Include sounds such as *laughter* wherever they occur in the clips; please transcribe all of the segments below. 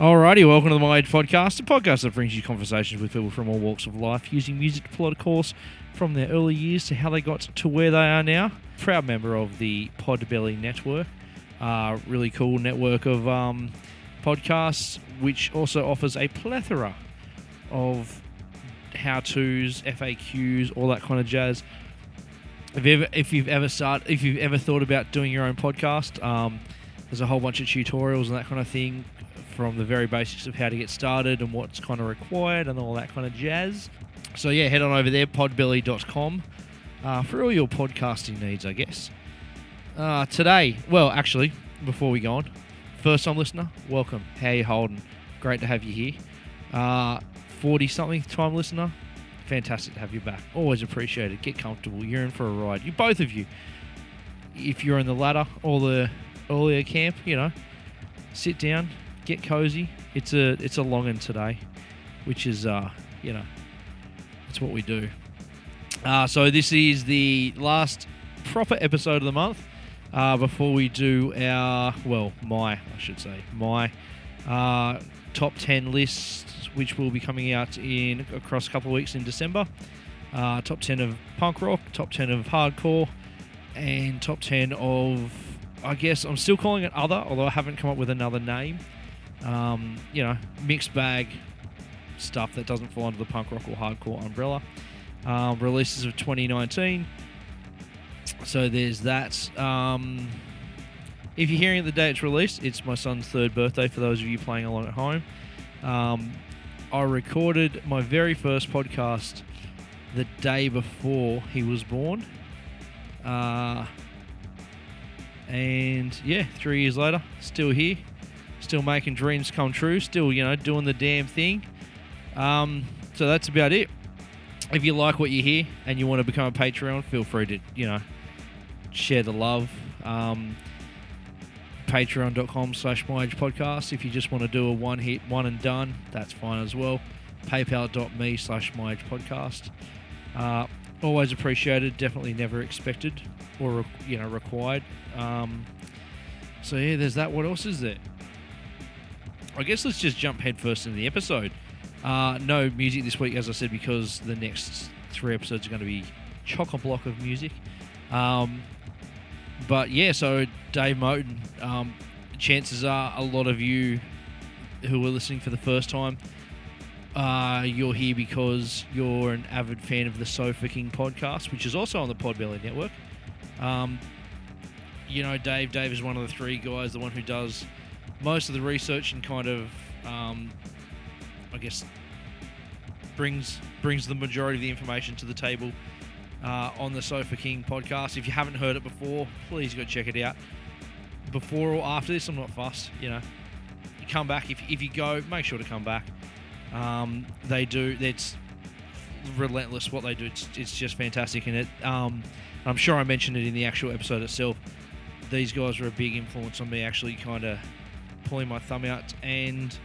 Alrighty, welcome to the My Age Podcast, a podcast that brings you conversations with people from all walks of life using music to plot a course from their early years to how they got to where they are now. Proud member of the Podbelly Network, uh, really cool network of um, podcasts, which also offers a plethora of how-tos, FAQs, all that kind of jazz. If you ever, if you've ever start, if you've ever thought about doing your own podcast, um, there's a whole bunch of tutorials and that kind of thing from the very basics of how to get started and what's kind of required and all that kind of jazz. So yeah, head on over there, podbelly.com, uh, for all your podcasting needs, I guess. Uh, today, well, actually, before we go on, first time listener, welcome. How you holding? Great to have you here. Forty something time listener, fantastic to have you back. Always appreciated. Get comfortable. You're in for a ride. You both of you. If you're in the ladder or the earlier camp, you know, sit down, get cozy. It's a it's a long one today, which is uh you know, it's what we do. Uh, so this is the last proper episode of the month. Uh, before we do our well, my I should say my uh, top ten lists, which will be coming out in across a couple of weeks in December. Uh, top ten of punk rock, top ten of hardcore, and top ten of I guess I'm still calling it other, although I haven't come up with another name. Um, you know, mixed bag stuff that doesn't fall under the punk rock or hardcore umbrella. Um, releases of 2019. So there's that. Um, if you're hearing it the day it's released, it's my son's third birthday for those of you playing along at home. Um, I recorded my very first podcast the day before he was born. Uh, and yeah, three years later, still here, still making dreams come true, still, you know, doing the damn thing. Um, so that's about it. If you like what you hear and you want to become a Patreon, feel free to, you know, share the love. Um, Patreon.com slash my age podcast. If you just want to do a one hit, one and done, that's fine as well. PayPal.me slash my age podcast. Uh, always appreciated, definitely never expected or, you know, required. Um, so yeah, there's that. What else is there? I guess let's just jump headfirst into the episode. Uh, no music this week, as I said, because the next three episodes are going to be chock a block of music. Um, but yeah, so Dave Moton, um, chances are a lot of you who are listening for the first time, uh, you're here because you're an avid fan of the Sofa King podcast, which is also on the Podbelly Network. Um, you know, Dave. Dave is one of the three guys, the one who does most of the research and kind of, um, I guess, brings brings the majority of the information to the table uh, on the Sofa King podcast. If you haven't heard it before, please go check it out. Before or after this, I'm not fussed. You know, you come back if if you go, make sure to come back. Um, they do. It's relentless what they do. It's, it's just fantastic, and it. Um, I'm sure I mentioned it in the actual episode itself. These guys were a big influence on me, actually, kind of pulling my thumb out and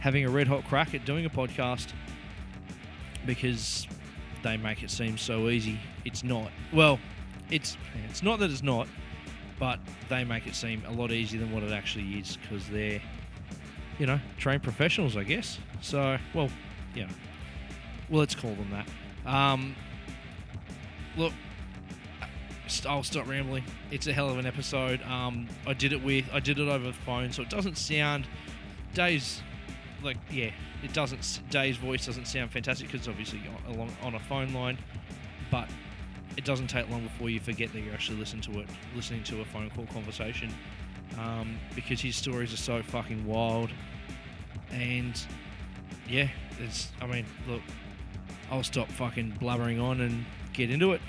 having a red hot crack at doing a podcast because they make it seem so easy. It's not. Well, it's it's not that it's not, but they make it seem a lot easier than what it actually is because they're, you know, trained professionals, I guess. So, well, yeah, well, let's call them that. Um, look, I'll stop rambling. It's a hell of an episode. Um, I did it with I did it over the phone, so it doesn't sound. Dave's like yeah, it doesn't. Dave's voice doesn't sound fantastic because obviously on, along on a phone line, but it doesn't take long before you forget that you're actually listening to it, listening to a phone call conversation, um, because his stories are so fucking wild, and yeah, it's. I mean, look, I'll stop fucking blubbering on and get into it.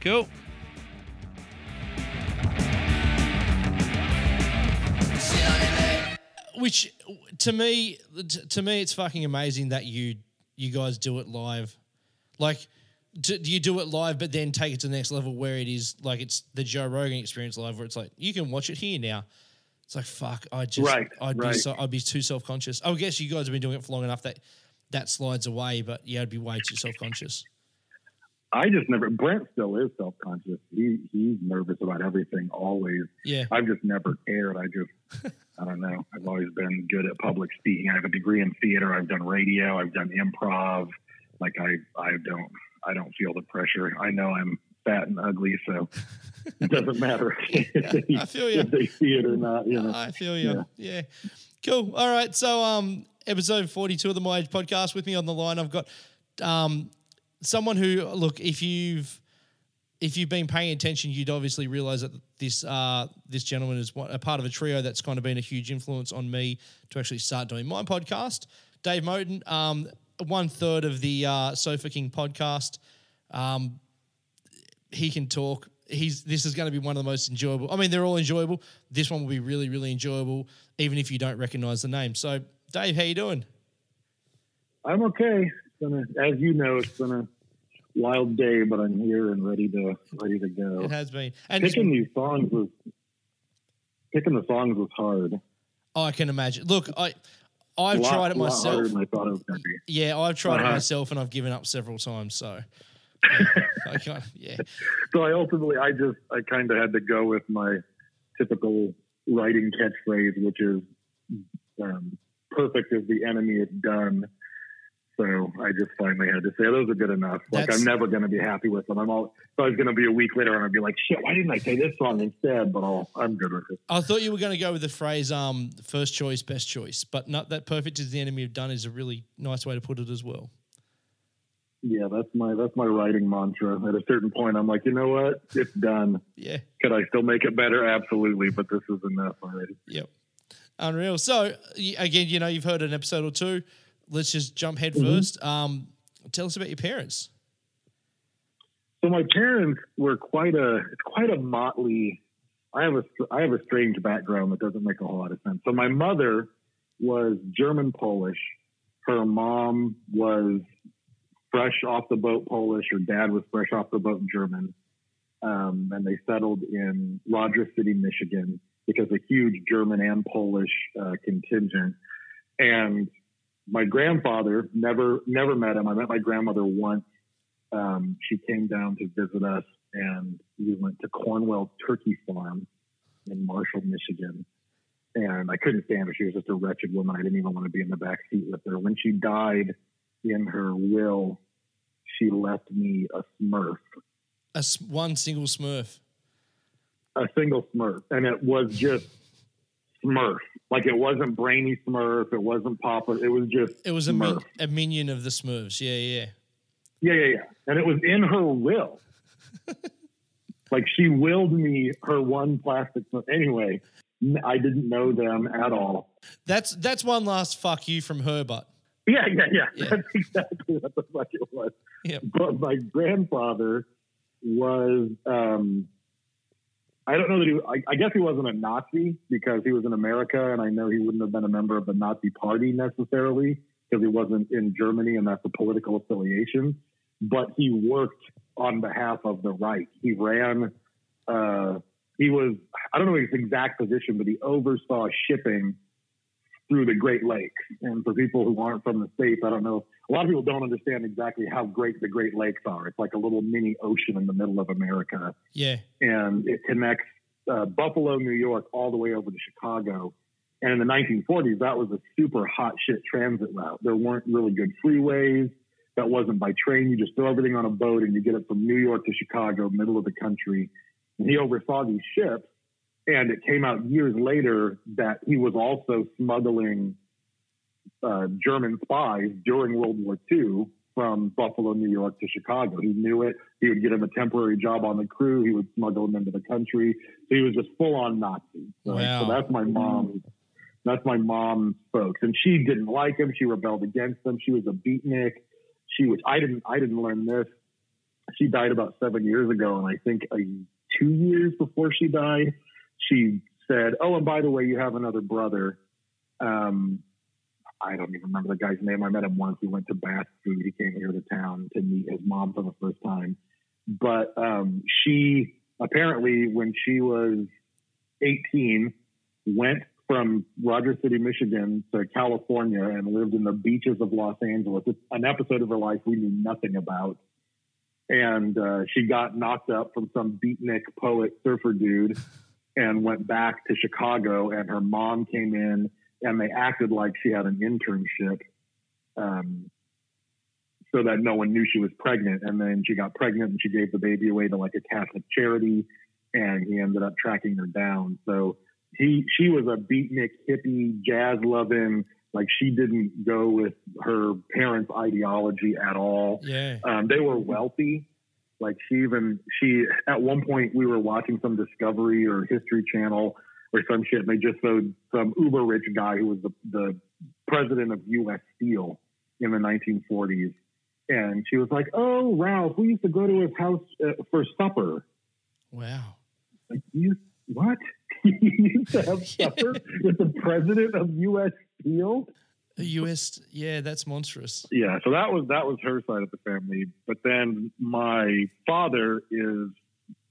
Cool. Which to me, to me, it's fucking amazing that you you guys do it live. Like, do, you do it live, but then take it to the next level where it is like it's the Joe Rogan experience live, where it's like you can watch it here now. It's like fuck, I just Right, I'd be so I'd be too self conscious. I guess you guys have been doing it for long enough that that slides away, but yeah, I'd be way too self conscious. I just never. Brent still is self conscious. He he's nervous about everything always. Yeah. I've just never cared. I just *laughs* I don't know. I've always been good at public speaking. I have a degree in theater. I've done radio. I've done improv. Like I I don't I don't feel the pressure. I know I'm fat and ugly, so it doesn't matter *laughs* if, they, I feel you. if they see it or not. You know. I feel you. Yeah. Cool. All right. So, um, episode 42 of the My Age podcast with me on the line. I've got um, someone who, look, if you've if you've been paying attention, you'd obviously realize that this uh, this gentleman is one, a part of a trio that's kind of been a huge influence on me to actually start doing my podcast. Dave Moton, um, one third of the uh, Sofa King podcast. Um, he can talk. He's this is going to be one of the most enjoyable. I mean, they're all enjoyable. This one will be really, really enjoyable, even if you don't recognize the name. So, Dave, how you doing? I'm okay. It's been a, as you know, it's been a wild day, but I'm here and ready to ready to go. It has been. And Picking these songs was picking the songs was hard. I can imagine. Look, I I've lot- tried it myself. than I thought it was going to be. Yeah, I've tried it Uh-huh. myself, and I've given up several times. So, yeah, *laughs* I can't, yeah, So I ultimately, I just, I kind of had to go with my typical writing catchphrase, which is um, "perfect is the enemy is done." So I just finally had to say those are good enough. Like That's- I'm never going to be happy with them. I'm all. So I was going to be a week later, and I'd be like, "Shit, why didn't I say this song instead?" But I'll, I'm good with it. I thought you were going to go with the phrase um, "first choice, best choice," but not that "perfect is the enemy of done" is a really nice way to put it as well. Yeah, that's my that's my writing mantra. At a certain point, I'm like, you know what? It's done. Yeah, Could I still make it better? Absolutely, but this is enough already. yep, unreal. So again, you know, you've heard an episode or two. Let's just jump head Mhm. first. Um, tell us about your parents. So my parents were quite a quite a motley. I have a I have a strange background that doesn't make a whole lot of sense. So my mother was German Polish. Her mom was fresh off the boat Polish. Her dad was fresh off the boat German. Um, and they settled in Rogers City, Michigan, because a huge German and Polish uh, contingent. And my grandfather never never met him. I met my grandmother once um, she came down to visit us and we went to Cornwell Turkey Farm in Marshall, Michigan. And I couldn't stand her. She was just a wretched woman. I didn't even want to be in the back seat with her. When she died in her will, she left me a smurf, A one single Smurf. a single smurf. And it was just smurf. Like it wasn't brainy smurf. It wasn't Papa. It was just It was a, min- a minion of the Smurfs. Yeah, yeah. Yeah, yeah, yeah. And it was in her will. *laughs* like she willed me her one plastic. Anyway, I didn't know them at all. That's that's one last fuck you from her, but Yeah, yeah, yeah. Yeah. That's exactly what the fuck it was. Yep. But my grandfather was, um, I don't know that he, I, I guess he wasn't a Nazi because he was in America and I know he wouldn't have been a member of the Nazi party necessarily because he wasn't in Germany and that's a political affiliation. But he worked on behalf of the right. He ran, uh, he was, I don't know his exact position, but he oversaw shipping through the Great Lakes. And for people who aren't from the States, I don't know, a lot of people don't understand exactly how great the Great Lakes are. It's like a little mini ocean in the middle of America. yeah, And it connects uh, Buffalo, New York, all the way over to Chicago. And in the 1940s, that was a super hot shit transit route. There weren't really good freeways. That wasn't by train. You just throw everything on a boat and you get it from New York to Chicago, middle of the country. And he oversaw these ships. And it came out years later that he was also smuggling uh, German spies during World War II from Buffalo, New York to Chicago. He knew it. He would get him a temporary job on the crew. He would smuggle him into the country. So he was just full on Nazi. So, Wow. so that's my mom. That's my mom's folks, and she didn't like him. She rebelled against them. She was a beatnik. She was. I didn't. I didn't learn this. She died about seven years ago, and I think a, two years before she died, she said, "Oh, and by the way, you have another brother." Um, I don't even remember the guy's name. I met him once. He went to Bath Food. He came here to town to meet his mom for the first time. But um, she apparently, when she was 18, went from Rogers City, Michigan to California and lived in the beaches of Los Angeles. It's an episode of her life we knew nothing about. and uh, she got knocked up from some beatnik poet surfer dude and went back to Chicago. And her mom came in and they acted like she had an internship. Um, so that no one knew she was pregnant. And then she got pregnant and she gave the baby away to like a Catholic charity and he ended up tracking her down. So he, she was a beatnik hippie, jazz loving, like she didn't go with her parents' ideology at all. Yeah. Um, they were wealthy. Like she even she at one point we were watching some Discovery or History Channel or some shit, and they just showed some uber rich guy who was the, the president of U.S. Steel in the 1940s, and she was like, "Oh, Ralph, we used to go to his house uh, for supper." Wow. Like you what? *laughs* you used to have *laughs* supper with the president of U.S. Steel? The US, yeah, that's monstrous. Yeah, so that was that was her side of the family. But then my father is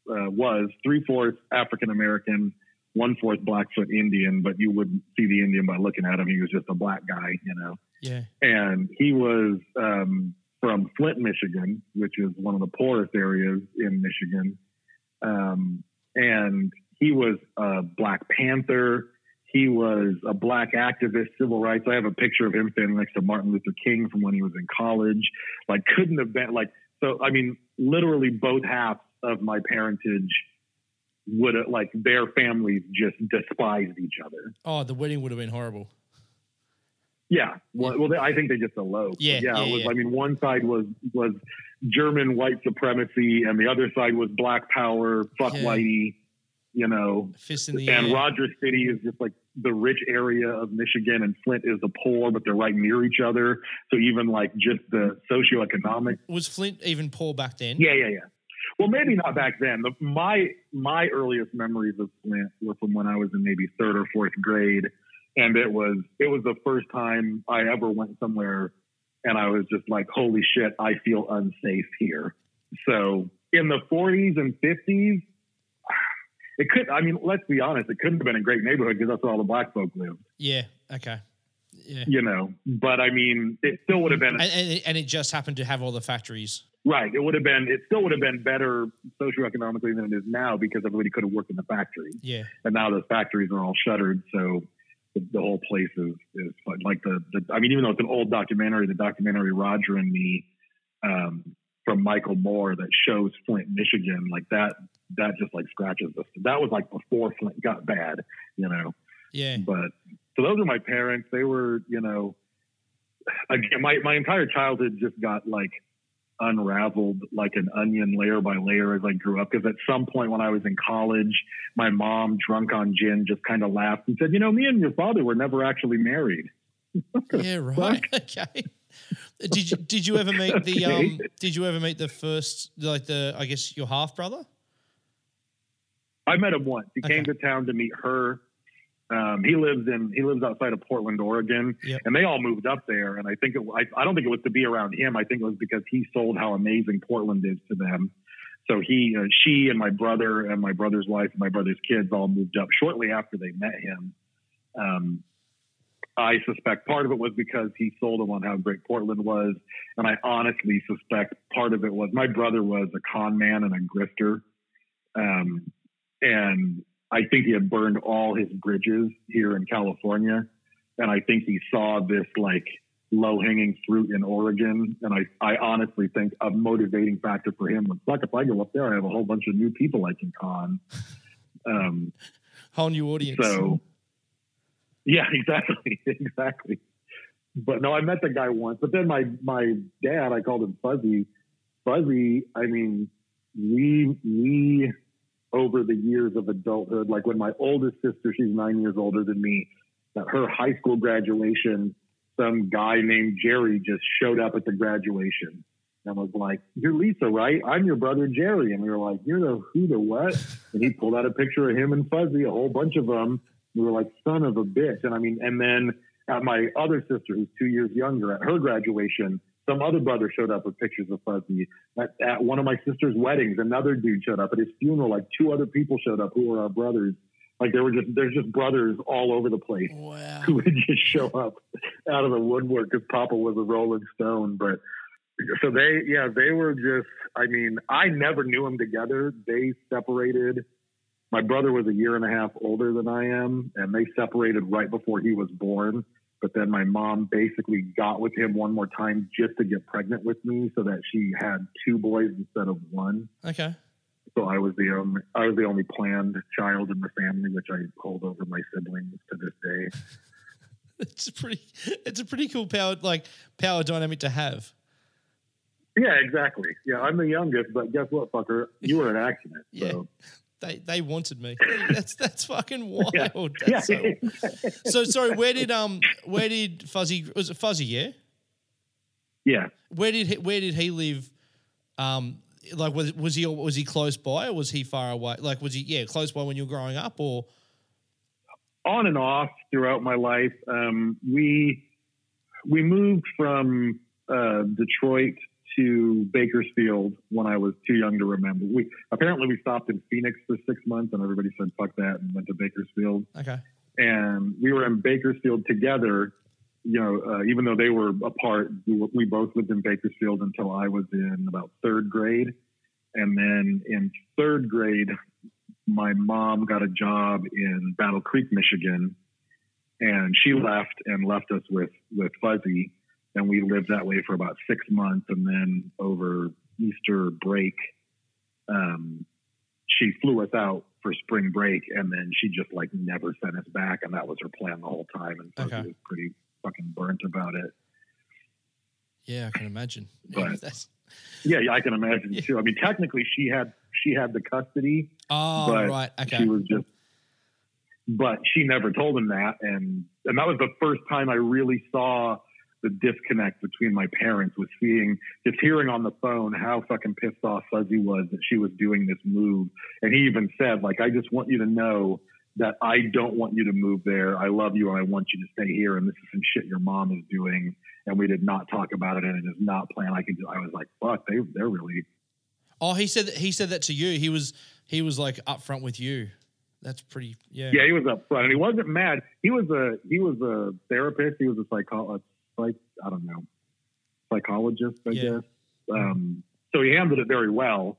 uh, was three fourths African American, one fourth Blackfoot Indian, but you wouldn't see the Indian by looking at him. He was just a black guy, you know. Yeah. And he was um, from Flint, Michigan, which is one of the poorest areas in Michigan. Um, and he was a Black Panther. He was a black activist, civil rights. I have a picture of him standing next to Martin Luther King from when he was in college. Like, couldn't have been like, so, I mean, literally both halves of my parentage would have, like, their families just despised each other. Oh, the wedding would have been horrible. Yeah. Well, well they, I think they just eloped. Yeah, yeah. yeah, was, yeah. I mean, one side was was German white supremacy, and the other side was Black Power, fuck Yeah. whitey, you know. Fist in the And air. Rogers City is just like the rich area of Michigan, and Flint is the poor, but they're right near each other. So even like just the socioeconomic. Was Flint even poor back then? Yeah, yeah, yeah. Well, maybe not back then. The, my my earliest memories of Flint were from when I was in maybe third or fourth grade, and it was it was the first time I ever went somewhere, and I was just like, "Holy shit, I feel unsafe here." So in the 40s and 50s, it could. I mean, let's be honest, it couldn't have been a great neighborhood because that's where all the black folk lived, Yeah. Okay. Yeah. you know. But I mean, it still would have been And, and, and it just happened to have all the factories. Right. It would have been, it still would have been better socioeconomically than it is now because everybody could have worked in the factory. Yeah. And now those factories are all shuttered. So the, the whole place is, is fun. like the, the, I mean, even though it's an old documentary, the documentary Roger and Me um, from Michael Moore that shows Flint, Michigan, like that, that just like scratches us. That was like before Flint got bad, you know? Yeah. But so those are my parents. They were, you know, again, my, my entire childhood just got like unraveled like an onion layer by layer as I grew up. Because at some point when I was in college, my mom, drunk on gin, just kind of laughed and said, "You know, me and your father were never actually married." *laughs* Yeah. Right. *laughs* Okay. Did you did you ever meet the um did you ever meet the first like the I guess your half brother? I met him once. He Okay. came to town to meet her. Um, he lives in he lives outside of Portland, Oregon, Yep. and they all moved up there. And I think it, I, I don't think it was to be around him. I think it was because he sold how amazing Portland is to them. So he, uh, she, and my brother and my brother's wife and my brother's kids all moved up shortly after they met him. Um, I suspect part of it was because he sold them on how great Portland was, and I honestly suspect part of it was my brother was a con man and a grifter. Um, and I think he had burned all his bridges here in California, and I think he saw this like low hanging fruit in Oregon, and I I honestly think a motivating factor for him was fuck if I go up there, I have a whole bunch of new people I can con. *laughs* Um, Whole new audience. so yeah, *laughs* exactly, *laughs* exactly. But no, I met the guy once. But then my my dad, I called him Fuzzy. Fuzzy, I mean, we we over the years of adulthood, like when my oldest sister, she's nine years older than me, at her high school graduation, some guy named Jerry just showed up at the graduation and was like, "You're Lisa, right? I'm your brother Jerry." And we were like, "You're the who, the what?" *laughs* And he pulled out a picture of him and Fuzzy, a whole bunch of them. We were like, "Son of a bitch!" And I mean, and then at my other sister, who's two years younger, at her graduation, some other brother showed up with pictures of Fuzzy. At, at one of my sister's weddings, another dude showed up. At his funeral, like two other people showed up who were our brothers. Like there were just there's just brothers all over the place wow. who would just show up out of the woodwork because Papa was a Rolling Stone. But So they, yeah, they were just. I mean, I never knew them together. They separated. My brother was a year and a half older than I am, and they separated right before he was born. But then my mom basically got with him one more time just to get pregnant with me, so that she had two boys instead of one. Okay. So I was the only I was the only planned child in the family, which I hold over my siblings to this day. *laughs* It's a pretty it's a pretty cool power like power dynamic to have. Yeah, exactly. Yeah, I'm the youngest, but guess what, fucker? You were an accident. *laughs* Yeah. So. They they wanted me. *laughs* That's that's fucking wild. Yeah. That's Yeah. so, *laughs* so sorry, where did um where did Fuzzy was it Fuzzy, yeah? yeah. Where did he where did he live? Um like was was he was he close by or was he far away? Like was he yeah, close by when you were growing up or on and off throughout my life. Um, we we moved from uh, Detroit to Bakersfield when I was too young to remember. We apparently we stopped in Phoenix for six months, and everybody said fuck that and went to Bakersfield. okay. And we were in Bakersfield together. You know, uh, even though they were apart, we, were- we both lived in Bakersfield until I was in about third grade. And then in third grade, my mom got a job in Battle Creek, Michigan, and she left and left us with with Fuzzy, and we lived that way for about six months, and then over Easter break, um, she flew us out for spring break, and then she just like never sent us back, and that was her plan the whole time, and Fuzzy Okay. was pretty fucking burnt about it. Yeah, I can imagine. *laughs* But- Yeah, yeah, I can imagine Yeah. too. I mean, technically, she had she had the custody, oh but right, okay. She was just, but she never told him that, and and that was the first time I really saw the disconnect between my parents. Was seeing, just hearing on the phone how fucking pissed off Fuzzy was that she was doing this move, and he even said, like, I just want you to know that I don't want you to move there. I love you, and I want you to stay here. And this is some shit your mom is doing, and we did not talk about it, and it is not planned. I could, I was like, fuck, they they're really Oh, he said that he said that to you. He was he was like upfront with you. That's pretty yeah. Yeah, he was up front, and he wasn't mad. He was a he was a therapist. He was a psychologist. Like I don't know, psychologist, I Yeah. guess. Um, so he handled it very well.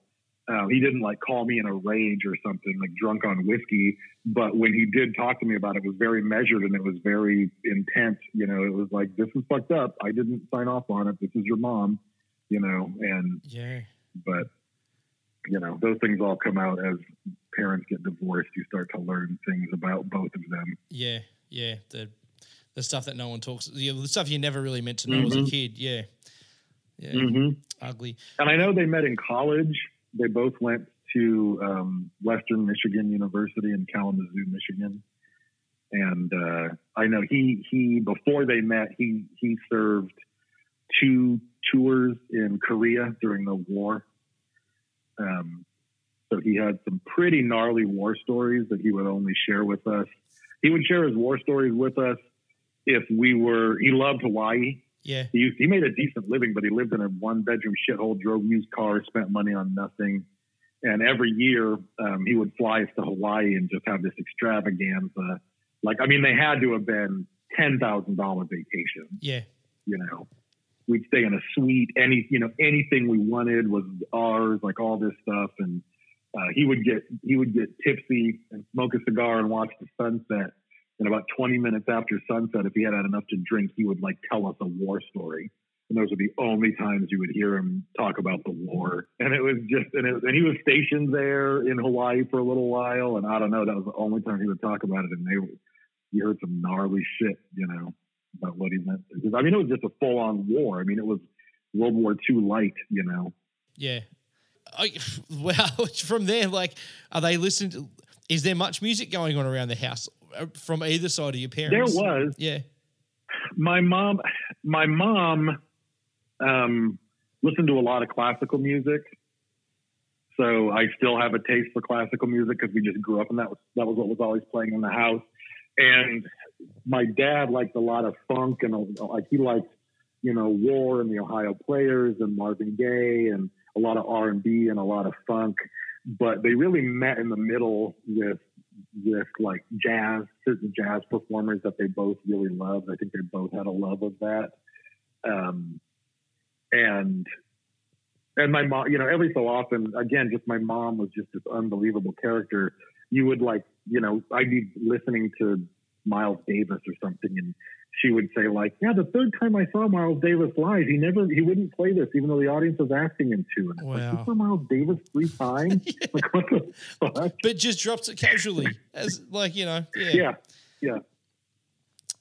Uh, he didn't like call me in a rage or something, like drunk on whiskey. But when he did talk to me about it, it was very measured and it was very intense. You know, it was like, "This is fucked up. I didn't sign off on it. This is your mom." You know, and Yeah. but you know those things all come out as parents get divorced you start to learn things about both of them Yeah. Yeah. The the stuff that no one talks yeah, the stuff you never really meant to know as a Mhm. kid. Yeah. Yeah. mm-hmm. Ugly. and i know they met in college they both went to um, western michigan university in kalamazoo michigan and uh, i know he he before they met he he served two tours in korea during the war um, so he had some pretty gnarly war stories that he would only share with us. He would share his war stories with us if we were. He loved Hawaii. Yeah. He used, he made a decent living, but he lived in a one bedroom shithole, drove used cars, spent money on nothing. And every year um, he would fly us to Hawaii and just have this extravaganza. Like, I mean, they had to have been ten thousand dollar vacation. Yeah. you know, we'd stay in a suite. Any, you know, anything we wanted was ours, like all this stuff. And uh, he would get he would get tipsy and smoke a cigar and watch the sunset. And about 20 minutes after sunset, if he had had enough to drink, he would like tell us a war story. And those were the only times you would hear him talk about the war. And it was just, and, it, and he was stationed there in Hawaii for a little while. And I don't know, that was the only time he would talk about it. And they, you heard some gnarly shit, you know, about what he meant. Because, I mean, it was just a full on war. I mean, it was World War II light, you know. Yeah. I, *laughs* wow. *laughs* From there, like, are they listening to? Is there much music going on around the house from either side of your parents? There was Yeah. my mom. My mom um, listened to a lot of classical music, so I still have a taste for classical music because we just grew up and that was that was what was always playing in the house. And my dad liked a lot of funk and uh, like he liked you know War and the Ohio Players and Marvin Gaye and a lot of R and B and a lot of funk. But they really met in the middle with with like jazz, certain jazz performers that they both really loved. I think they both had a love of that. Um, and and my mom, you know, every so often, again, just my mom was just this unbelievable character. You would like, you know, I'd be listening to Miles Davis or something, and she would say like, "Yeah, the third time I saw Miles Davis live, he never, he wouldn't play this, even though the audience was asking him to." And it's like, Wow. you saw Miles Davis three *laughs* times? Like, what the fuck? But just drops it casually, as like you know, yeah. Yeah, yeah,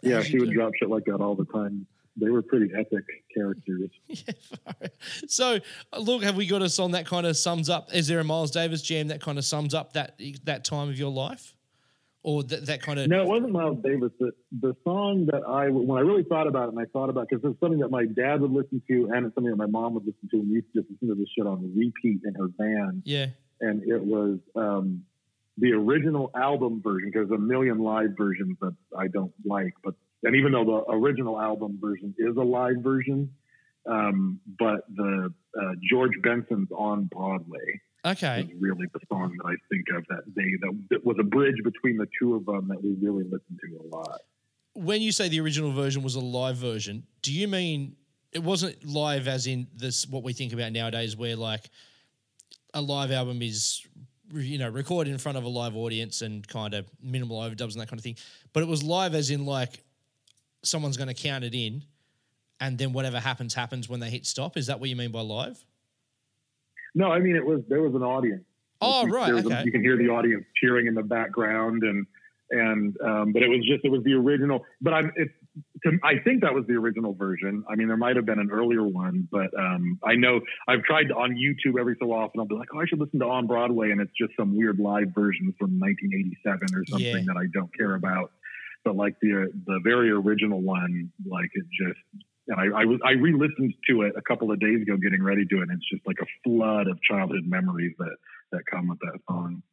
yeah. She would do. drop shit like that all the time. They were pretty epic characters. *laughs* Yeah, so look, have we got a song that kind of sums up? Is there a Miles Davis jam that kind of sums up that that time of your life, or that, that kind of? No, it wasn't Miles Davis. The, the song that I, when I really thought about it, and I thought about because it's something that my dad would listen to, and it's something that my mom would listen to, and we used to just listen to this shit on repeat in her van. Yeah, And it was um, the original album version because there's a million live versions that I don't like. But and even though the original album version is a live version, um, but the uh, George Benson's on Broadway okay, is really the song that I think of that day that, that was a bridge between the two of them that we really listened to a lot. when you say the original version was a live version, do you mean it wasn't live as in this what we think about nowadays, where like a live album is you know recorded in front of a live audience and kind of minimal overdubs and that kind of thing, but it was live as in like someone's going to count it in, and then whatever happens happens when they hit stop. Is that what you mean by live? No, I mean it was there was an audience. Oh right, was a- okay, you can hear the audience cheering in the background, and and um, but it was just it was the original. But I'm it, to, I think that was the original version. I mean, there might have been an earlier one, but um, I know I've tried to, on YouTube every so often. I'll be like, oh, I should listen to On Broadway, and it's just some weird live version from 1987 or something Yeah. that I don't care about. But like the the very original one, like it just. And I, I, I re-listened to it a couple of days ago, getting ready to it, and it's just like a flood of childhood memories that that come with that song.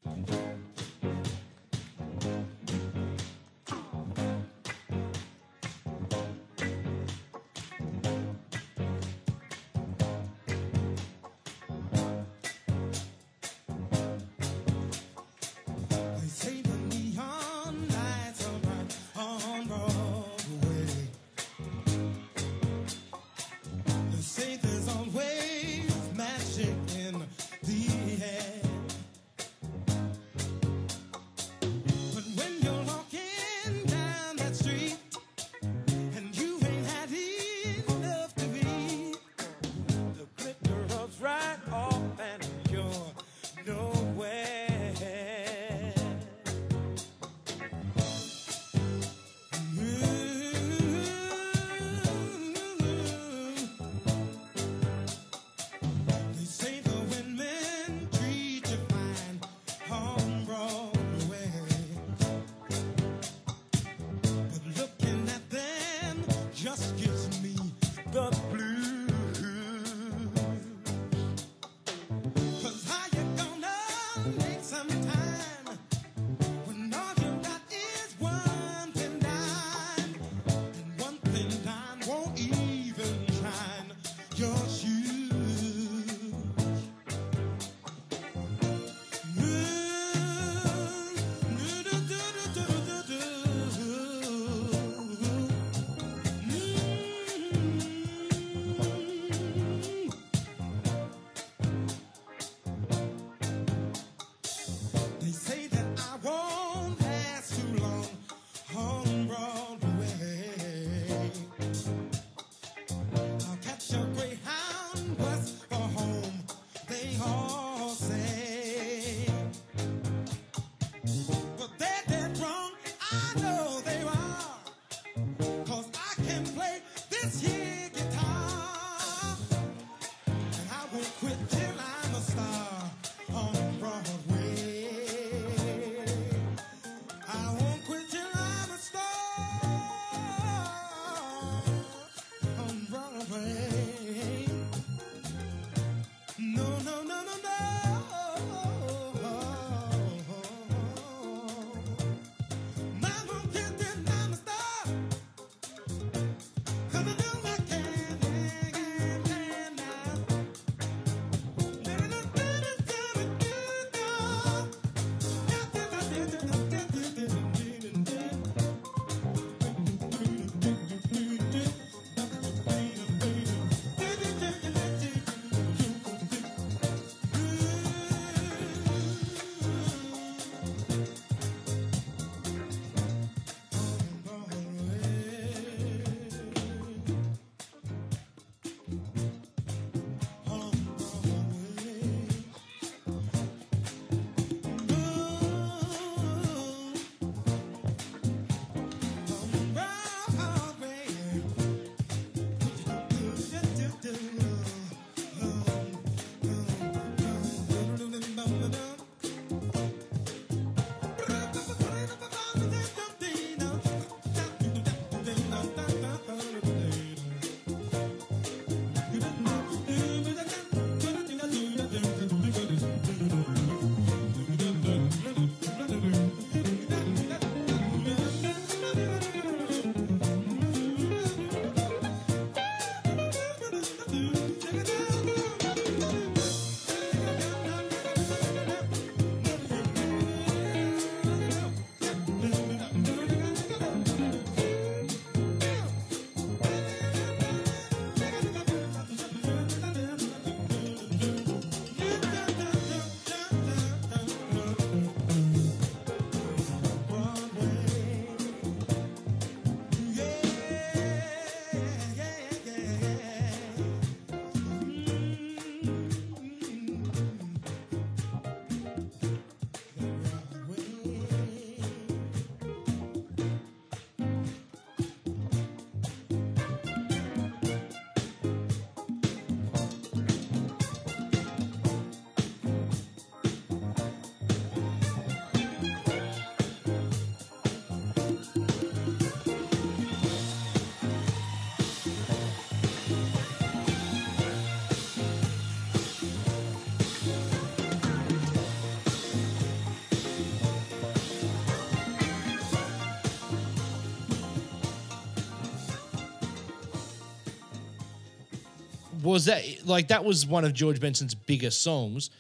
Was that like that was one of George Benson's biggest songs?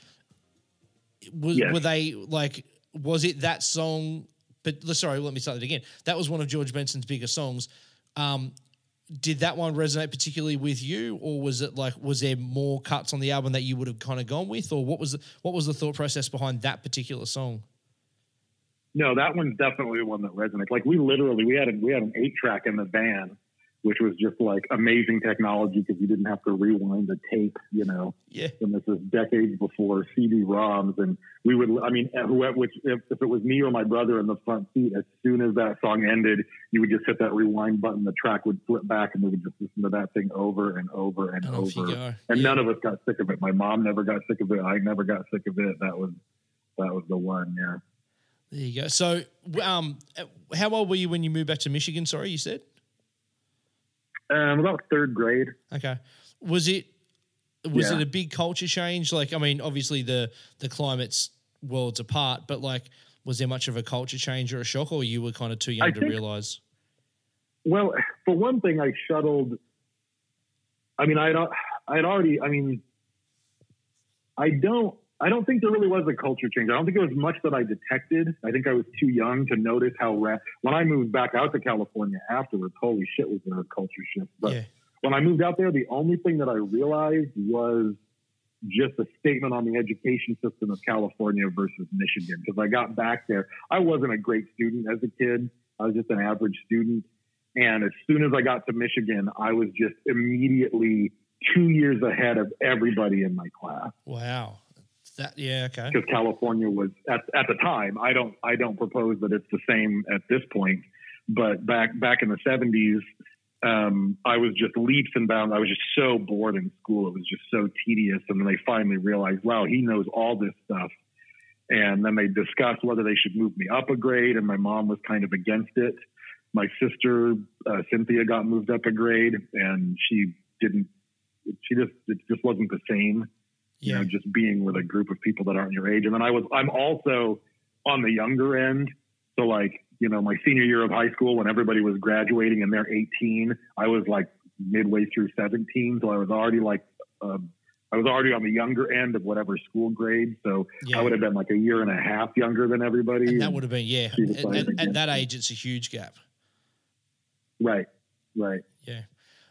Was Yes. were they like was it that song? But sorry, let me start it again. That was one of George Benson's biggest songs. Um, did that one resonate particularly with you, or was it like was there more cuts on the album that you would have kind of gone with, or what was the, what was the thought process behind that particular song? No, that one's definitely the one that resonates. Like we literally we had a, we had an eight track in the van, which was just like amazing technology because you didn't have to rewind the tape, you know. Yeah, And this is decades before CD-ROMs, and we would. I mean, whoever, which if, if it was me or my brother in the front seat, as soon as that song ended, you would just hit that rewind button. The track would flip back, and we would just listen to that thing over and over and, you over. And Yeah. none of us got sick of it. My mom never got sick of it. I never got sick of it. That was that was the one. Yeah. There you go. So, um, how old were you when you moved back to Michigan? Sorry, you said. Um, about third grade. Okay. Was it was Yeah. it a big culture change? Like, I mean, obviously the the climate's worlds apart, but like, was there much of a culture change or a shock, or you were kind of too young I to think- realize? Well, for one thing, I shuttled. I mean, I'd I'd already. I mean, I don't. I don't think there really was a culture change. I don't think it was much that I detected. I think I was too young to notice how. Ra- when I moved back out to California afterwards, holy shit, was there a culture shift? But yeah. when I moved out there, the only thing that I realized was just a statement on the education system of California versus Michigan. Because I got back there, I wasn't a great student as a kid. I was just an average student. And as soon as I got to Michigan, I was just immediately two years ahead of everybody in my class. Wow. That yeah. Okay. Because California was at, at the time. I don't I don't propose that it's the same at this point, but back back in the seventies, um, I was just leaps and bounds. I was just so bored in school. It was just so tedious. And then they finally realized, wow, he knows all this stuff. And then they discussed whether they should move me up a grade. And my mom was kind of against it. My sister, uh, Cynthia, got moved up a grade and she didn't, she just, it just wasn't the same you Yeah. know, just being with a group of people that aren't your age. And then I was, I'm also on the younger end. So like, you know, my senior year of high school when everybody was graduating and they're 18, I was like midway through 17. So I was already like, um, I was already on the younger end of whatever school grade. So Yeah. I would have been like a year and a half younger than everybody. and that would have been yeah. she And, and- that age, it's a huge gap. right, right. Yeah.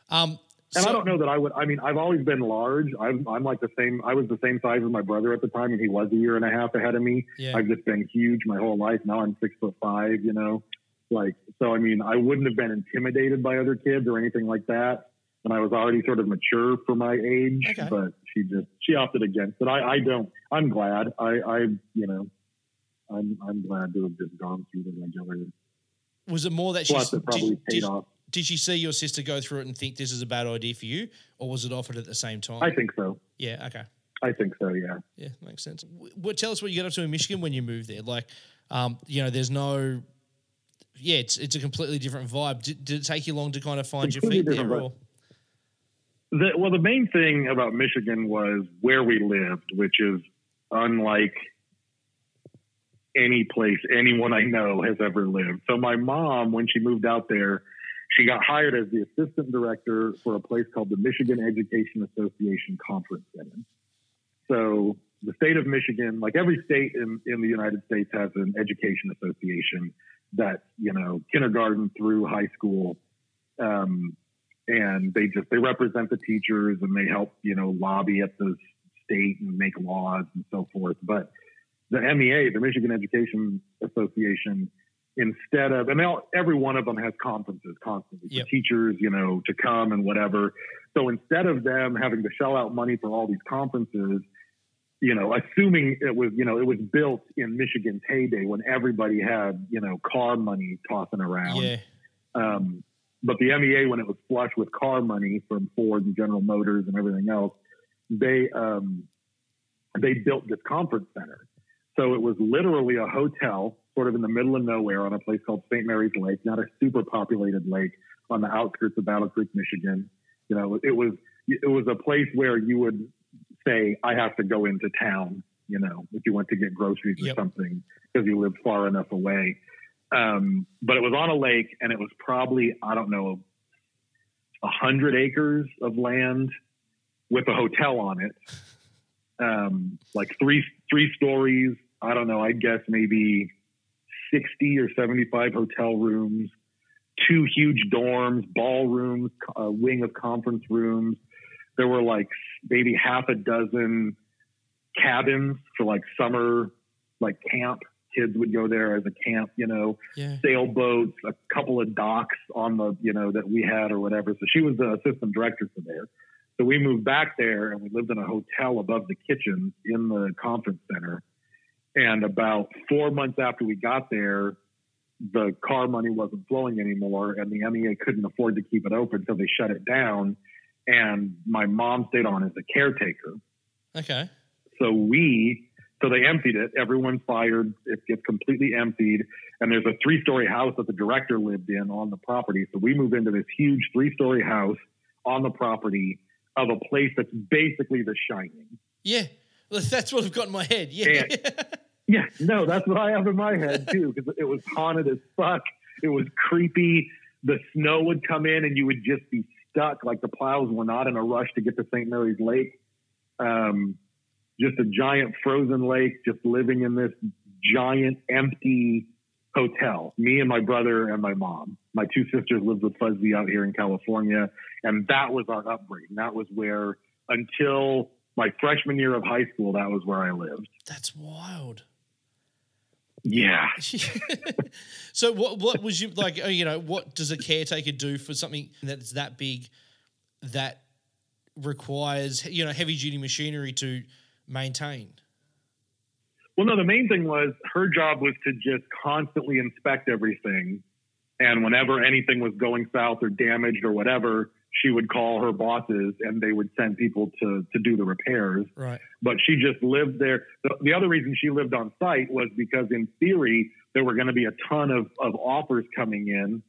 Um. And so- I don't know that I would. I mean, I've always been large. I'm, I'm like the same. I was the same size as my brother at the time, and he was a year and a half ahead of me. Yeah. I've just been huge my whole life. Now I'm six foot five. You know, like so. I mean, I wouldn't have been intimidated by other kids or anything like that. And I was already sort of mature for my age. Okay. But she just she opted against it. I, I don't. I'm glad. I, I you know, I'm I'm glad to have just gone through the regular. Was it more that she Plus, it probably did, paid did, off. Did she see your sister go through it and think this is a bad idea for you, or was it offered at the same time? I think so. yeah. Okay. I think so. Yeah. Yeah, makes sense. W- What tell us what you got up to in Michigan when you moved there? Like, um, you know, there's no, yeah, it's it's a completely different vibe. Did, did it take you long to kind of find your feet there? Or? The, well, the main thing about Michigan was where we lived, which is unlike any place anyone I know has ever lived. So my mom, when she moved out there, she got hired as the assistant director for a place called the Michigan Education Association Conference Center. So the state of Michigan, like every state in, in the United States, has an education association that, you know, kindergarten through high school. Um, and they just they represent the teachers and they help you know lobby at the state and make laws and so forth but the MEA the Michigan Education Association instead of and all, every one of them has conferences constantly Yep. for teachers you know to come and whatever so instead of them having to shell out money for all these conferences you know assuming it was you know it was built in Michigan's heyday when everybody had you know car money tossing around Yeah, um, but the MEA, when it was flush with car money from Ford and General Motors and everything else, they um, they built this conference center. So it was literally a hotel, sort of in the middle of nowhere, on a place called St. Mary's Lake, not a super populated lake, on the outskirts of Battle Creek, Michigan. You know, it was it was a place where you would say, "I have to go into town." You know, if you went to get groceries Yep. or something because you lived far enough away um, but it was on a lake and it was probably I don't know a hundred acres of land with a hotel on it, um, like three three stories. I don't know. I guess maybe sixty or seventy five hotel rooms, two huge dorms, ballrooms, a uh, wing of conference rooms. There were like maybe half a dozen cabins for like summer, like camp. Kids would go there as a camp, you know Yeah. sailboats, a couple of docks on the, you know, that we had or whatever. So she was the assistant director for there. So we moved back there and we lived in a hotel above the kitchen in the conference center. And about four months after we got there, the car money wasn't flowing anymore and the MEA couldn't afford to keep it open. So they shut it down. And my mom stayed on as a caretaker. Okay. So we, so they emptied it. Everyone fired. It gets completely emptied. And there's a three story house that the director lived in on the property. So we move into this huge three story house on the property of a place that's basically the shining. Yeah. Well, That's what I've got in my head. Yeah. *laughs* Yeah, no, that's what I have in my head too, because it was haunted as fuck. It was creepy. The snow would come in and you would just be stuck. Like the plows were not in a rush to get to St. Mary's Lake. Um, just a giant frozen lake, just living in this giant empty hotel. Me and my brother and my mom. My two sisters lived with Fuzzy out here in California, and that was our upbringing. That was where until my freshman year of high school, that was where I lived. That's wild. Yeah. *laughs* so what what was you like uh, you know what does a caretaker do for something that's that big that requires you know heavy duty machinery to maintain Well, no, the main thing was her job was to just constantly inspect everything. And whenever anything was going south or damaged or whatever, she would call her bosses and they would send people to, to do the repairs. right But she just lived there. The, the other reason she lived on site was because, in theory, there were going to be a ton of, of offers coming in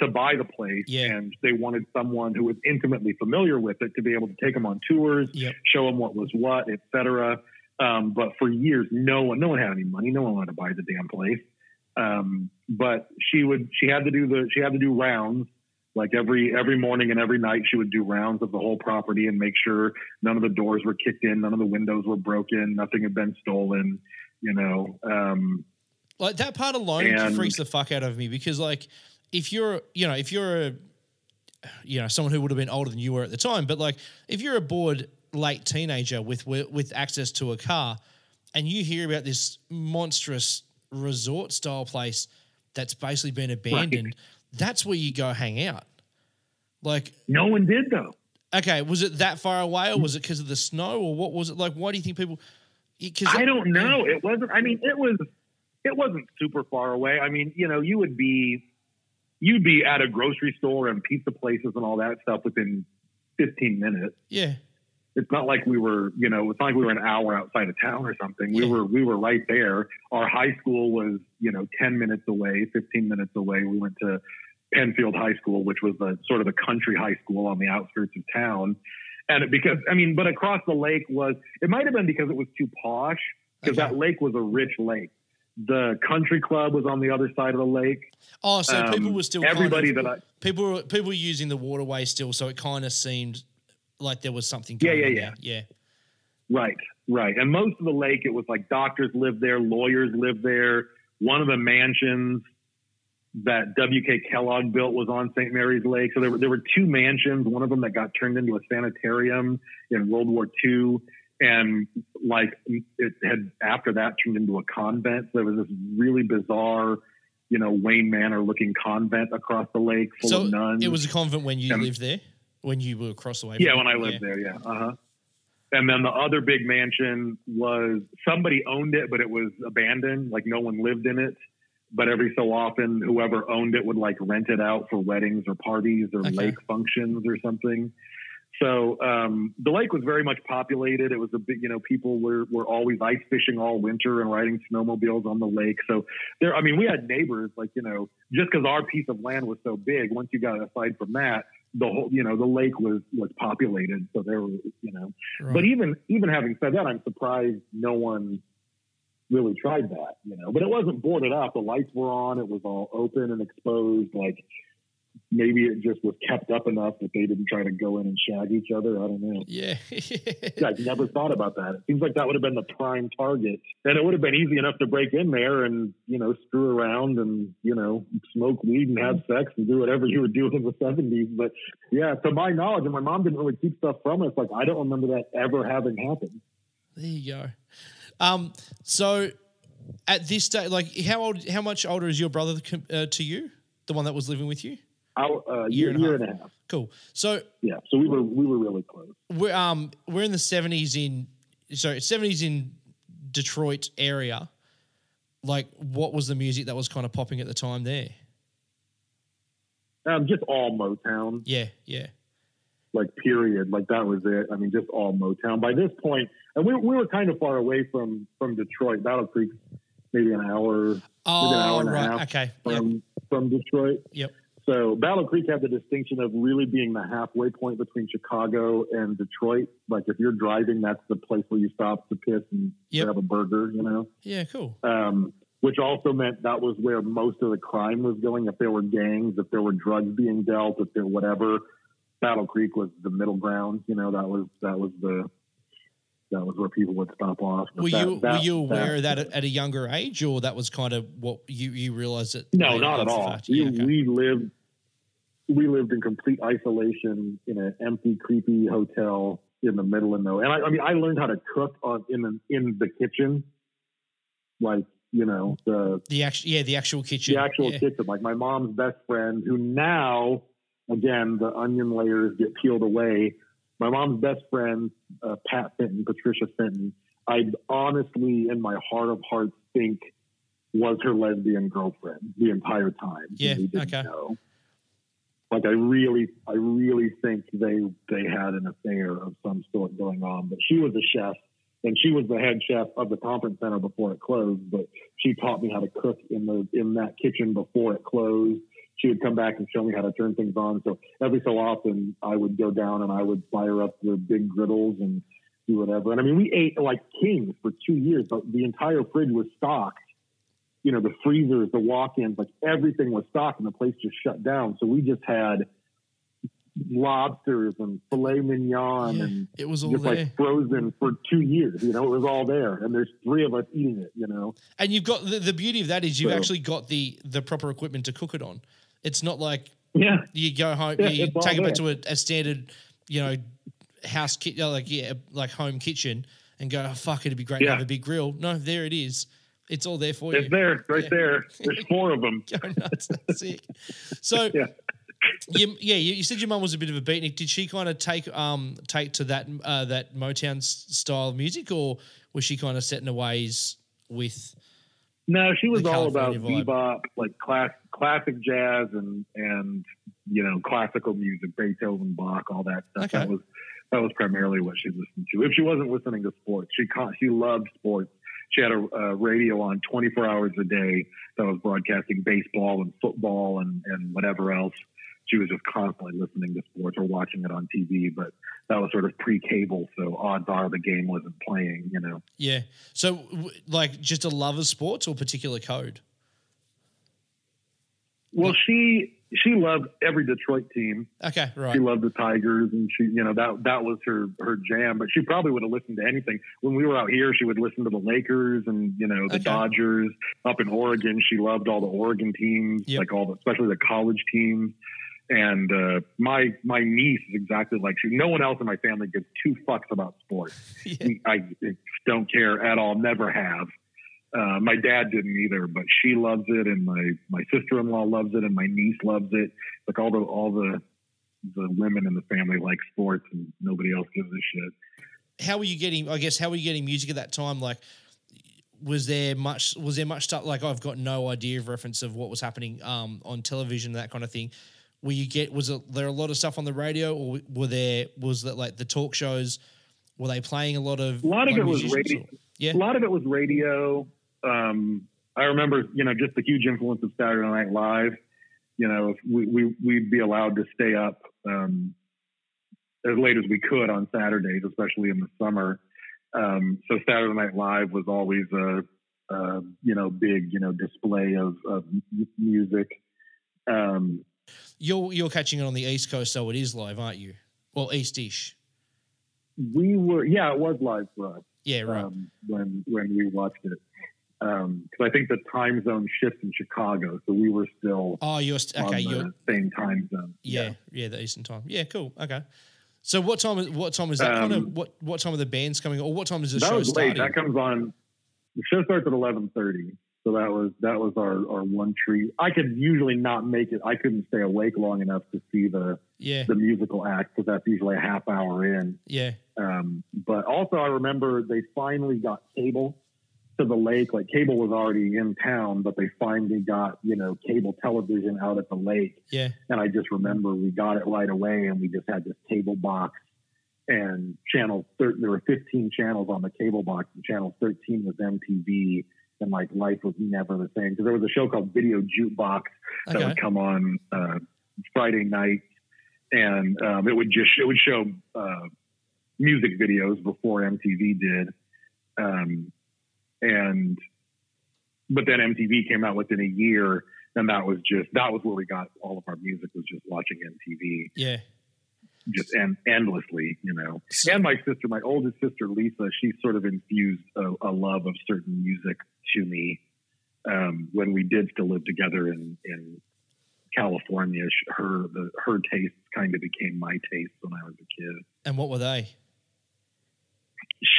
to buy the place. Yeah. And they wanted someone who was intimately familiar with it to be able to take them on tours, Yep. show them what was what, etc. Um, but for years, no one, no one had any money. No one wanted to buy the damn place. Um, but she would, she had to do the, she had to do rounds like every, every morning and every night she would do rounds of the whole property and make sure none of the doors were kicked in, none of the windows were broken, nothing had been stolen, you know. Um, like that part alone And- freaks the fuck out of me because like if you're you know if you're a you know someone who would have been older than you were at the time but like if you're a bored late teenager with with access to a car and you hear about this monstrous resort style place that's basically been abandoned that's where you go hang out like no one did though. okay was it that far away or was it because of the snow or what was it like why do you think people because I don't know. It wasn't. I mean, it was. It wasn't super far away. I mean, you know, you would be, you'd be at a grocery store and pizza places and all that stuff within 15 minutes. yeah It's not like we were, you know, it's not like we were an hour outside of town or something. We Yeah. were, we were right there. Our high school was, you know, 10 minutes away, 15 minutes away. We went to Pennfield High School, which was the sort of the country high school on the outskirts of town. And it- because, I mean, but across the lake was, it might have been because it was too posh because Okay. that lake was a rich lake. The country club was on the other side of the lake. oh so people Um, were still everybody kind of, that I, people were people were using the waterway still, so it kind of seemed like there was something. Yeah, Going yeah, yeah. yeah. Right, right. And most of the lake, it was like doctors lived there, lawyers lived there. One of the mansions that W.K. Kellogg built was on St. Mary's Lake. So there were, there were two mansions, one of them that got turned into a sanitarium in World War II. And like it had after that turned into a convent. So there was this really bizarre, you know, Wayne Manor looking convent across the lake full So of nuns. it was a convent when you Um, lived there, when you were across the way. Yeah, when? I lived there, yeah. Uh huh. And then the other big mansion was somebody owned it, but it was abandoned. Like no one lived in it. But every so often, whoever owned it would like rent it out for weddings or parties or Okay. lake functions or something. So um, the lake was very much populated. It was a big, you know, people were, were always ice fishing all winter and riding snowmobiles on the lake. So there, I mean, we had neighbors like, you know, just because our piece of land was so big, once you got aside from that, the whole, you know, the lake was, was populated. So there was, you know, Right. but even, even having said that, I'm surprised no one really tried that, you know, but it wasn't boarded up. The lights were on. It was all open and exposed. Like, maybe it just was kept up enough that they didn't try to go in and shag each other. I don't know. Yeah. *laughs* Yeah, I never thought about that. It seems like that would have been the prime target, and it would have been easy enough to break in there and you know screw around and you know smoke weed and have sex and do whatever you were doing in the seventies. But yeah, to my knowledge, and my mom didn't really keep stuff from us. Like I don't remember that ever having happened. There you go. Um, so at this day, like how old, how much older is your brother uh, to you? The one that was living with you? Our, uh, Year year, and a year and a half. Cool. So Yeah, so we were we were really close. we're um we're in the seventies in sorry seventies in Detroit area. Like, what was the music that was kind of popping at the time there? Um, just all Motown. Yeah, yeah, like period like that was it i mean just all motown by this point and we, we were kind of far away from from detroit battle creek maybe an hour maybe an hour Oh, and a half Okay. Yep. from from detroit Yep. so battle creek had the distinction of really being the halfway point between chicago and detroit like if you're driving that's the place where you stop to piss and Yep. have a burger you know Yeah. Cool. um, which also meant that was where most of the crime was going. If there were gangs, if there were drugs being dealt, if there whatever, Battle Creek was the middle ground. You know, that was that was the that was where people would stop off. But Were that- you that- were you aware of that at, a younger age, or that was kind of what you you realized that? No, not at all. We, okay. we lived we lived in complete isolation in an empty, creepy hotel in the middle of nowhere. And I, I mean, I learned how to cook on in the in the kitchen, like you know the the actual yeah the actual kitchen. the actual yeah. kitchen. Like my mom's best friend, who now, again, the onion layers get peeled away. My mom's best friend, uh, Pat Fenton, Patricia Fenton, I honestly, in my heart of hearts, think was her lesbian girlfriend the entire time. Yeah, okay. know. Like I really, I really think they they had an affair of some sort going on. But she was a chef, and she was the head chef of the conference center before it closed. But she taught me how to cook in the in that kitchen before it closed. She would come back and show me how to turn things on. So every so often, I would go down and I would fire up the big griddles and do whatever. And I mean, we ate like kings for two years, but the entire fridge was stocked. You know, the freezers, the walk-ins, like everything was stocked, and the place just shut down. So we just had lobsters and filet mignon Yeah, and it was all just there. like frozen for two years. You know, it was all there, and there's three of us eating it. You know, And you've got the, the beauty of that is you've So- actually got the the proper equipment to cook it on. It's not like yeah, you go home, Yeah, you take it back to a, a standard, you know, house kit, like yeah, like home kitchen, and go, oh, fuck, it'd be great to have a big grill. No, there it is. It's all there for you. it's there, right Yeah. there. *laughs* There's four of them. Go nuts. That's sick. So, *laughs* Yeah. you, yeah, you, you said your mum was a bit of a beatnik. Did she kind of take um take to that uh, that Motown style of music, or was she kind of set in her ways with? No, she was all about vibe. bebop, like class, classic jazz and and you know classical music, Beethoven, Bach, all that stuff. Okay. That was that was primarily what she listened to. If she wasn't listening to sports, she she loved sports. She had a, a radio on 24 hours a day that was broadcasting baseball and football and and whatever else. She was just constantly listening to sports or watching it on TV. But that was sort of pre-cable, so odds are the game wasn't playing. You know. Yeah. So, like, just a love of sports or particular code? Well, she she loved every Detroit team. Okay, right. She loved the Tigers, and she, you know, that that was her her jam. But she probably would have listened to anything. When we were out here, she would listen to the Lakers and you know the Okay. Dodgers. Up in Oregon, she loved all the Oregon teams, Yep. like all the, especially the college teams. And uh, my my niece is exactly like she. No one else in my family gives two fucks about sports. *laughs* Yeah. I don't care at all. Never have. Uh, my dad didn't either, but she loves it, and my my sister in law loves it, and my niece loves it. Like all the all the the women in the family like sports, and nobody else gives a shit. How were you getting? I guess how were you getting music at that time? Like, was there much? Was there much stuff? Like, I've got no idea of reference of what was happening um, on television, that kind of thing. Were you get? Was it, there a lot of stuff on the radio, or were there? Was that like the talk shows? Were they playing a lot of? A lot of like, it was radio. or- Yeah. A lot of it was radio. Um, I remember, you know, just the huge influence of Saturday Night Live. You know, if we, we we'd be allowed to stay up um, as late as we could on Saturdays, especially in the summer. Um, so Saturday Night Live was always a, a you know big you know display of, of music. Um, you're you're catching it on the East Coast, so it is live, aren't you? Well, East-ish. We were, yeah, it was live for us Yeah, right. um, when when we watched it. Because I think the time zone shifts in Chicago, so we were still oh, you're st- okay. You're the same time zone. yeah, yeah, the Eastern time. Yeah, cool. Okay. So what time? is- What time is that? kind of Um, what what time are the bands coming? Or what time is the that show was late. starting? That comes on. The show starts at eleven thirty, so that was that was our our one treat. I could usually not make it. I couldn't stay awake long enough to see the yeah, the musical act because that's usually a half hour in. yeah, Um, but also, I remember they finally got cable to the lake. Like cable was already in town, but they finally got you know cable television out at the lake. yeah, And I just remember we got it right away, and we just had this cable box and channel. Thir- there were 15 channels on the cable box, and channel 13 was MTV. And like life was never the same. Because there was a show called Video Jukebox that okay, would come on uh, Friday night, and um, it would just it would show uh, music videos before MTV did, um, and but then MTV came out within a year, and that was just that was where we got all of our music was just watching MTV yeah. Just en- endlessly, you know. And my sister, my oldest sister Lisa, she sort of infused a, a love of certain music to me um, when we did still live together in in California. Her the her tastes kind of became my tastes when I was a kid. And what were they?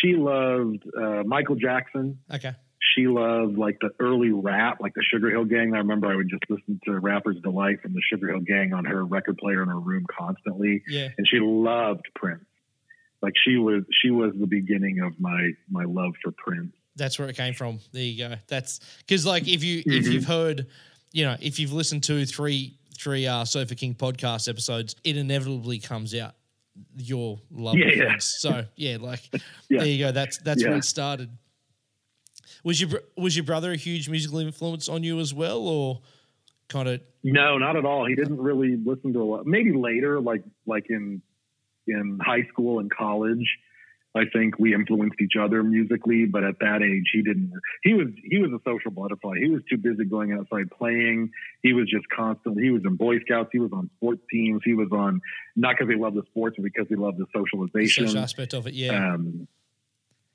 She loved uh, Michael Jackson. Okay, She loved like the early rap, like the Sugar Hill Gang. I remember I would just listen to Rapper's Delight from the Sugar Hill Gang on her record player in her room constantly. yeah, and she loved Prince. Like she was, she was the beginning of my my love for Prince. that's where it came from. There you go. That's because like if you if Mhm. you've heard, you know, if you've listened to three three uh Sofa King podcast episodes, it inevitably comes out your love Yeah, yeah. So yeah, like *laughs* Yeah. there you go. That's that's where it started. Was your was your brother a huge musical influence on you as well, or kind of No, not at all. He didn't really listen to a lot. Maybe later, like like in in high school and college, I think we influenced each other musically. But at that age, he didn't. He was he was a social butterfly. He was too busy going outside playing. He was just constantly. He was in Boy Scouts. He was on sports teams. He was on not because he loved the sports, but because he loved the socialization. social aspect of it? Yeah, Um,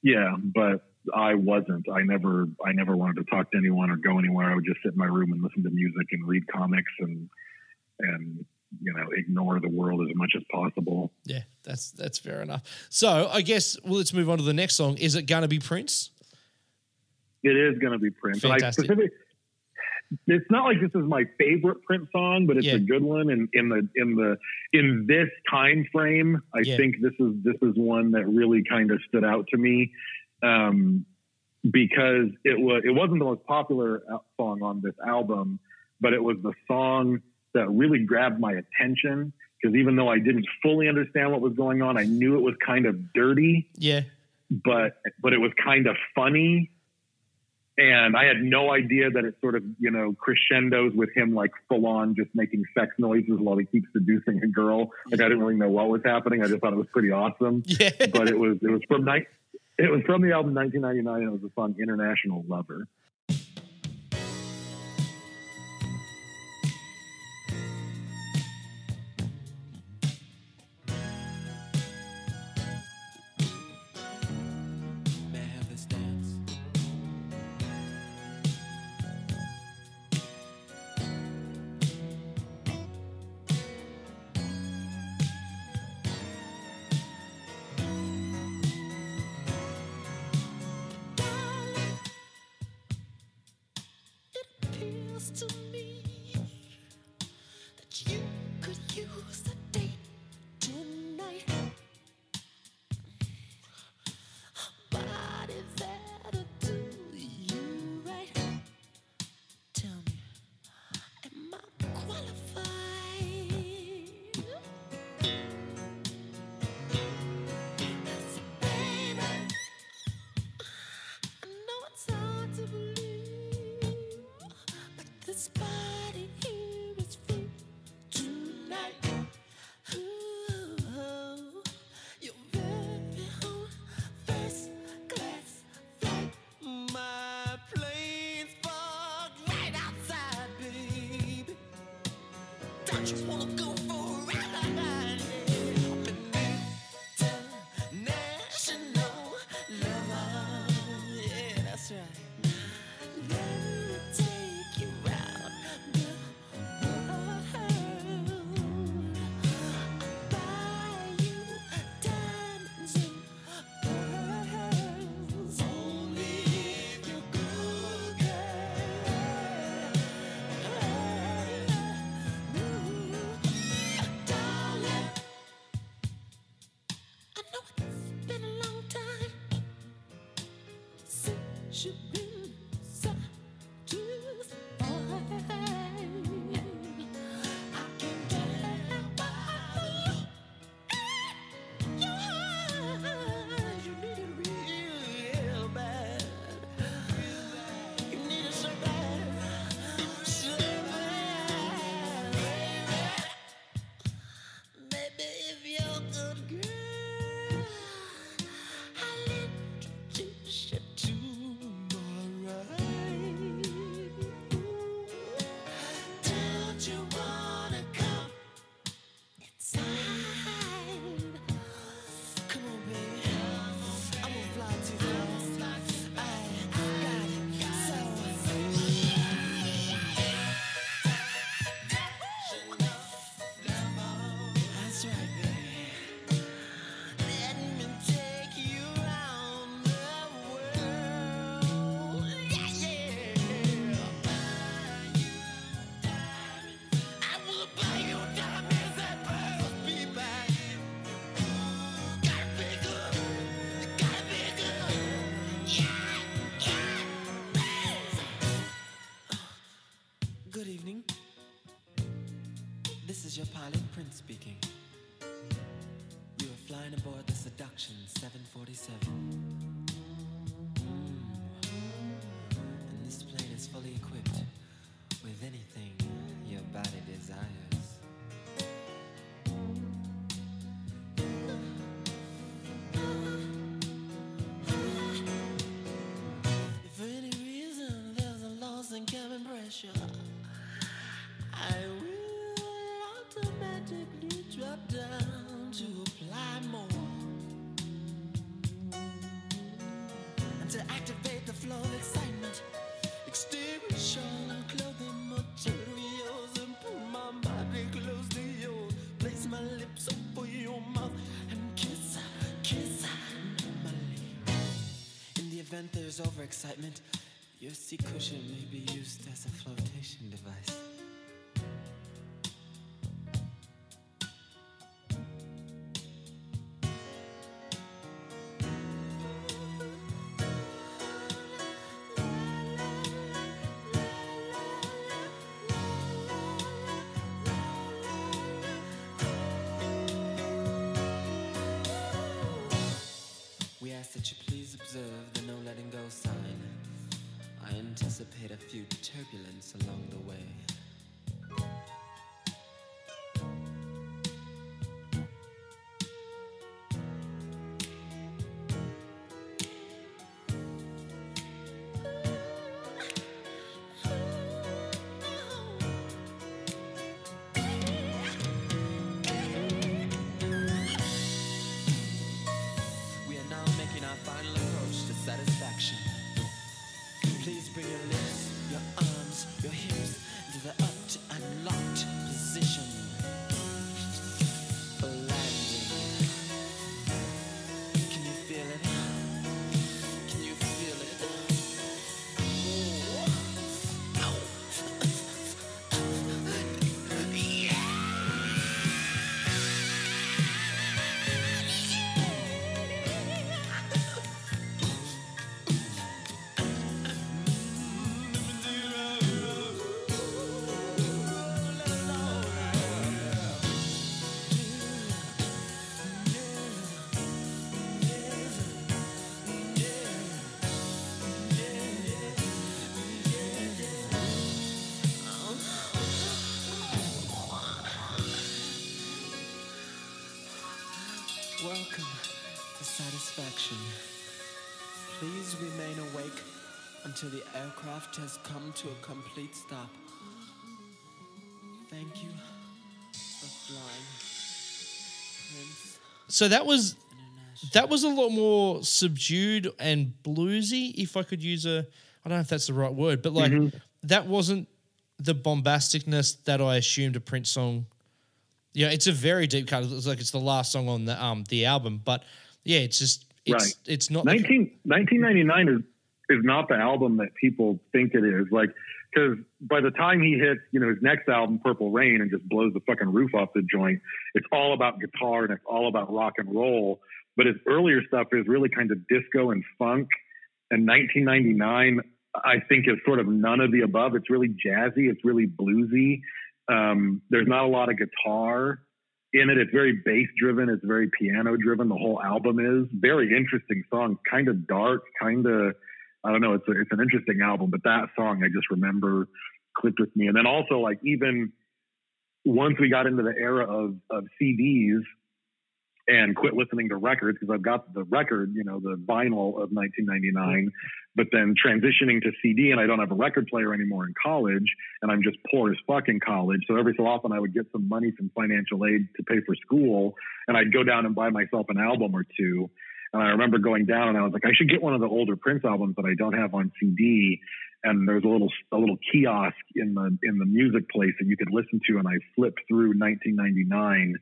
yeah, but I wasn't. I never, I never wanted to talk to anyone or go anywhere. I would just sit in my room and listen to music and read comics and, and you know, ignore the world as much as possible. yeah, that's that's fair enough. So I guess well, let's move on to the next song. Is it gonna be Prince? It is going to be Prince. Fantastic. it's not like this is my favorite Prince song, but it's Yeah. a good one. And in the in the in this time frame, I Yeah. think this is this is one that really kind of stood out to me um, because it was it wasn't the most popular song on this album, but it was the song that really grabbed my attention. Because even though I didn't fully understand what was going on, I knew it was kind of dirty. Yeah, but but it was kind of funny. And i had no idea that it sort of you know crescendos with him like full on just making sex noises while he keeps seducing a girl. Like i didn't really know what was happening. I just thought it was pretty awesome. *laughs* Yeah. but it was it was from night it was from the album 1999 and it was the song international lover 47. to activate the flow of excitement. Extinguishing and clothing materials and pull my body close to yours. Place my lips over your mouth and kiss, kiss normally. In the event there's overexcitement, your seat cushion may be used as a flotation device. until the aircraft has come to a complete stop. Thank you for flying, Prince. So that was that was a lot more subdued and bluesy, if I could use a. I don't know if that's the right word, but like mm-hmm. that wasn't the bombasticness that I assumed a Prince song. Yeah, it's a very deep cut. It's like it's the last song on the um the album, but yeah, it's just it's right. it's not 19, the, 1999 is is not the album that people think it is. Like, because by the time he hits, you know, his next album, Purple Rain, and just blows the fucking roof off the joint, it's all about guitar and it's all about rock and roll. But his earlier stuff is really kind of disco and funk. And 1999, I think, is sort of none of the above. It's really jazzy. It's really bluesy. Um, there's not a lot of guitar in it. It's very bass driven. It's very piano driven. The whole album is very interesting song, kind of dark, kind of, I don't know. It's a, it's an interesting album, but that song I just remember clicked with me. And then also like even once we got into the era of, of CDs and quit listening to records because I've got the record, you know, the vinyl of 1999, but then transitioning to CD and I don't have a record player anymore in college and I'm just poor as fuck in college. So every so often I would get some money from financial aid to pay for school and I'd go down and buy myself an album or two. And I remember going down and I was like, I should get one of the older Prince albums that I don't have on CD. And there's a little a little kiosk in the in the music place that you could listen to. And I flipped through 1999.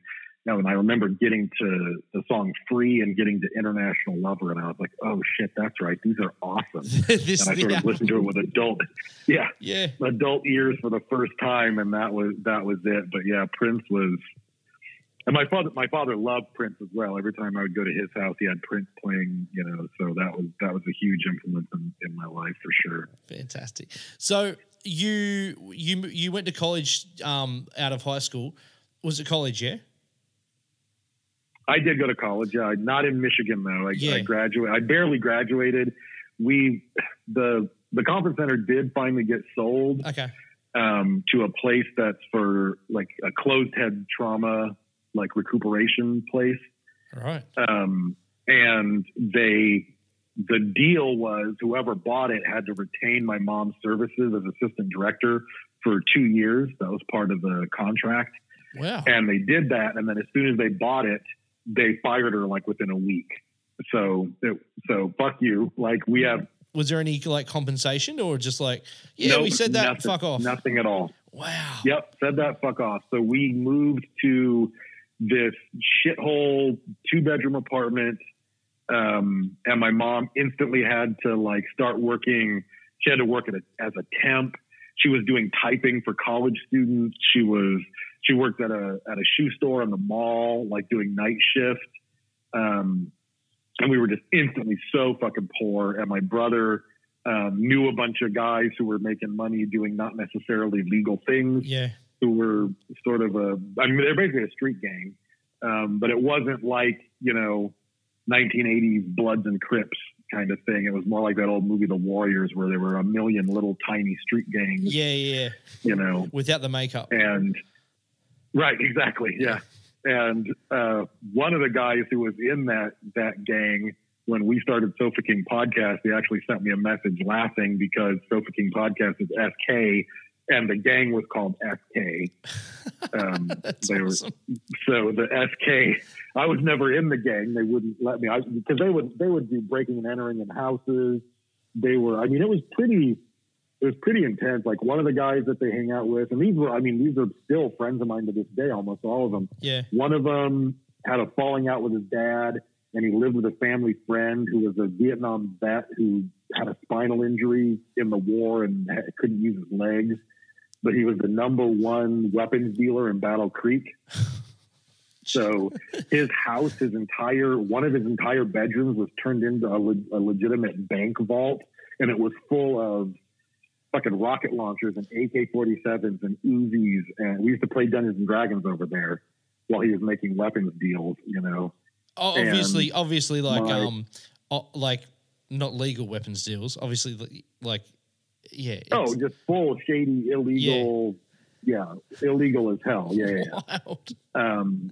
Now, and I remember getting to the song "Free" and getting to "International Lover," and I was like, "Oh shit, that's right. These are awesome." this *laughs* and I sort of listened to it with adult, yeah, Yeah. adult ears for the first time, and that was that was it. But yeah, Prince was, and my father my father loved Prince as well. Every time I would go to his house, he had Prince playing, you know. So that was that was a huge influence in, in my life for sure. Fantastic. So you you you went to college um, out of high school. Was it college? Yeah. I did go to college, yeah, not in Michigan though. I, Yeah. I graduated. I barely graduated. We the the conference center did finally get sold. Okay. um, to a place that's for like a closed head trauma, like recuperation place. All right. Um, and they, the deal was whoever bought it had to retain my mom's services as assistant director for two years. That was part of the contract. Wow. And they did that. And then as soon as they bought it, they fired her like within a week. So, it, so fuck you. Like we have Was there any like compensation or just like yeah no- we said that nothing- fuck off? Nothing at all. Wow. Yep, said that fuck off. So we moved to this shithole two bedroom apartment. Um, and my mom instantly had to like start working. She had to work at a, as a temp. She was doing typing for college students. She was, she worked at a, at a shoe store in the mall, like doing night shift. Um, and we were just instantly so fucking poor. And my brother, um, knew a bunch of guys who were making money doing not necessarily legal things Yeah. Who were sort of a, I mean, they're basically a street gang, um, but it wasn't like, you know, 1980s Bloods and Crips kind of thing. It was more like that old movie, The Warriors, where there were a million little tiny street gangs, Yeah. Yeah. you know, Without the makeup. and right, exactly. Yeah. And, uh, one of the guys who was in that, that gang, when we started Sofa King podcast, they actually sent me a message laughing because Sofa King podcast is SK and the gang was called SK. *laughs* Um, *laughs* they were, awesome. so the SK, I was never in the gang. They wouldn't let me because they would they would do breaking and entering in houses. They were, I mean, it was pretty, it was pretty intense. Like one of the guys that they hang out with, and these were, I mean, these are still friends of mine to this day, almost all of them. Yeah. One of them had a falling out with his dad, and he lived with a family friend who was a Vietnam vet who had a spinal injury in the war and couldn't use his legs. But he was the number one weapons dealer in Battle Creek. *laughs* So his house, his entire one of his entire bedrooms was turned into a, le- a legitimate bank vault, and it was full of fucking rocket launchers and AK-47s and Uzis, and we used to play Dungeons and Dragons over there while he was making weapons deals. You know, O- And Obviously, obviously, like my- um, like not legal weapons deals. Obviously, like yeah. oh, just full shady, illegal, yeah, illegal as hell. Yeah, yeah. yeah. Um,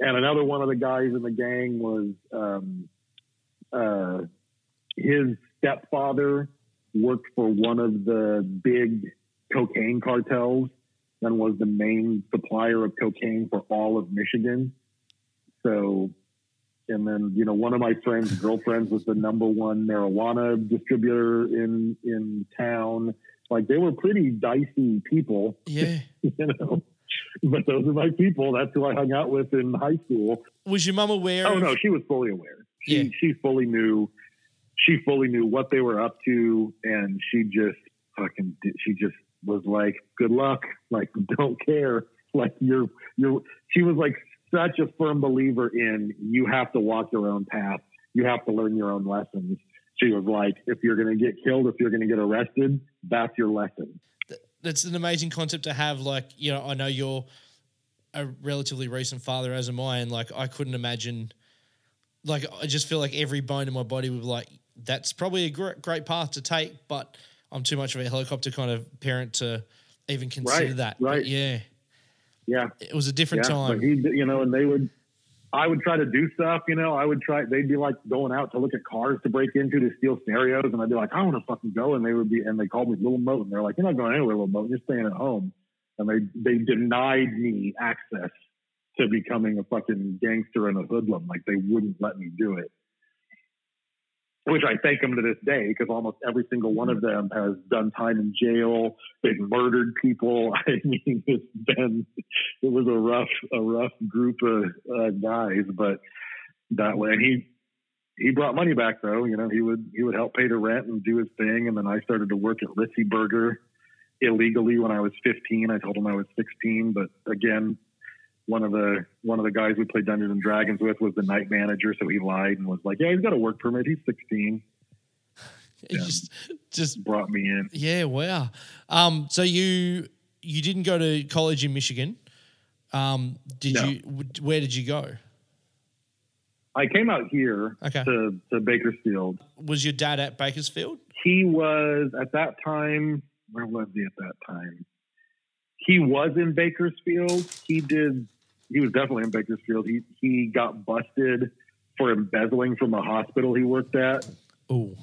and another one of the guys in the gang was um, uh, his stepfather worked for one of the big cocaine cartels and was the main supplier of cocaine for all of Michigan. So and then you know one of my friends' girlfriends was the number one marijuana distributor in in town. Like they were pretty dicey people, Yeah. *laughs* you know. But those are my people. That's who I hung out with in high school. Was your mom aware? Oh of- no, she was fully aware. She Yeah. she fully knew. She fully knew what they were up to, and she just fucking. She just was like, "Good luck." Like, *laughs* don't care. Like you're you're. She was like such a firm believer in you have to walk your own path. You have to learn your own lessons. She was like, if you're going to get killed, if you're going to get arrested, that's your lesson. That's an amazing concept to have. Like, you know, I know you're a relatively recent father, as am I, and like, I couldn't imagine. Like, I just feel like every bone in my body would be like, that's probably a great, great path to take, but I'm too much of a helicopter kind of parent to even consider Right, that. But right. yeah, Yeah, it was a different yeah. time. But he, you know, and they would. I would try to do stuff, you know. I would try. They'd be like going out to look at cars to break into to steal stereos, and I'd be like, I want to fucking go, and they would be, and they called me Little Moat, and they're like, You're not going anywhere, Little Moat. You're staying at home, and they they denied me access to becoming a fucking gangster and a hoodlum. Like they wouldn't let me do it. Which I thank them to this day because almost every single one of them has done time in jail. They've murdered people. *laughs* I mean, it's been it was a rough a rough group of uh, guys, but that way. And he he brought money back though. You know, he would he would help pay the rent and do his thing. And then I started to work at Ritzy Burger illegally when I was 15. I told him I was 16, but again, one of the one of the guys we played Dungeons and Dragons with was the night manager, so he lied and was like, "Yeah, he's got a work permit. He's 16." It just, just Brought me in. yeah, wow. Um, so you you didn't go to college in Michigan. Um, did No. you? Where did you go? I came out here Okay. to, to Bakersfield. Was your dad at Bakersfield? He was at that time. Where was he at that time? He was in Bakersfield. He did. He was definitely in Bakersfield. He he got busted for embezzling from a hospital he worked at Oh,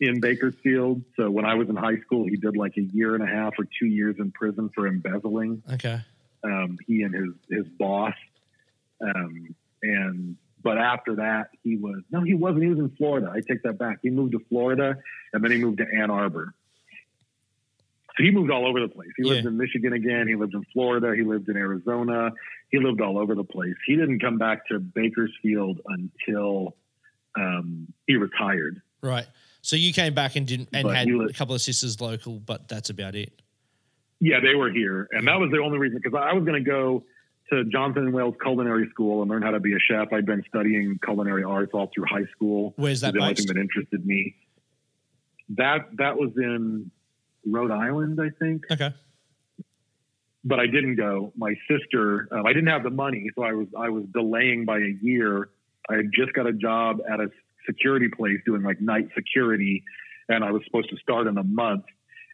in Bakersfield. So when I was in high school, he did like a year and a half or two years in prison for embezzling. okay. um, he and his his boss. Um, and but after that, he was no, he wasn't. He was in Florida. I take that back. He moved to Florida, and then he moved to Ann Arbor. So he moved all over the place. He lived in Michigan again. He lived in Florida. He lived in Arizona. He lived all over the place. He didn't come back to Bakersfield until um, he retired. Right. So you came back and didn't and But had was- a couple of sisters local, but that's about it. Yeah, they were here, and that was the only reason because I was going to go to Johnson and Wales Culinary School and learn how to be a chef. I'd been studying culinary arts all through high school. Where's that the only thing that interested me. That that was in Rhode Island, I think, Okay. but I didn't go. My sister, um, I didn't have the money, so I was I was delaying by a year. I had just got a job at a security place doing like night security, and I was supposed to start in a month.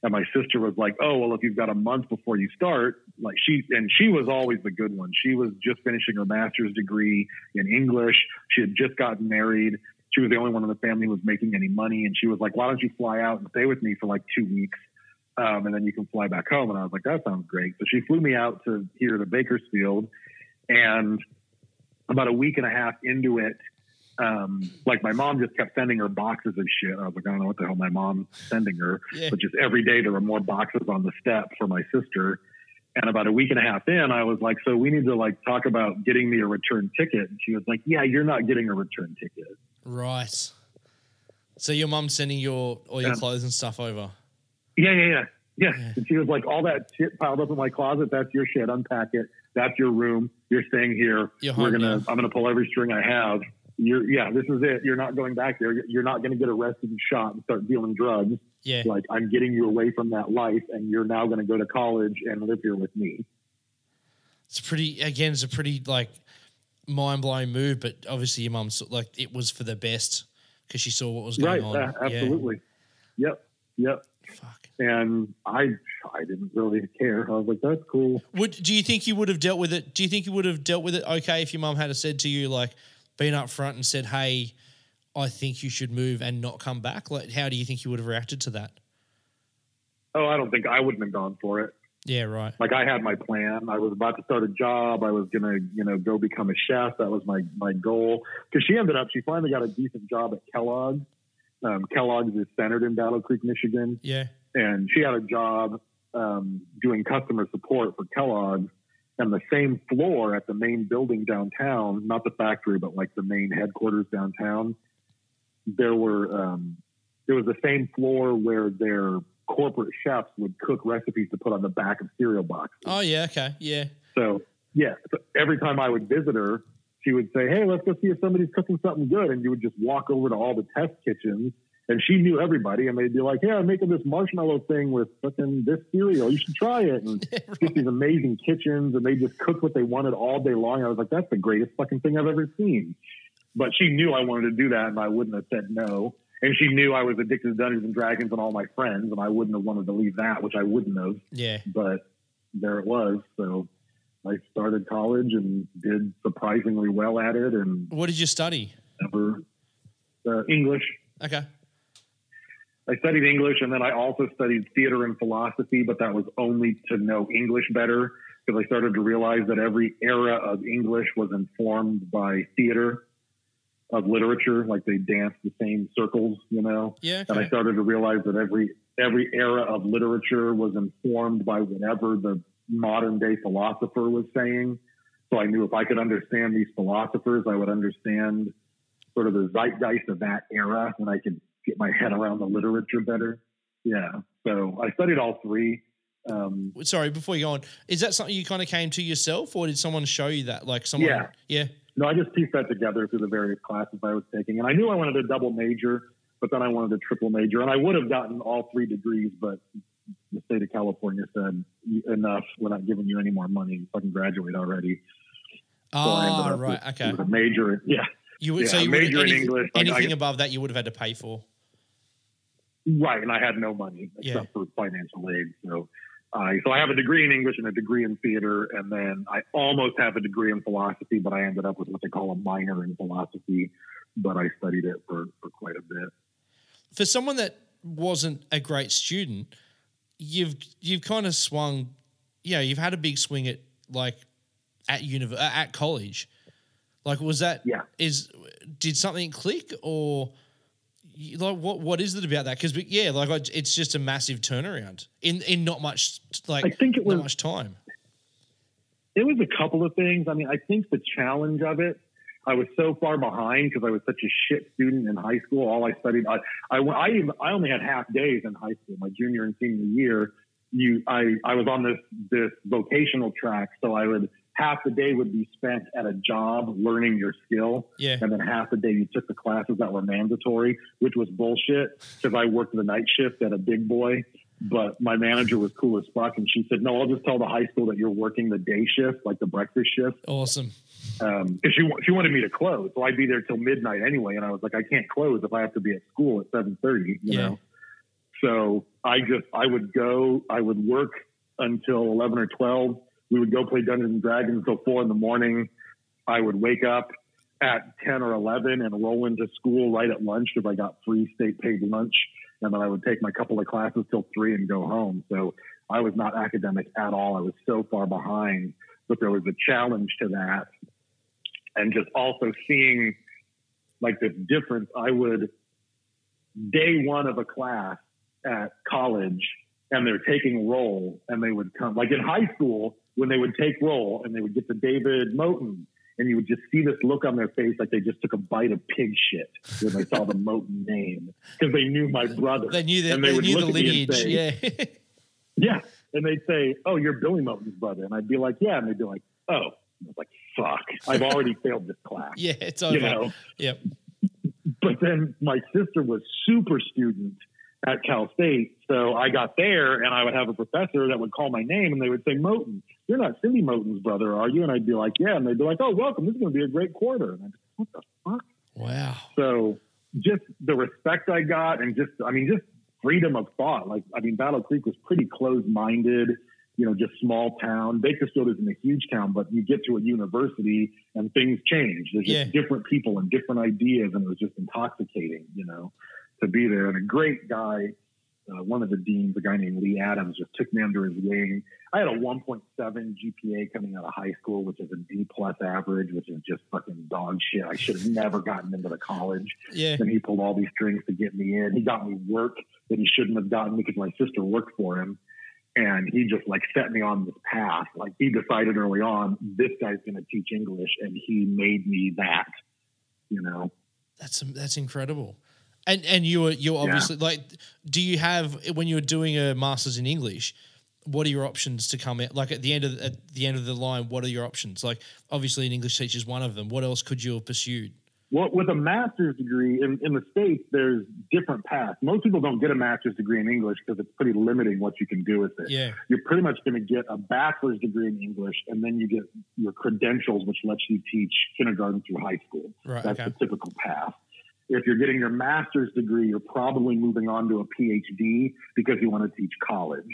And my sister was like, "Oh, well, if you've got a month before you start, like she and she was always the good one. She was just finishing her master's degree in English. She had just gotten married. She was the only one in the family who was making any money, and she was like, "Why don't you fly out and stay with me for like two weeks, um, and then you can fly back home?" And I was like, "That sounds great." So she flew me out to here to Bakersfield, and about a week and a half into it, um, like my mom just kept sending her boxes of shit. I was like, I don't know what the hell my mom's sending her, Yeah. but just every day there were more boxes on the step for my sister. And about a week and a half in, I was like, so we need to like talk about getting me a return ticket. And she was like, yeah, you're not getting a return ticket. Right. So your mom's sending your all your clothes and stuff over. Yeah, yeah, yeah. Yeah. Yeah. And she was like, all that shit piled up in my closet, that's your shit. Unpack it. That's your room. You're staying here. You're We're home gonna. I'm gonna pull every string I have. You're yeah, this is it. You're not going back there. You're not gonna get arrested and shot and start dealing drugs. Yeah. Like I'm getting you away from that life and you're now gonna go to college and live here with me. It's pretty again, it's a pretty like mind blowing move, but obviously your mum's like it was for the best because she saw what was Right. going on. uh, absolutely. Yep. Yep. Fuck. And I I didn't really care. I was like, that's cool. Would do you think you would have dealt with it? Do you think you would have dealt with it okay if your mum had said to you like been up front and said, "Hey, I think you should move and not come back"? Like, how do you think you would have reacted to that? Oh, I don't think I wouldn't have gone for it. Yeah, right. Like I had my plan. I was about to start a job. I was gonna, you know, go become a chef. That was my my goal. Because she ended up, she finally got a decent job at Kellogg's. Um, Kellogg's is centered in Battle Creek, Michigan, Yeah. And she had a job um, doing customer support for Kellogg's. And the same floor at the main building downtown, not the factory, but like the main headquarters downtown, there were um, there was the same floor where their corporate chefs would cook recipes to put on the back of cereal boxes. Oh yeah. Okay. Yeah. So yeah, so every time I would visit her, she would say, "Hey, let's go see if somebody's cooking something good." And you would just walk over to all the test kitchens, and she knew everybody, and they'd be like, "Hey, I'm making this marshmallow thing with fucking this cereal. You should try it." And *laughs* get these amazing kitchens, and they just cook what they wanted all day long. I was like, "That's the greatest fucking thing I've ever seen." But she knew I wanted to do that, and I wouldn't have said no. And she knew I was addicted to Dungeons and Dragons and all my friends, and I wouldn't have wanted to leave that, which I wouldn't have Yeah. but there it was. So I started college and did surprisingly well at it, and What did you study? never uh, English. Okay. I studied English, and then I also studied theater and philosophy, but that was only to know English better because I started to realize that every era of English was informed by theater of literature, like they danced the same circles, you know. Yeah. and I started to realize that every every era of literature was informed by whatever the modern day philosopher was saying. So I knew if I could understand these philosophers, I would understand sort of the zeitgeist of that era, and I could get my head around the literature better. Yeah. So I studied all three. Um, Sorry, before you go on, is that something you kind of came to yourself, or did someone show you that? Like someone? Yeah. Yeah. no, I just pieced that together through the various classes I was taking, and I knew I wanted a double major, but then I wanted a triple major, and I would have gotten all three degrees, but the state of California said enough. We're not giving you any more money. You fucking graduate already. So Oh, up right. with- Okay. with a major. Yeah. You would Yeah, so you major would in anything, English, anything above that you would have had to pay for. Right, and I had no money except for financial aid. So, uh, so I have a degree in English and a degree in theater, and then I almost have a degree in philosophy, but I ended up with what they call a minor in philosophy. But I studied it for, for quite a bit. For someone that wasn't a great student, you've you've kind of swung. Yeah, you've had a big swing at like at univ- uh, at college. Like, was that Yeah. is did something click or you- like what what is it about that? Because yeah, like I- it's just a massive turnaround in in not much like I think it not was- much time. It was a couple of things. I mean, I think the challenge of it, I was so far behind because I was such a shit student in high school. All I studied, I, I, I, even, I only had half days in high school, my junior and senior year. You, I, I was on this, this vocational track. So I would, half the day would be spent at a job learning your skill. Yeah. And then half the day you took the classes that were mandatory, which was bullshit because I worked the night shift at a big boy. But my manager was cool as fuck, and she said, "No, I'll just tell the high school that you're working the day shift, like the breakfast shift." Awesome. Um, because she she wanted me to close, so I'd be there till midnight anyway, and I was like, "I can't close if I have to be at school at seven thirty, you Yeah. know." So I just I would go, I would work until eleven or twelve. We would go play Dungeons and Dragons until four in the morning. I would wake up at ten or eleven and roll into school right at lunch if I got free state paid lunch, and then I would take my couple of classes till three and go home. So I was not academic at all. I was so far behind, but there was a challenge to that, and just also seeing like this difference. I would day one of a class at college and they're taking roll and they would come like in high school when they would take roll and they would get to David Moton and you would just see this look on their face like they just took a bite of pig shit when they saw the *laughs* Moton name because they knew my brother. They knew that And they, would knew the look at me and lineage. say, yeah. *laughs* Yeah. And they'd say, Oh, you're Billy Moton's brother. And I'd be like, Yeah. And they'd be like, Oh. I was like, Fuck. I've already *laughs* failed this class. yeah, it's over. You know? Yep. But then my sister was super student at Cal State. So I got there and I would have a professor that would call my name and they would say, Moton, you're not Cindy Moton's brother, are you? And I'd be like, Yeah. And they'd be like, Oh, welcome. This is going to be a great quarter. And I'd be like, What the fuck? Wow. So just the respect I got and just, I mean, just freedom of thought. Like, I mean, Battle Creek was pretty closed minded, you know, just small town. Bakersfield isn't a huge town, but you get to a university and things change. There's just Yeah. different people and different ideas. And it was just intoxicating, you know, to be there. And a great guy uh, one of the deans, a guy named Lee Adams, just took me under his wing. I had a 1.7 GPA coming out of high school, which is a D plus average, which is just fucking dog shit. I should have never gotten into the college. Yeah. And he pulled all these strings to get me in. He got me work that he shouldn't have gotten because my sister worked for him. And he just like set me on this path. Like he decided early on, this guy's going to teach English, and he made me that. You know, That's that's incredible. And and you were you're obviously like, do you have when you're doing a masters in English? What are your options to come out? Like at the end of at the end of the line, what are your options? Like obviously, an English teacher is one of them. What else could you have pursued? Well, with a master's degree in, in the States, there's different paths. Most people don't get a master's degree in English because it's pretty limiting what you can do with it. Yeah, You're pretty much going to get a bachelor's degree in English, and then you get your credentials, which lets you teach kindergarten through high school. right. That's okay. the typical path. If you're getting your master's degree, you're probably moving on to a PhD because you want to teach college.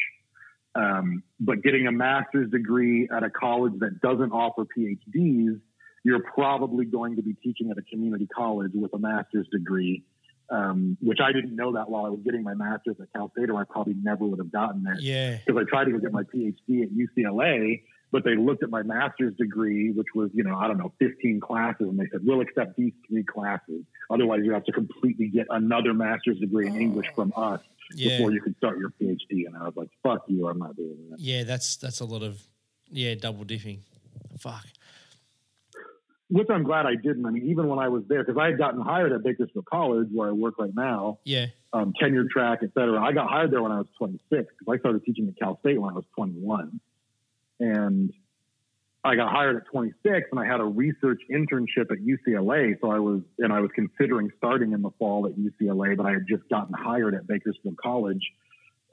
Um, but getting a master's degree at a college that doesn't offer PhDs, you're probably going to be teaching at a community college with a master's degree, um, which I didn't know that while I was getting my master's at Cal State, or I probably never would have gotten it Yeah, because I tried to go get my PhD at UCLA, but they looked at my master's degree, which was, you know, I don't know, 15 classes, and they said, we'll accept these three classes. Otherwise, you have to completely get another master's degree in English from us yeah, before you can start your PhD. And I was like, fuck you, I'm not doing that. yeah. That's that's a lot of yeah double dipping. Fuck. Which I'm glad I didn't. I mean, even when I was there, because I had gotten hired at Bakersfield College, where I work right now, Yeah, um, tenure track, et cetera. I got hired there when I was 26 because I started teaching at Cal State when I was 21. And I got hired at 26 and I had a research internship at UCLA. So I was, and I was considering starting in the fall at UCLA, but I had just gotten hired at Bakersfield College.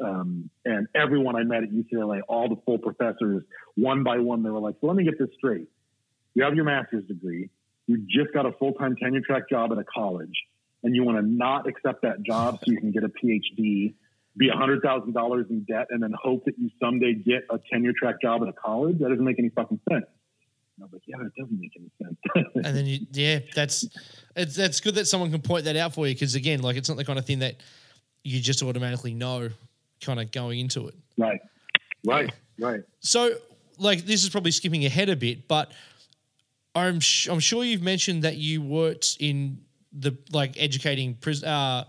Um, and everyone I met at UCLA, all the full professors, one by one, they were like, so let me get this straight. You have your master's degree. You just got a full time tenure track job at a college and you want to not accept that job so you can get a PhD, be $100,000 in debt, and then hope that you someday get a tenure track job at a college? That doesn't make any fucking sense. And I was like, yeah, that doesn't make any sense. *laughs* and then you yeah that's it's that's good that someone can point that out for you because again like it's not the kind of thing that you just automatically know kind of going into it right, right, right. so like this is probably skipping ahead a bit but i'm sh- i'm sure you've mentioned that you worked in the like educating pris- uh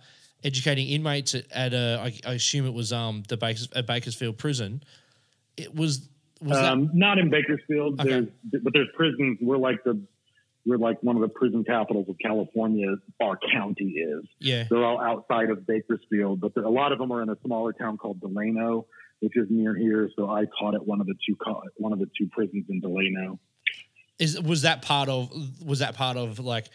educating inmates at, at a I, I assume it was um the Bakers, at Bakersfield prison it was was that Um, not in Bakersfield, Okay. there's, but there's prisons. We're like the, we're like one of the prison capitals of California. Our county is. yeah They're all outside of Bakersfield, but there, a lot of them are in a smaller town called Delano, which is near here. So I taught at one of the two one of the two prisons in Delano. is was that part of was that part of like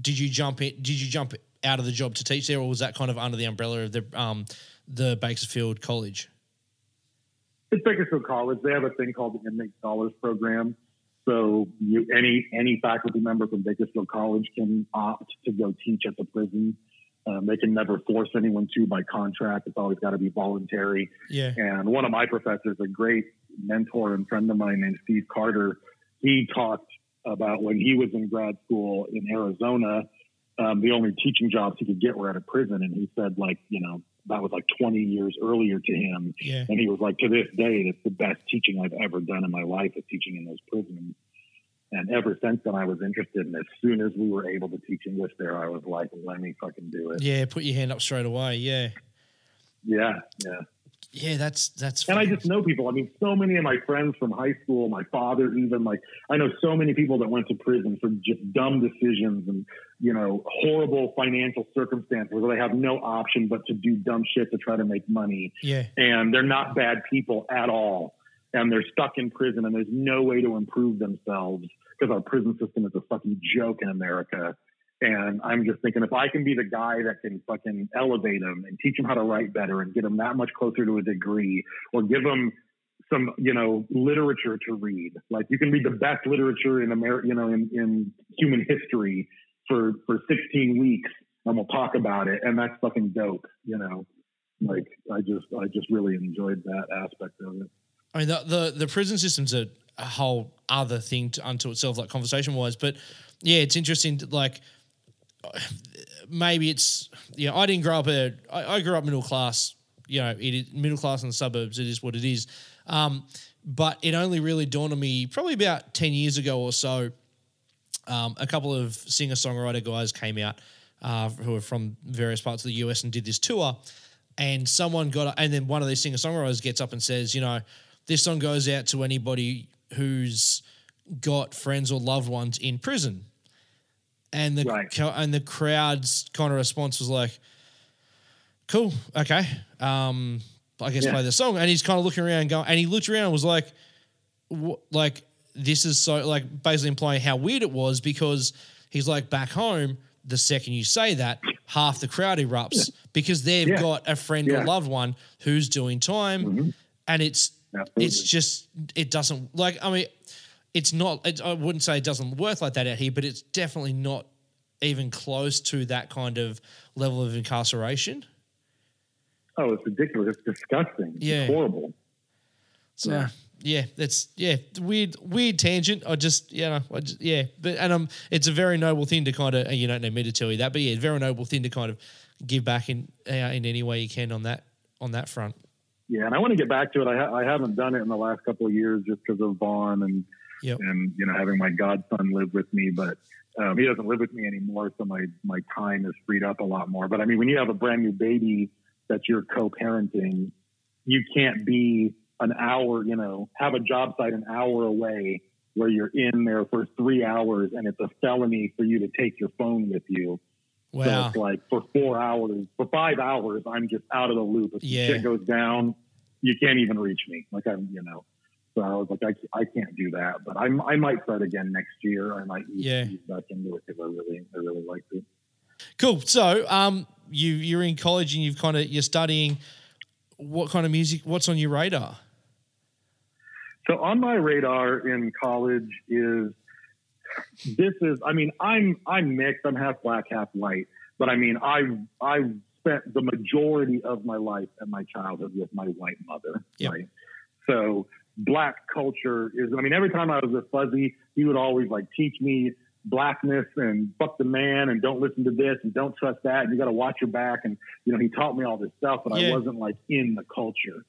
did you jump in did you jump out of the job to teach there or was that kind of under the umbrella of the um the Bakersfield College It's Bakersfield College. They have a thing called the Inmate Scholars Program. So you, any any faculty member from Bakersfield College can opt to go teach at the prison. Um, they can never force anyone to by contract. It's always got to be voluntary. yeah And one of my professors, a great mentor and friend of mine named Steve Carter, he talked about when he was in grad school in Arizona, um, the only teaching jobs he could get were at a prison. And he said, like, you know, that was like 20 years earlier to him. yeah And he was like, to this day, it's the best teaching I've ever done in my life is teaching in those prisons. And ever since then, I was interested. And as soon as we were able to teach English there, I was like, let me fucking do it. yeah put your hand up straight away yeah Yeah, yeah. Yeah that's that's And I just know people. I mean, so many of my friends from high school, my father, even like I know so many people that went to prison for just dumb decisions and you know horrible financial circumstances where they have no option but to do dumb shit to try to make money. yeah And they're not bad people at all, and they're stuck in prison, and there's no way to improve themselves because our prison system is a fucking joke in America. And I'm just thinking, if I can be the guy that can fucking elevate them and teach them how to write better and get them that much closer to a degree, or give them some, you know, literature to read. Like you can read the best literature in America, you know, in, in human history for for 16 weeks, and we'll talk about it, and that's fucking dope. You know, like I just I just really enjoyed that aspect of it. I mean, the, the the prison system's a, a whole other thing to, unto itself, like conversation wise. But yeah, it's interesting. Like maybe it's you know I didn't grow up a I, I grew up middle class. You know, it is middle class in the suburbs. It is what it is. Um, but it only really dawned on me probably about ten years ago or so. Um, a couple of singer songwriter guys came out uh, who are from various parts of the US and did this tour. And someone got, and then one of these singer songwriters gets up and says, you know, this song goes out to anybody who's got friends or loved ones in prison. And the Right. and the crowd's kind of response was like, "Cool, okay, um, I guess Yeah. play the song." And he's kind of looking around, going, and he looked around and was like, "What? Like this is so like basically implying how weird it was because he's like back home. The second you say that, half the crowd erupts because they've Yeah. got a friend Yeah. or loved one who's doing time, and it's Absolutely. it's just it doesn't like I mean it's not it, I wouldn't say it doesn't work like that out here, but it's definitely not even close to that kind of level of incarceration. Oh, it's ridiculous. It's disgusting. Yeah. It's horrible. So yeah, Yeah. that's yeah, weird weird tangent. I just you know, I just, yeah, but and um, it's a very noble thing to kind of you don't need me to tell you that, but yeah, very noble thing to kind of give back in uh, in any way you can on that on that front. Yeah, and I want to get back to it. I, ha- I haven't done it in the last couple of years just because of Vaughn and Yep. and you know having my godson live with me, but um, he doesn't live with me anymore, so my my time is freed up a lot more. But I mean, when you have a brand new baby that you're co-parenting, you can't be an hour, you know, have a job site an hour away where you're in there for three hours and it's a felony for you to take your phone with you. So Wow. it's like for four hours, for five hours, I'm just out of the loop. If Yeah. shit goes down, you can't even reach me. Like I'm, you know. So I was like, I, I can't do that. But I, I might start again next year. I might ease, Yeah. ease back into it because I really, I really liked it. Cool. So, um, you you're in college and you've kind of you're studying. What kind of music? What's on your radar? So on my radar in college is this is I mean I'm I'm mixed I'm half black half white but I mean I I spent the majority of my life and my childhood with my white mother Yep. right so black culture is I mean every time I was with Fuzzy he would always like teach me blackness and fuck the man and don't listen to this and don't trust that and you got to watch your back and you know he taught me all this stuff but Yeah. I wasn't like in the culture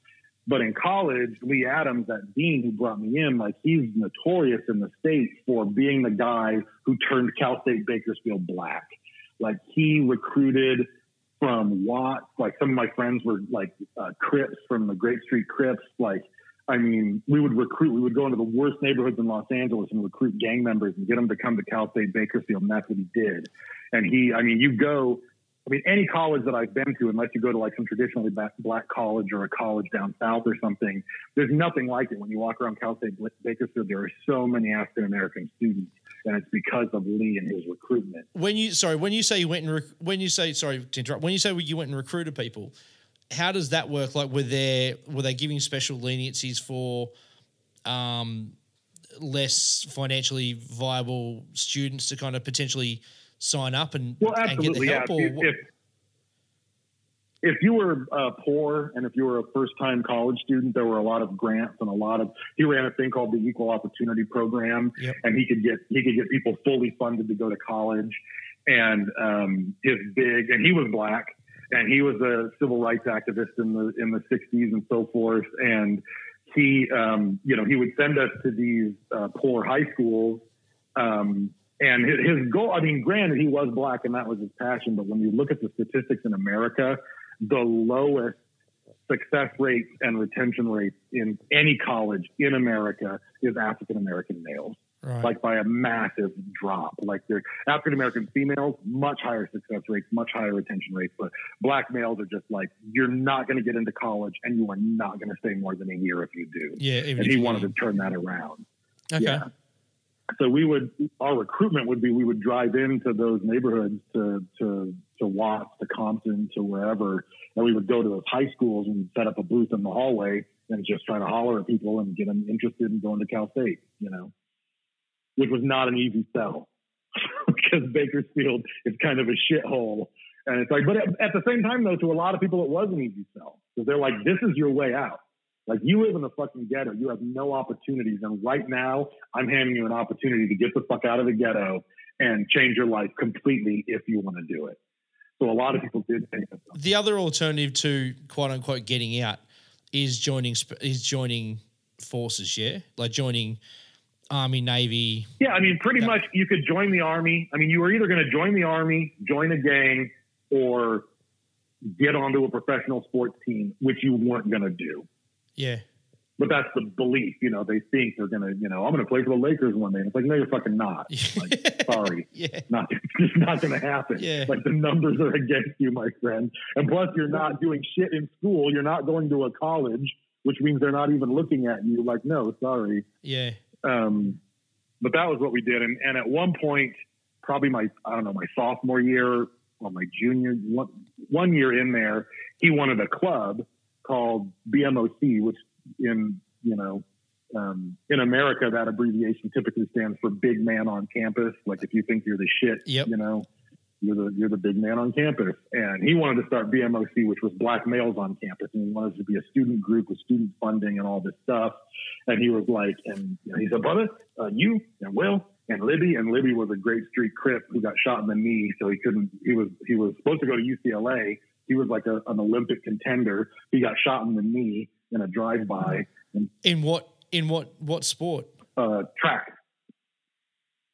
but in college, Lee Adams, that dean who brought me in, like he's notorious in the state for being the guy who turned Cal State Bakersfield black. Like he recruited from Watts. Like some of my friends were like uh, Crips from the Grape Street Crips. Like, I mean, we would recruit. We would go into the worst neighborhoods in Los Angeles and recruit gang members and get them to come to Cal State Bakersfield, and that's what he did. And he, I mean, you go I mean, any college that I've been to, unless you go to like some traditionally black, college or a college down south or something, there's nothing like it. When you walk around Cal State Bakersfield, there are so many African American students, and it's because of Lee and his recruitment. When you sorry, when you say you went and rec- when you say sorry to interrupt, when you say you went and recruited people, how does that work? Like, were there were they giving special leniencies for um, less financially viable students to kind of potentially sign up and, Well, and get the absolutely. Yeah. help? Or If, if, if you were uh, poor and if you were a first time college student, there were a lot of grants and a lot of, he ran a thing called the Equal Opportunity Program Yep. and he could get, he could get people fully funded to go to college. And um, his big, and he was black and he was a civil rights activist in the, in the 60s and so forth. And he, um, you know, he would send us to these uh, poor high schools. Um, and his, his goal, I mean, granted, he was black and that was his passion, but when you look at the statistics in America, the lowest success rates and retention rates in any college in America is African American males, right. like by a massive drop. Like they're African American females, much higher success rates, much higher retention rates, but black males are just like, you're not going to get into college and you are not going to stay more than a year if you do. yeah, even And he wanted to turn that around. Okay. Yeah. So we would our recruitment would be we would drive into those neighborhoods to to to Watts, to Compton, to wherever, and we would go to those high schools and set up a booth in the hallway and just try to holler at people and get them interested in going to Cal State, you know, which was not an easy sell *laughs* because Bakersfield is kind of a shithole. And it's like, but at, at the same time, though, to a lot of people, it was an easy sell because they're like, this is your way out. Like you live in the fucking ghetto, you have no opportunities, and right now I'm handing you an opportunity to get the fuck out of the ghetto and change your life completely if you want to do it. So a lot of people did take it. The other alternative to quote unquote getting out is joining is joining forces. Yeah, like joining army, navy. Yeah, I mean, pretty much you could join the army. I mean, you were either going to join the army, join a gang, or get onto a professional sports team, which you weren't going to do. Yeah, But that's the belief, you know. They think they're going to, you know, I'm going to play for the Lakers one day. And it's like, no, you're fucking not. *laughs* Like, sorry, *laughs* yeah, not *laughs* it's just not going to happen. Yeah. Like the numbers are against you, my friend. And plus, you're not doing shit in school. You're not going to a college, which means they're not even looking at you. Like, no, sorry. yeah, Um, but that was what we did. And, and at one point, probably my, I don't know, my sophomore year or my junior, one, one year in there, he wanted a club called BMOC, which in, you know, um, in America, that abbreviation typically stands for big man on campus. Like if you think you're the shit, Yep. you know, you're the, you're the big man on campus. And he wanted to start BMOC, which was black males on campus. And he wanted to be a student group with student funding and all this stuff. And he was like, and you know, he said, brother, uh, you and Will and Libby, and Libby was a Grape Street crip who got shot in the knee, so he couldn't. He was he was supposed to go to UCLA. He was like a, an Olympic contender. He got shot in the knee in a drive-by in what in what what sport? uh, track.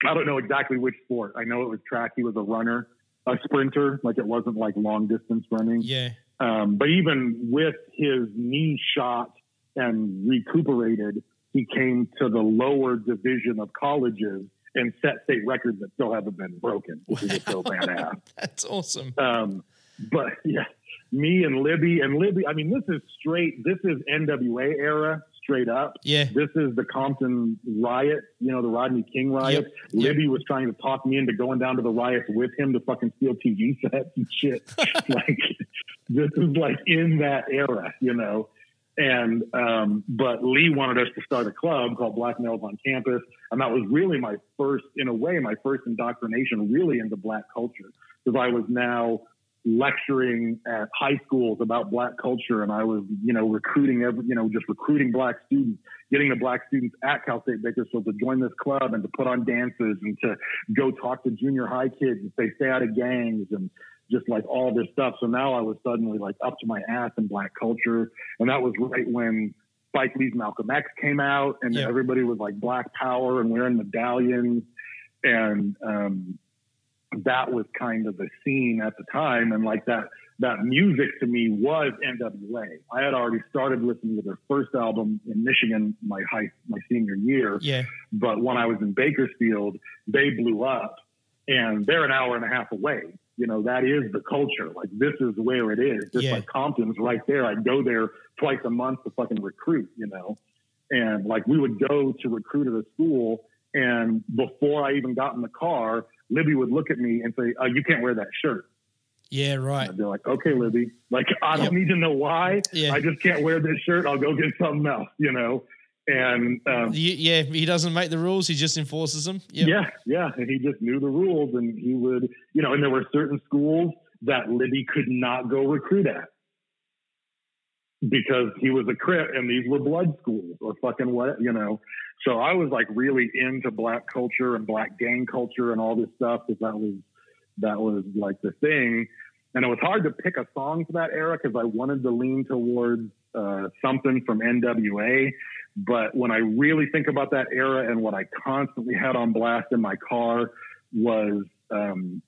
I don't know exactly which sport. I know it was track. He was a runner, a sprinter. Like it wasn't like long distance running. Yeah, Um, but even with his knee shot and recuperated, he came to the lower division of colleges and set state records that still haven't been broken, which is so badass. *laughs* that's awesome. Um, but yeah, me and Libby and Libby. I mean, this is straight. This is NWA era, straight up. Yeah, This is the Compton riot, you know, the Rodney King riot. Yep, yep. Libby was trying to talk me into going down to the riots with him to fucking steal TV sets and shit. *laughs* like, this is like in that era, you know. And, um, but Lee wanted us to start a club called Black Males on Campus. And that was really my first, in a way, my first indoctrination really into black culture because I was now lecturing at high schools about black culture and I was, you know, recruiting every, you know, just recruiting black students, getting the black students at Cal State Bakersfield to join this club and to put on dances and to go talk to junior high kids and say, stay out of gangs and just like all this stuff. So now I was suddenly like up to my ass in black culture. And that was right when Spike Lee's Malcolm X came out and Yeah. everybody was like black power and wearing medallions. And, um, that was kind of the scene at the time. And like that, that music to me was NWA. I had already started listening to their first album in Michigan my high, my senior year. yeah, But when I was in Bakersfield, they blew up and they're an hour and a half away. You know, that is the culture. Like this is where it is. Just Yeah. like Compton's right there. I'd go there twice a month to fucking recruit, you know. And like we would go to recruit at a school and before I even got in the car, Libby would look at me and say, uh, you can't wear that shirt. yeah, right. I'd be like, okay, Libby, like, I don't Yep. need to know why. Yeah. I just can't wear this shirt. I'll go get something else, you know? And, um, yeah, he doesn't make the rules; he just enforces them. Yep. yeah, yeah. And he just knew the rules and he would, you know, and there were certain schools that Libby could not go recruit at because he was a crip and these were blood schools or fucking what, you know. So I was like really into black culture and black gang culture and all this stuff because that was, that was like the thing. And it was hard to pick a song for that era because I wanted to lean towards uh, something from NWA. But when I really think about that era and what I constantly had on blast in my car was, um,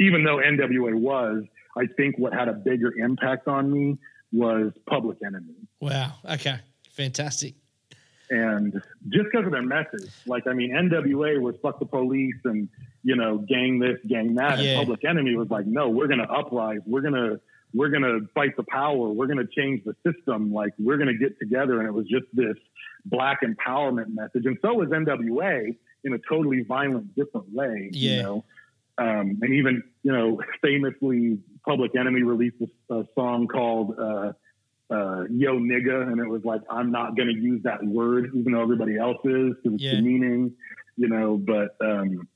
even though NWA was, I think what had a bigger impact on me was Public Enemy. Wow. Okay. Fantastic. And just because of their message, like, I mean, NWA was fuck the police and, you know, gang this, gang that. Yeah. And Public Enemy was like, no, we're going to uprise. We're going to, we're going to fight the power. We're going to change the system. Like, we're going to get together. And it was just this black empowerment message. And so was NWA in a totally violent, different way, Yeah. you know. Um, and even, you know, famously, Public Enemy released a, a song called, uh, uh, yo nigga, and it was like I'm not going to use that word, even though everybody else is, because it's Yeah. the meaning, you know. But um,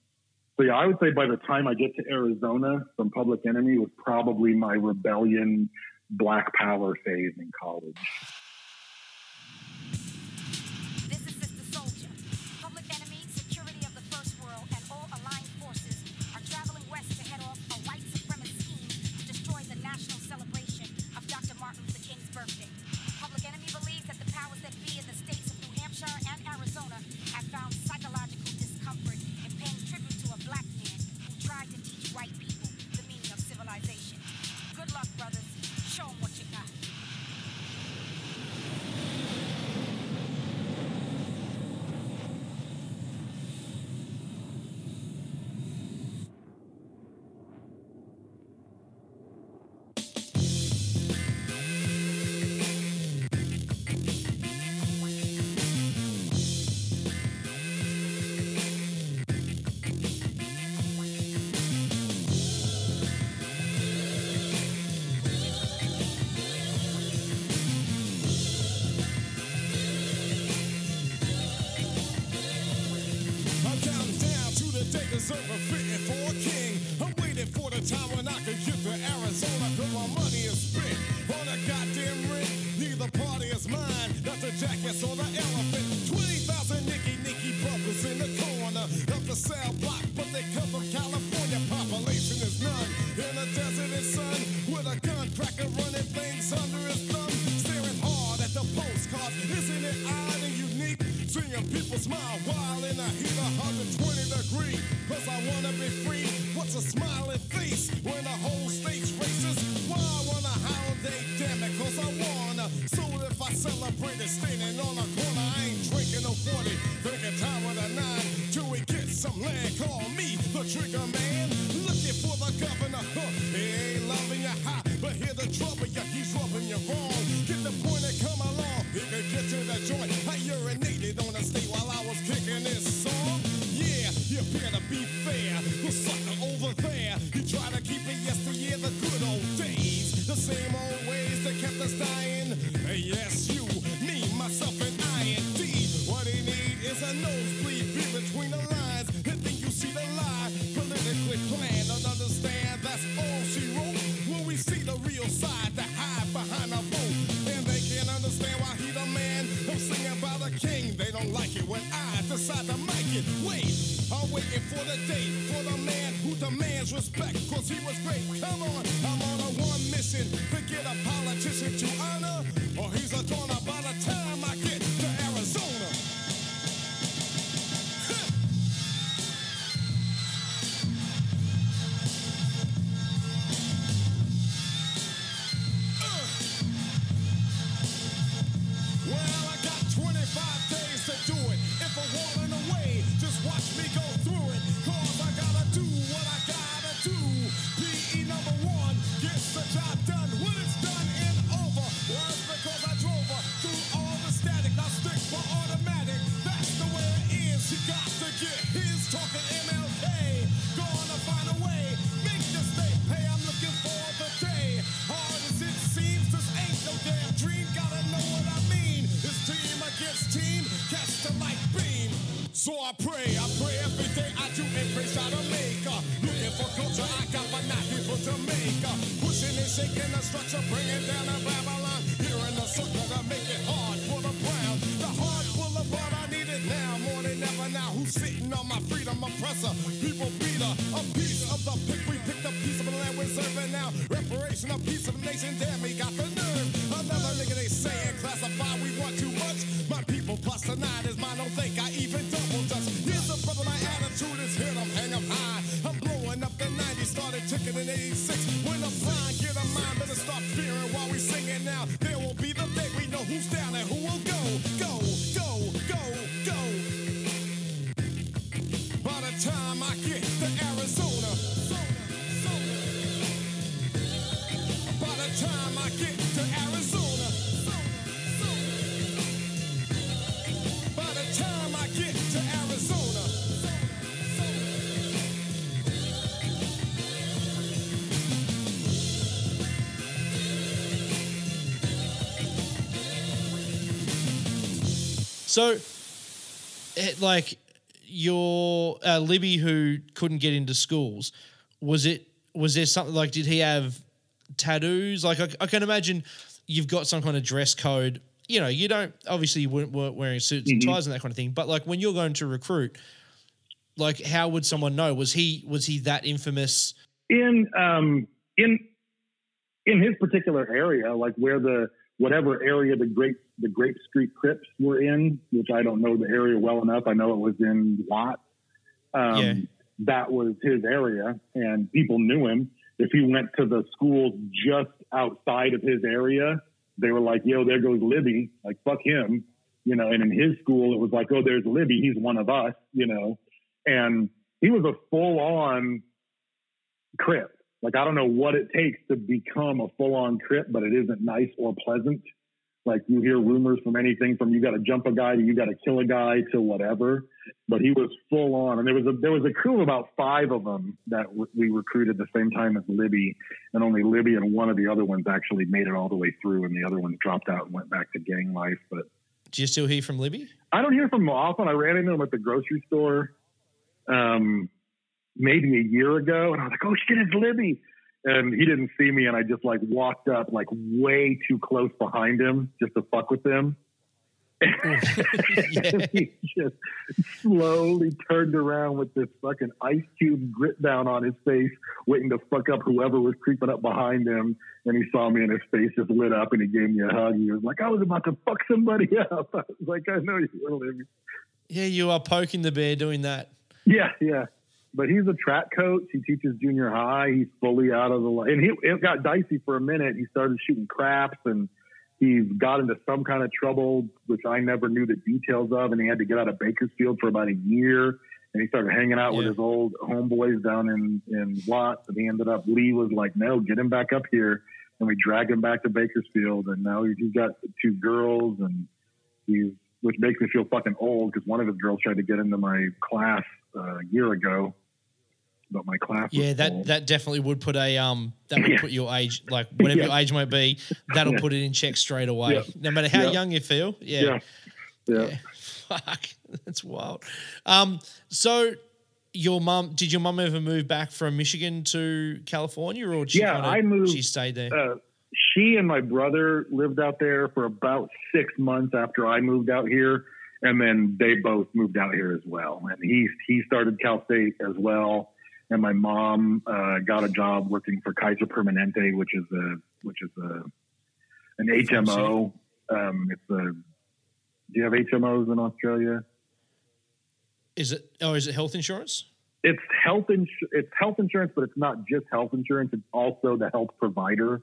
so yeah, I would say by the time I get to Arizona from Public Enemy was probably my rebellion, Black Power phase in college. structure break. So, it, like your uh, Libby who couldn't get into schools, was it? Was there something like? Did he have tattoos? Like I, I can imagine you've got some kind of dress code. You know, you don't obviously you wouldn't wearing suits mm-hmm. and ties and that kind of thing. But like when you're going to recruit, like how would someone know? Was he was he that infamous? In um in in his particular area, like where the whatever area the grape the Grape Street Crips were in, which I don't know the area well enough. I know it was in Watts. Um, yeah. That was his area, and people knew him. If he went to the school just outside of his area, they were like, "Yo, there goes Libby! Like, fuck him!" You know. And in his school, it was like, "Oh, there's Libby. He's one of us." You know. And he was a full-on Crip. Like, I don't know what it takes to become a full on Crip, but it isn't nice or pleasant. Like, you hear rumors from anything from you got to jump a guy to you got to kill a guy to whatever. But he was full on. And there was a, there was a crew of about five of them that w- we recruited the same time as Libby. And only Libby and one of the other ones actually made it all the way through. And the other one dropped out and went back to gang life. But do you still hear from Libby? I don't hear from him often. I ran into him at the grocery store. Um, maybe a year ago, and I was like, "Oh shit, it's Libby!" And he didn't see me, and I just like walked up like way too close behind him just to fuck with him. and *laughs* *laughs* he just slowly turned around with this fucking ice cube grit down on his face, waiting to fuck up whoever was creeping up behind him. And he saw me, and his face just lit up, and he gave me a hug. He was like, "I was about to fuck somebody *laughs* up." I was like, "I know you were Libby." Yeah, you are poking the bear doing that. Yeah, yeah. But he's a track coach. He teaches junior high. He's fully out of the line. And he, it got dicey for a minute. He started shooting craps and he's got into some kind of trouble, which I never knew the details of. And he had to get out of Bakersfield for about a year. And he started hanging out with his old homeboys down in, in Watts. And he ended up, Lee was like, no, get him back up here. And we dragged him back to Bakersfield. And now he's, he's got two girls and he's, which makes me feel fucking old because one of his girls tried to get into my class uh, a year ago. But my class, Yeah, that full. that definitely would put a um that would Yeah. put your age like *laughs* whatever Yeah. your age might be, that'll Yeah. put it in check straight away. No matter how young you feel. Yeah. yeah. *laughs* Fuck. That's wild. Um so your mum did your mum ever move back from Michigan to California or did she Yeah, kinda- I moved, she stayed there? uh, she and my brother lived out there for about six months after I moved out here, and then they both moved out here as well. And he he started Cal State as well, and my mom uh, got a job working for Kaiser Permanente, which is a which is a an HMO. Um, it's a. Do you have HMOs in Australia? is it oh is it health insurance? It's health ins- it's health insurance, but it's not just health insurance. It's also the health provider.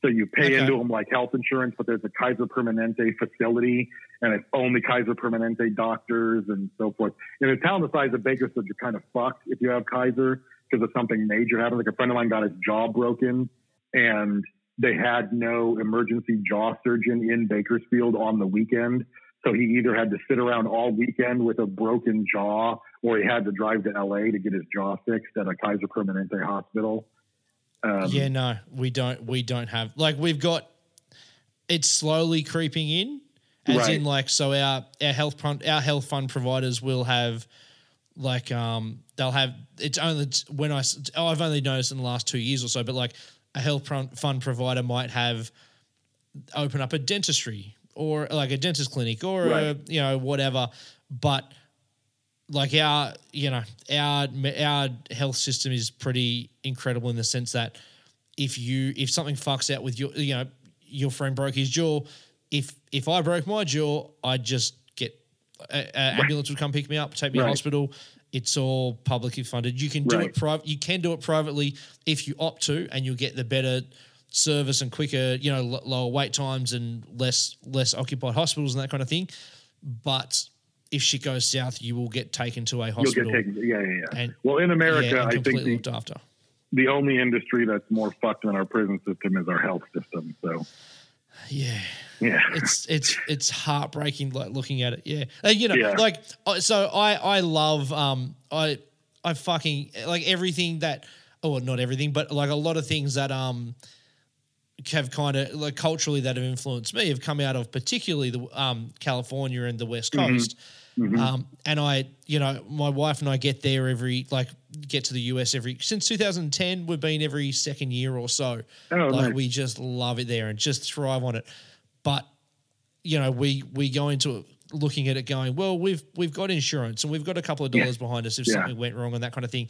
So you pay Okay. into them like health insurance, but there's a Kaiser Permanente facility, and it's only Kaiser Permanente doctors and so forth. In a town the size of Bakersfield, you're kind of fucked if you have Kaiser because of something major happened. Like a friend of mine got his jaw broken, and they had no emergency jaw surgeon in Bakersfield on the weekend. So he either had to sit around all weekend with a broken jaw, or he had to drive to LA to get his jaw fixed at a Kaiser Permanente hospital. Um, yeah, no, we don't. We don't have like we've got. It's slowly creeping in, as Right. in like so our our health fund our health fund providers will have like um they'll have it's only when I oh, I've only noticed in the last two years or so, but like a health fund fund provider might have open up a dentistry or like a dentist clinic or a, you know whatever, but like our you know our our health system is pretty incredible in the sense that if you if something fucks out with your you know your friend broke his jaw if if i broke my jaw i'd just get a, a ambulance would come pick me up take me to hospital it's all publicly funded you can do Right. it private you can do it privately if you opt to and you'll get the better service and quicker you know l- lower wait times and less less occupied hospitals and that kind of thing but if shit goes south you will get taken to a you'll hospital get taken. Yeah, yeah, yeah. and well, in America, yeah, I think the, looked after the only industry that's more fucked than our prison system is our health system. So, yeah yeah. it's it's it's heartbreaking like looking at it yeah and you know Yeah. like uh, so i i love um i i fucking like everything that oh not everything but like a lot of things that um have kind of like culturally that have influenced me have come out of particularly the um california and the west Mm-hmm. coast um and i you know my wife and i get there every like get to the us every since 2010 we've been every second year or so Oh, like nice. we just love it there and just thrive on it but you know we we go into it looking at it going well we've we've got insurance and we've got a couple of Yeah. dollars behind us if Yeah. something went wrong and that kind of thing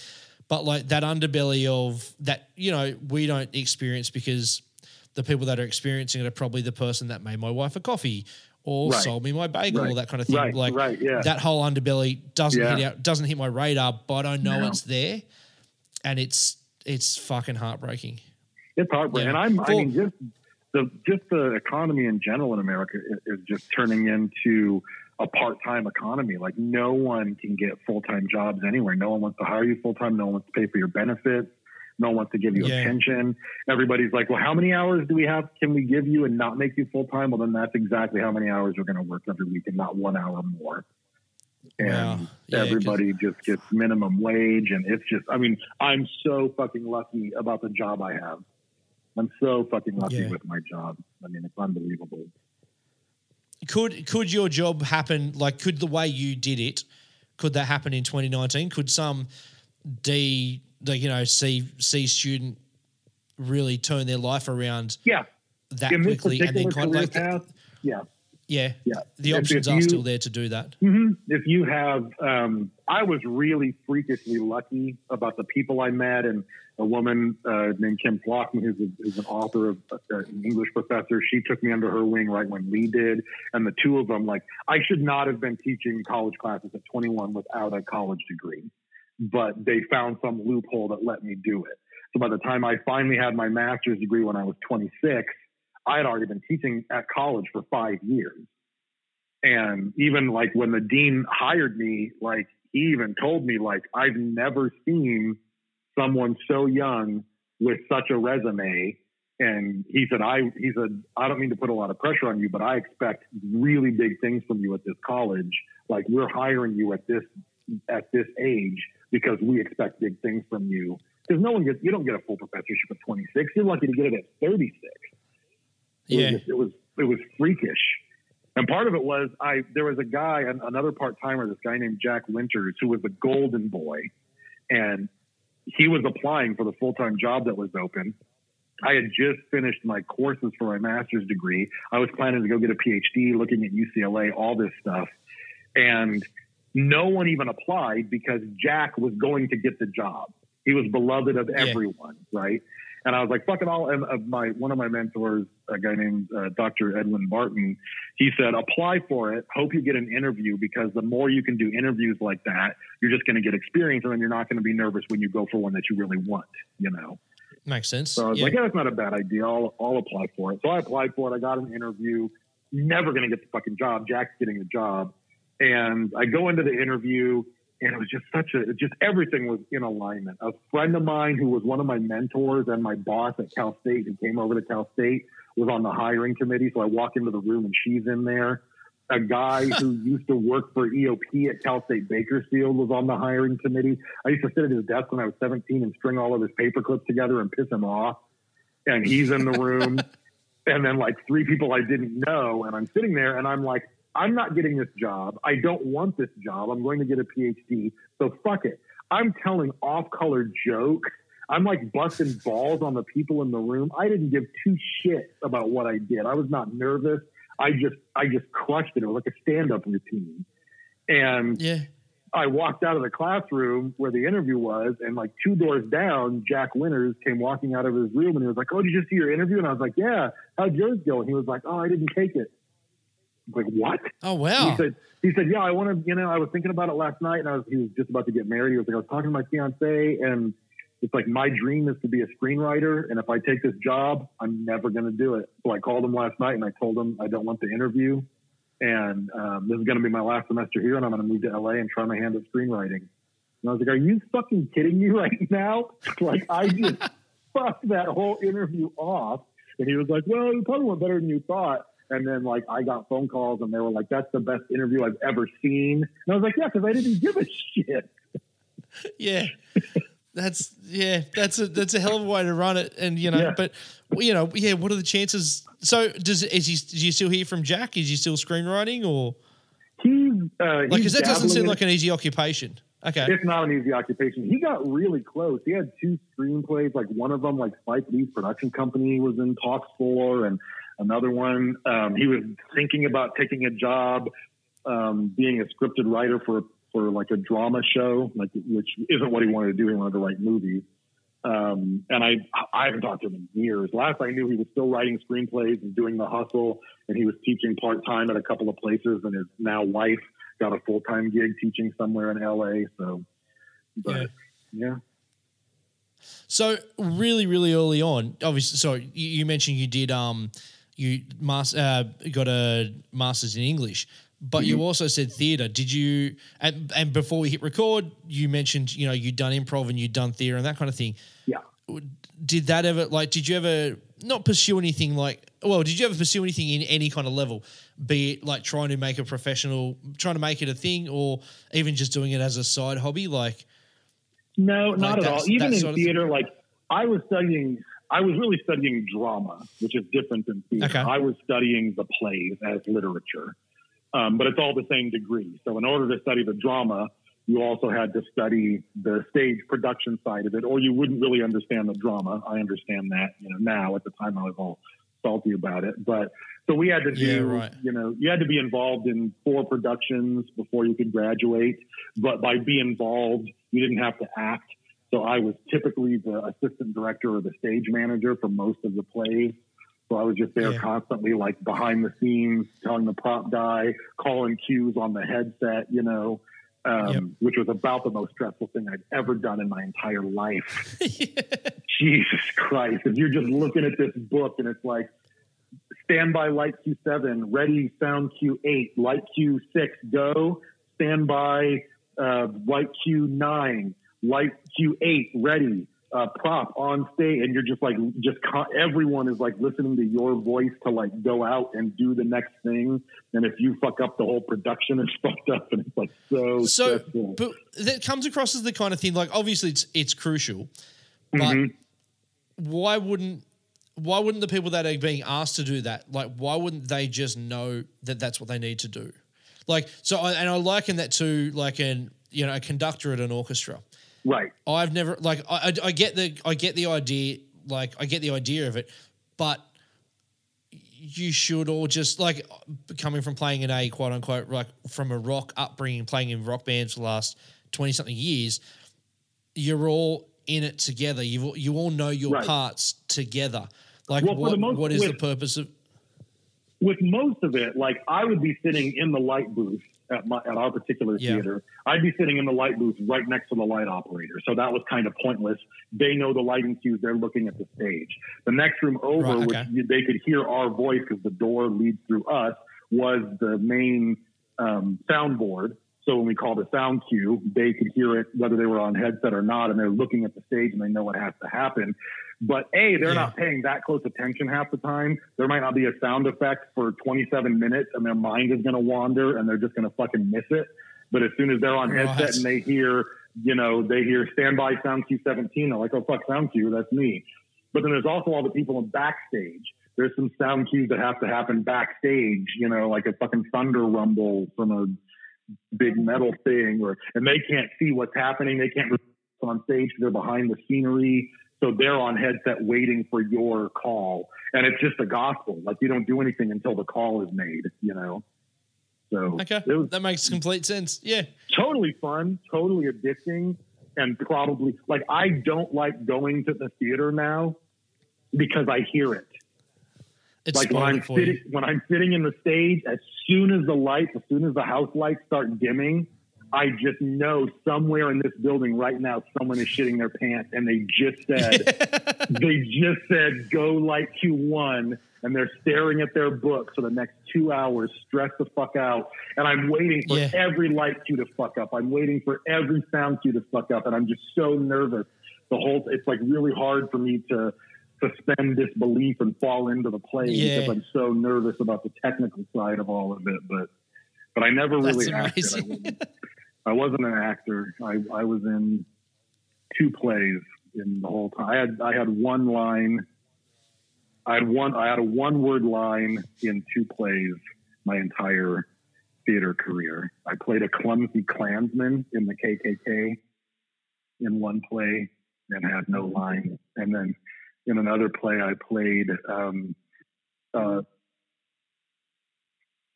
but like that underbelly of that you know we don't experience because the people that are experiencing it are probably the person that made my wife a coffee or Right. sold me my bagel Right. that kind of thing Right, like right, yeah. that whole underbelly doesn't Yeah. hit out doesn't hit my radar but i know No. it's there and it's it's fucking heartbreaking It's heartbreaking. Yeah. And I'm, I mean, just the just the economy in general in America is, is just turning into a part-time economy. Like no one can get full-time jobs anywhere. No one wants to hire you full-time. No one wants to pay for your benefits. No one wants to give you Yeah. a pension. Everybody's like, well, how many hours do we have? Can we give you and not make you full-time? Well, then that's exactly how many hours you're going to work every week and not one hour more. And Wow. Yeah, everybody just gets minimum wage. And it's just, I mean, I'm so fucking lucky about the job I have. I'm so fucking lucky Yeah. with my job. I mean, it's unbelievable. could could your job happen like could the way you did it could that happen in 2019 could some d the you know c c student really turn their life around Yeah. that In quickly and then kind of like path, yeah. Yeah. Yeah. The options if are you- still there to do that. hmm If you have, um, I was really freakishly lucky about the people I met, and a woman uh, named Kim Flockman, who's, a, who's an author of uh, an English professor. She took me under her wing right when Lee did, and the two of them, like, I should not have been teaching college classes at 21 without a college degree, but they found some loophole that let me do it. So by the time I finally had my master's degree when I was 26, I had already been teaching at college for five years. And even like when the dean hired me, like he even told me, like, I've never seen someone so young with such a resume. And he said, I, he said, I don't mean to put a lot of pressure on you, but I expect really big things from you at this college. Like we're hiring you at this, at this age because we expect big things from you. Because no one gets, you don't get a full professorship at 26. You're lucky to get it at 36. It Yeah. was just, it was it was freakish. And part of it was I there was a guy, an, another part timer, this guy named Jack Winters, who was the golden boy, and he was applying for the full time job that was open. I had just finished my courses for my master's degree. I was planning to go get a PhD, looking at UCLA, all this stuff, and no one even applied because Jack was going to get the job. He was beloved of everyone, right? And I was like, fuck it all. And uh, my one of my mentors, a guy named uh, Dr. Edwin Barton, he said, apply for it. Hope you get an interview because the more you can do interviews like that, you're just going to get experience, and then you're not going to be nervous when you go for one that you really want. You know. Makes sense. So I was yeah. like, yeah, that's not a bad idea. I'll, I'll apply for it. So I applied for it. I got an interview. Never going to get the fucking job. Jack's getting the job. And I go into the interview and it was just such a, just everything was in alignment. A friend of mine who was one of my mentors and my boss at Cal State who came over to Cal State was on the hiring committee. So I walk into the room and she's in there. A guy who *laughs* used to work for EOP at Cal State Bakersfield was on the hiring committee. I used to sit at his desk when I was 17 and string all of his paper clips together and piss him off. And he's in the room. *laughs* and then like three people I didn't know. And I'm sitting there and I'm like, I'm not getting this job. I don't want this job. I'm going to get a PhD. So fuck it. I'm telling off color jokes. I'm like busting balls on the people in the room. I didn't give two shits about what I did. I was not nervous. I just, I just crushed it. It was like a stand up routine. And yeah. I walked out of the classroom where the interview was, and like two doors down, Jack Winters came walking out of his room, and he was like, "Oh, did you just see your interview?" And I was like, "Yeah, how'd yours go?" And he was like, "Oh, I didn't take it." I was like, "What?" Oh wow. He said, "He said, yeah, I want to. You know, I was thinking about it last night, and I was he was just about to get married. He was like, I was talking to my fiance, and it's like my dream is to be a screenwriter, and if I take this job, I'm never going to do it. So I called him last night, and I told him I don't want the interview." And um, this is going to be my last semester here, and I'm going to move to LA and try my hand at screenwriting. And I was like, "Are you fucking kidding me *laughs* right now? Like, I just *laughs* fucked that whole interview off." And he was like, "Well, it probably went better than you thought." And then, like, I got phone calls, and they were like, "That's the best interview I've ever seen." And I was like, "Yeah, because I didn't give a shit." *laughs* yeah. That's yeah, that's a that's a hell of a way to run it, and you know, Yeah. but you know, yeah. What are the chances? So, does is he? Do you still hear from Jack? Is he still screenwriting, or He's uh, like? Because that doesn't seem like an easy occupation. Okay, It's not an easy occupation. He got really close. He had two screenplays. Like one of them, like Spike Lee's production company was in talks for, and another one, um, he was thinking about taking a job, um, being a scripted writer for for like a drama show, like which isn't what he wanted to do. He wanted to write movies. Um, and I I haven't talked to him in years. Last I knew, he was still writing screenplays and doing the hustle, and he was teaching part time at a couple of places. And his now wife got a full time gig teaching somewhere in LA. So, but yeah. So really, really early on, obviously. So you, you mentioned you did um, you mas- uh, got a master's in English, but Mm-hmm. you also said theatre. Did you? And, and before we hit record, you mentioned you know you'd done improv and you'd done theatre and that kind of thing. Yeah. Did that ever like? Did you ever not pursue anything like? Well, did you ever pursue anything in any kind of level? Be it like trying to make a professional, trying to make it a thing, or even just doing it as a side hobby, like. No, Like not at all. Even in sort of thing? theater, like I was studying, I was really studying drama, which is different than theater. Okay. I was studying the plays as literature, um, but it's all the same degree. So in order to study the drama, you also had to study the stage production side of it, or you wouldn't really understand the drama. I understand that, you know, now at the time I was all salty about it. But so we had to do, Yeah, right. you know, you had to be involved in four productions before you could graduate. But by being involved, you didn't have to act. So I was typically the assistant director or the stage manager for most of the plays. So I was just there Yeah. constantly, like behind the scenes, telling the prop guy, calling cues on the headset, you know, um, Yep. which was about the most stressful thing I'd ever done in my entire life. *laughs* Jesus Christ. If you're just looking at this book and it's like, standby light Q7, ready sound Q8, light Q6, go, standby uh, light Q9, light Q8, ready, uh, prop on stage, and you're just like, just con- everyone is like listening to your voice to like go out and do the next thing. And if you fuck up, the whole production is *laughs* fucked up, and it's like so, So, stressful. but that comes across as the kind of thing. Like, obviously, it's it's crucial, but Mhm. why wouldn't why wouldn't the people that are being asked to do that like why wouldn't they just know that that's what they need to do like so I, and i liken that to like an you know a conductor at an orchestra right. i've never like I, I, get the i get the idea like i get the idea of it but you should all just like coming from playing in a quote unquote like from a rock upbringing playing in rock bands for the last 20 something years you're all in it together you all you all know your Right. parts together like Well, what most- what is the purpose of with most of it, like I would be sitting in the light booth at my at our particular Yeah. theater. I'd be sitting in the light booth right next to the light operator. So that was kind of pointless. They know the lighting cues. They're looking at the stage. The next room over, Right, which okay. you- they could hear our voice because the door leads through us, was the main um, soundboard. So when we called a sound cue, they could hear it whether they were on headset or not, and they're looking at the stage and they know what has to happen. But A, they're Yeah. not paying that close attention half the time. There might not be a sound effect for 27 minutes and their mind is going to wander and they're just going to fucking miss it. But as soon as they're on Right. headset and they hear, you know, they hear standby sound cue 17, they're like, oh, fuck, sound cue, that's me. But then there's also all the people in backstage. There's some sound cues that have to happen backstage, you know, like a fucking thunder rumble from a big metal thing, or and they can't see what's happening. They can't on stage they're behind the scenery. So they're on headset waiting for your call. And it's just a gospel. Like you don't do anything until the call is made, you know? So okay was that makes complete sense yeah totally fun, totally addicting, and probably like I don't like going to the theater now because I hear it. It's like when I'm it for you. sitting when I'm sitting in the stage, as soon as the lights, as soon as the house lights start dimming, I just know somewhere in this building right now someone is shitting their pants and they just *laughs* said they just said go light Q one and they're staring at their book for the next two hours, stressed the fuck out. And I'm waiting for Yeah. every light cue to fuck up. I'm waiting for every sound cue to fuck up, and I'm just so nervous. The whole it's like really hard for me to suspend disbelief and fall into the play Yeah. because I'm so nervous about the technical side of all of it. But but I never That's really acted. I *laughs* wasn't, I wasn't an actor. I, I was in two plays in the whole time. I had I had one line. I had one. I had a one word line in two plays my entire theater career. I played a clumsy Klansman in the KKK in one play and had no line. And then in another play, I played. Um, uh,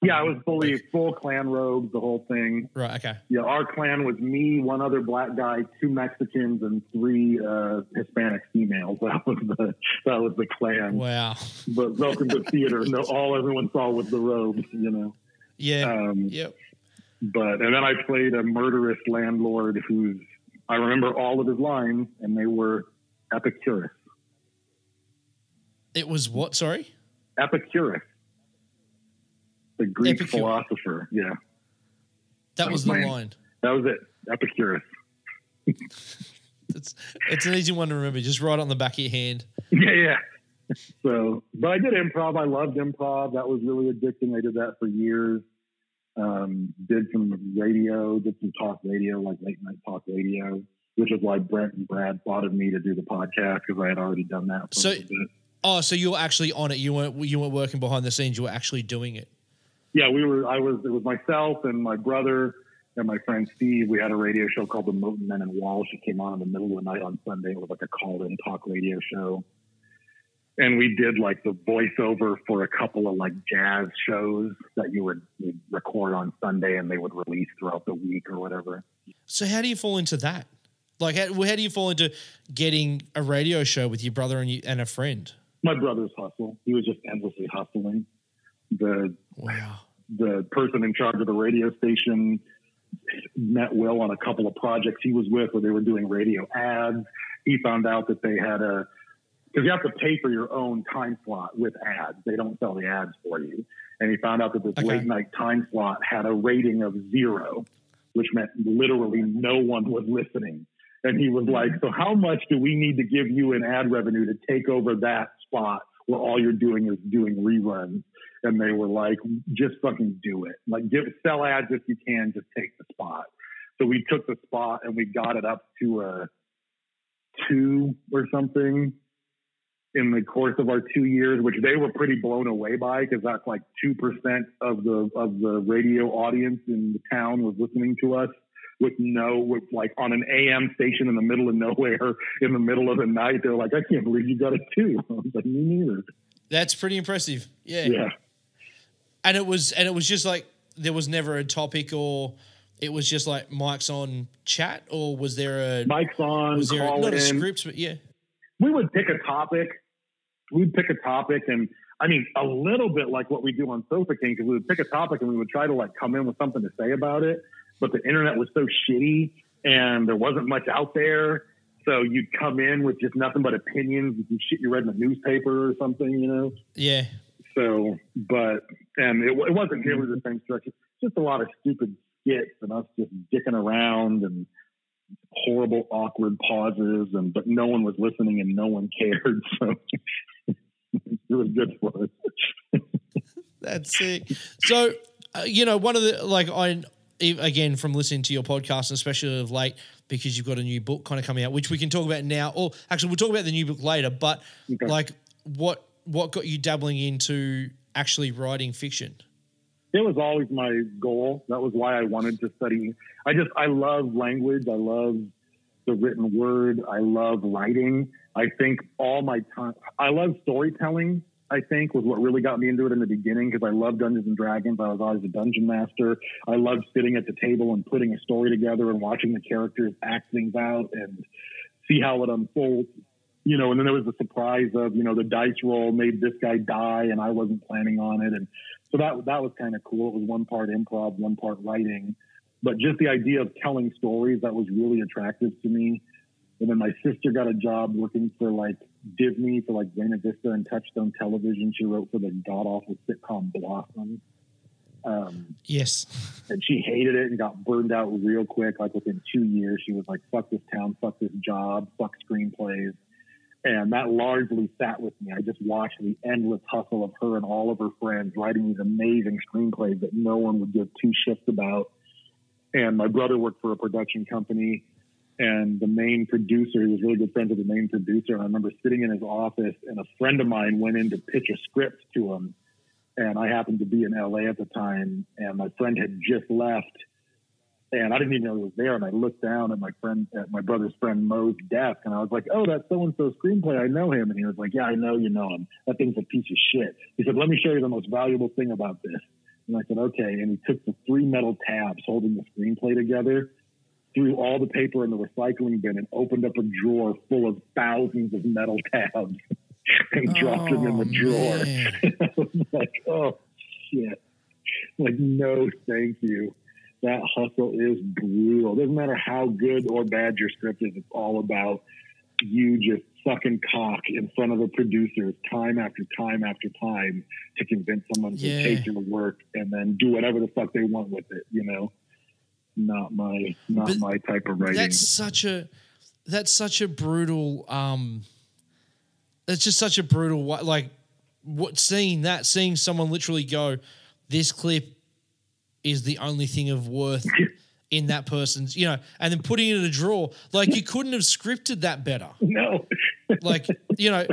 yeah, I was fully full Klan robes, the whole thing. right okay Yeah, our Klan was me, one other black guy, two Mexicans, and three uh, Hispanic females. *laughs* That was the that was the Klan. wow But welcome to theater. No, all everyone saw was the robes, you know. yeah Um, yep But and then I played a murderous landlord who's I remember all of his lines, and they were Epicurus. It was what sorry Epicurus, the Greek Epicure. philosopher. Yeah, that was the was my- line that was it. Epicurus. *laughs* it's it's an easy one to remember just right on the back of your hand Yeah, yeah. So, but I did improv. I loved improv. That was really addicting. I did that for years. Um, did some radio, did some talk radio, like late night talk radio, which is why Brent and Brad thought of me to do the podcast because I had already done that. So- a little bit. Oh so you were actually on it you weren't you weren't working behind the scenes you were actually doing it yeah, we were. I was. It was myself and my brother and my friend Steve. We had a radio show called the Moton Men and Walsh. It came on in the middle of the night on Sunday. It was like a call-in talk radio show. and we did like the voiceover for a couple of like jazz shows that you would record on Sunday and they would release throughout the week or whatever. So how do you fall into that? Like, how, how do you fall into getting a radio show with your brother and you, and a friend? My brother's hustle. He was just endlessly hustling. The Wow. the person in charge of the radio station met Will on a couple of projects he was with where they were doing radio ads. He found out that they had a because you have to pay for your own time slot with ads. They don't sell the ads for you. And he found out that this Okay. late night time slot had a rating of zero, which meant literally no one was listening. And he was mm-hmm. like, So how much do we need to give you in ad revenue to take over that spot where all you're doing is doing reruns? And they were like, just fucking do it. Like give sell ads if you can, just take the spot. So we took the spot and we got it up to a two or something in the course of our two years, which they were pretty blown away by because that's like two percent of the of the radio audience in the town was listening to us with no with like on an AM station in the middle of nowhere in the middle of the night. They're like, I can't believe you got it too. *laughs* I was like, me neither. That's pretty impressive. Yeah. Yeah. And it was and it was just like there was never a topic or it was just like Mike's on chat or was there a Mike's on, was there call not in. a script but yeah. we would pick a topic. We'd pick a topic, and I mean, a little bit like what we do on Sofa King, because we would pick a topic and we would try to like come in with something to say about it. But the internet was so shitty, and there wasn't much out there. So you'd come in with just nothing but opinions and shit you read in the newspaper or something, you know. Yeah. So, but and it, it wasn't nearly the same structure. Just a lot of stupid skits and us just dicking around and horrible, awkward pauses, and but no one was listening and no one cared. *laughs* So it was good for us. That's sick. So, uh, you know, one of the like I again from listening to your podcast, especially of late, because you've got a new book kind of coming out, which we can talk about now. Or actually, we'll talk about the new book later. But Okay. like, what what got you dabbling into actually writing fiction? it was always my goal. That was why I wanted to study. I just I love language. I love the written word. I love writing. I think all my time. I love storytelling. I think was what really got me into it in the beginning because I love Dungeons and Dragons. I was always a dungeon master. I loved sitting at the table and putting a story together and watching the characters act things out and see how it unfolds. You know, and then there was the surprise of you know the dice roll made this guy die and I wasn't planning on it, and so that that was kind of cool. It was one part improv, one part writing, but just the idea of telling stories that was really attractive to me. And then my sister got a job working for like Disney for like Buena Vista and Touchstone Television. She wrote for the god awful sitcom Blossom. Um, Yes. and she hated it and got burned out real quick. Like within two years, she was like, "Fuck this town, fuck this job, fuck screenplays," and that largely sat with me. I just watched the endless hustle of her and all of her friends writing these amazing screenplays that no one would give two shits about. And my brother worked for a production company, and the main producer, he was really good friends with the main producer. And I remember sitting in his office, and a friend of mine went in to pitch a script to him and I happened to be in LA at the time, and my friend had just left, and I didn't even know he was there. And I looked down at my friend, at my brother's friend Mo's desk, and I was like, "Oh, that's so and so screenplay. I know him." And he was like, "Yeah, I know you know him. That thing's a piece of shit." He said, "Let me show you the most valuable thing about this." And I said, "Okay." And he took the three metal tabs holding the screenplay together. Threw all the paper in the recycling bin and opened up a drawer full of thousands of metal tabs *laughs* and dropped them in the Oh, drawer. *laughs* I was like, oh shit. Like, no, thank you. That hustle is brutal. Doesn't matter how good or bad your script is, it's all about you just sucking cock in front of the producers time after time after time to convince someone Yeah. to take your work and then do whatever the fuck they want with it, you know? Not my not But my type of writing. That's such a that's such a brutal um it's just such a brutal like what seeing that seeing someone literally go this clip is the only thing of worth *laughs* in that person's you know and then putting it in a drawer like you couldn't have scripted that better *laughs* no. like you know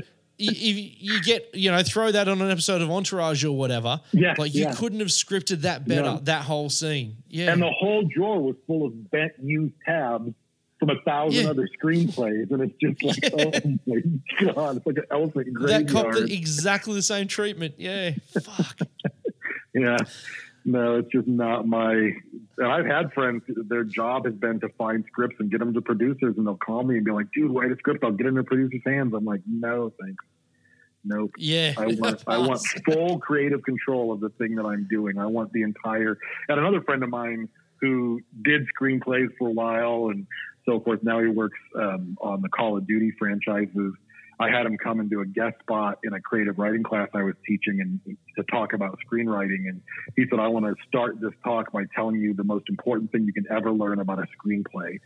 you, you, get you know throw that on an episode of entourage or whatever Yeah, like you yeah. couldn't have scripted that better No. that whole scene yeah And the whole drawer was full of bent used tabs from a thousand Yeah. other screenplays, and it's just like, *laughs* oh my god, it's like an elephant graveyard. That cop the, exactly the same treatment. Yeah. Fuck. *laughs* Yeah. No, it's just not my. And I've had friends, their job has been to find scripts and get them to producers, and they'll call me and be like, dude, write a script. I'll get it in the producer's hands. I'm like, no, thanks. Nope. Yeah. I want I want *laughs* full creative control of the thing that I'm doing. I want the entire and another friend of mine who did screenplays for a while and so forth. Now he works um, on the Call of Duty franchises. I had him come and do a guest spot in a creative writing class I was teaching and to talk about screenwriting. And he said, I want to start this talk by telling you the most important thing you can ever learn about a screenplay.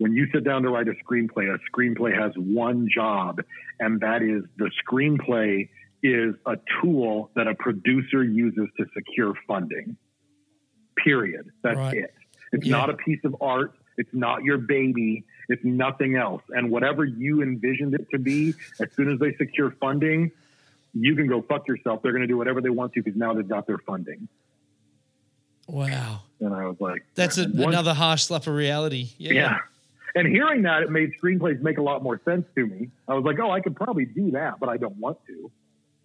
When you sit down to write a screenplay, a screenplay has one job, and that is the screenplay is a tool that a producer uses to secure funding. Period. That's Right. it. It's Yeah. not a piece of art. It's not your baby. It's nothing else. And whatever you envisioned it to be, as soon as they secure funding, you can go fuck yourself. They're going to do whatever they want to because now they've got their funding. Wow. And I was like, That's a, another harsh slap of reality. Yeah. yeah. And hearing that, it made screenplays make a lot more sense to me. I was like, oh, I could probably do that, but I don't want to.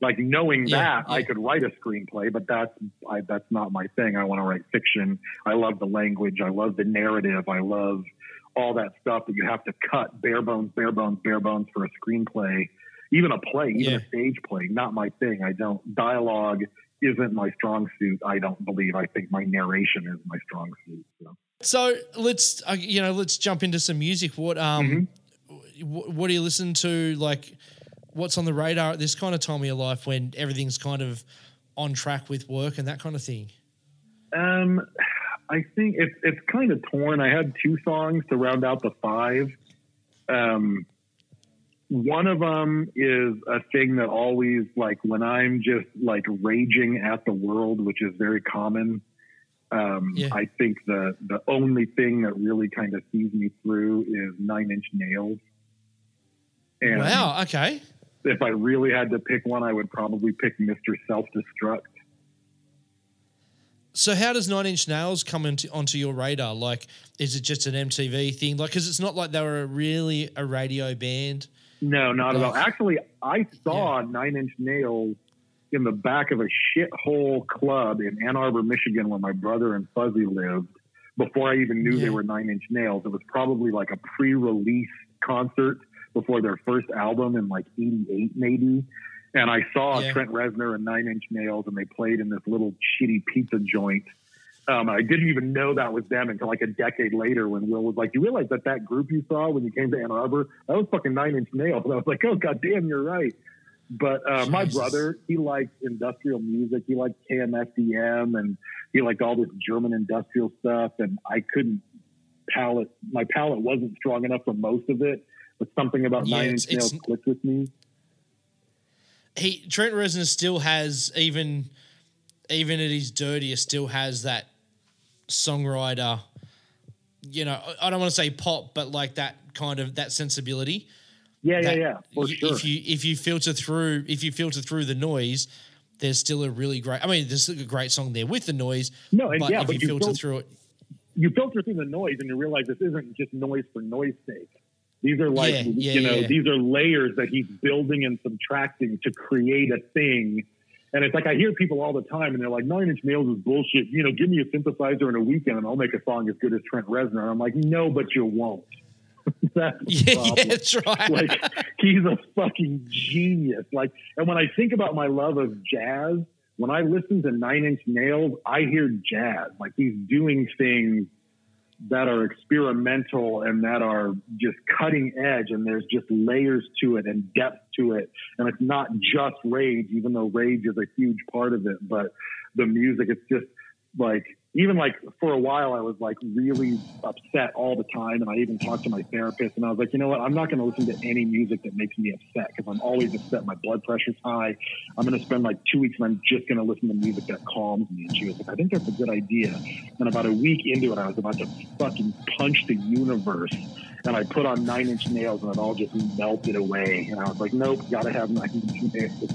Like knowing Yeah, that, I could write a screenplay, but that's I, that's not my thing. I want to write fiction. I love the language. I love the narrative. I love all that stuff that you have to cut bare bones, bare bones, bare bones for a screenplay, even a play, even Yeah. a stage play. Not my thing. I don't dialogue isn't my strong suit. I don't believe. I think my narration is my strong suit. So. So let's uh, you know let's jump into some music. What um wh- what do you listen to? Like, what's on the radar at this kind of time of your life when everything's kind of on track with work and that kind of thing? Um, I think it's it's kind of torn. I had two songs to round out the five. Um, one of them is a thing that always like when I'm just like raging at the world, which is very common. Um, Yeah. I think the the only thing that really kind of sees me through is Nine Inch Nails. And wow. Okay. if I really had to pick one, I would probably pick Mr. Self Destruct. So how does Nine Inch Nails come into onto your radar? Like, is it just an MTV thing? Like, because it's not like they were really a radio band. No, not at all. Actually, I saw Nine Inch Nails in the back of a shithole club in Ann Arbor, Michigan, where my brother and Fuzzy lived. Before I even knew Yeah. they were Nine Inch Nails, it was probably like a pre-release concert before their first album in like '88, maybe. And I saw Yeah. Trent Reznor and Nine Inch Nails, and they played in this little shitty pizza joint. Um, I didn't even know that was them until like a decade later when Will was like, "You realize that that group you saw when you came to Ann Arbor that was fucking Nine Inch Nails?" And I was like, "Oh god damn, you're right." But uh, my brother, he liked industrial music. He liked KMFDM, and he liked all this German industrial stuff. And I couldn't palate. My palate wasn't strong enough for most of it. But something about Yeah, Nine Inch Nails clicked with me. He Trent Reznor still has even even at his dirtiest still has that songwriter. You know, I- don't want to say pop, but like that kind of that sensibility. Yeah, that yeah, yeah, sure. If you if you filter through if you filter through the noise, there's still a really great. I mean, there's a great song there with the noise. No, but yeah, if but you you filter fil- through it, you filter through the noise and you realize this isn't just noise for noise sake. These are like, Yeah, yeah, you know, yeah. these are layers that he's building and subtracting to create a thing. And it's like I hear people all the time and they're like, Nine Inch Nails is bullshit. You know, give me a synthesizer in a weekend and I'll make a song as good as Trent Reznor. And I'm like, no, but you won't. *laughs* That's *laughs* yeah, yeah, that's right. like he's a fucking genius. Like, and when I think about my love of jazz, when I listen to Nine Inch Nails, I hear jazz. Like he's doing things that are experimental and that are just cutting edge, and there's just layers to it and depth to it. And it's not just rage, even though rage is a huge part of it, but the music, it's just like even like for a while I was like really upset all the time and I even talked to my therapist and I was like, you know what, I'm not going to listen to any music that makes me upset because I'm always upset. My blood pressure's high. I'm going to spend like two weeks and I'm just going to listen to music that calms me. And she was like, I think that's a good idea. And about a week into it, I was about to fucking punch the universe. And I put on Nine Inch Nails and it all just melted away. And I was like, nope, got to have Nine Inch Nails.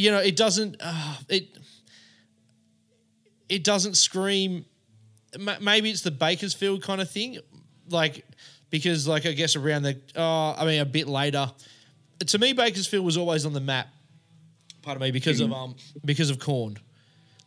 You know, it doesn't. Uh, it it doesn't scream. Maybe it's the Bakersfield kind of thing, like because like I guess around the. Uh, I mean, a bit later. To me, Bakersfield was always on the map. Pardon me, because of um because of Korn,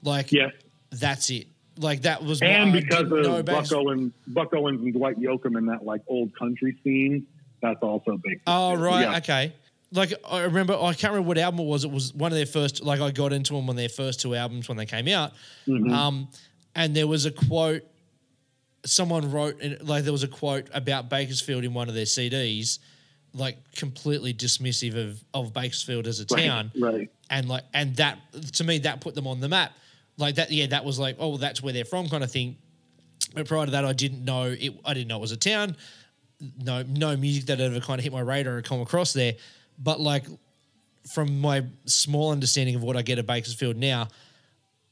like yeah, that's it. Like that was and because of Buck Bakersfield- Owens, Buck Owens and Dwight Yoakam and that like old country scene, that's also big. Oh right, Yeah. okay. Like I remember, I can't remember what album it was. It was one of their first. Like I got into them on their first two albums when they came out. Mm-hmm. Um, and there was a quote. Someone wrote, in- like there was a quote about Bakersfield in one of their CDs, like completely dismissive of of Bakersfield as a town, right. and like and that to me that put them on the map. Like that, yeah, that was like, oh, that's where they're from, kind of thing. But prior to that, I didn't know it. I didn't know it was a town. No, no music that ever kind of hit my radar or come across there. But like, from my small understanding of what I get at Bakersfield now,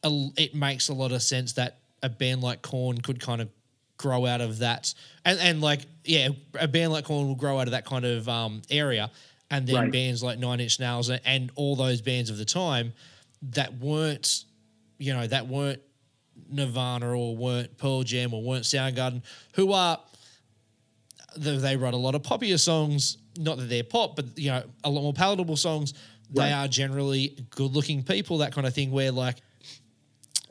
it makes a lot of sense that a band like Korn could kind of grow out of that, and and like yeah, a band like Korn will grow out of that kind of um, area, and then Right. bands like Nine Inch Nails and, and all those bands of the time that weren't, you know, that weren't Nirvana or weren't Pearl Jam or weren't Soundgarden, who are they, they write a lot of poppier songs. Not that they're pop, but you know, a lot more palatable songs. They are generally good-looking people, that kind of thing. Where like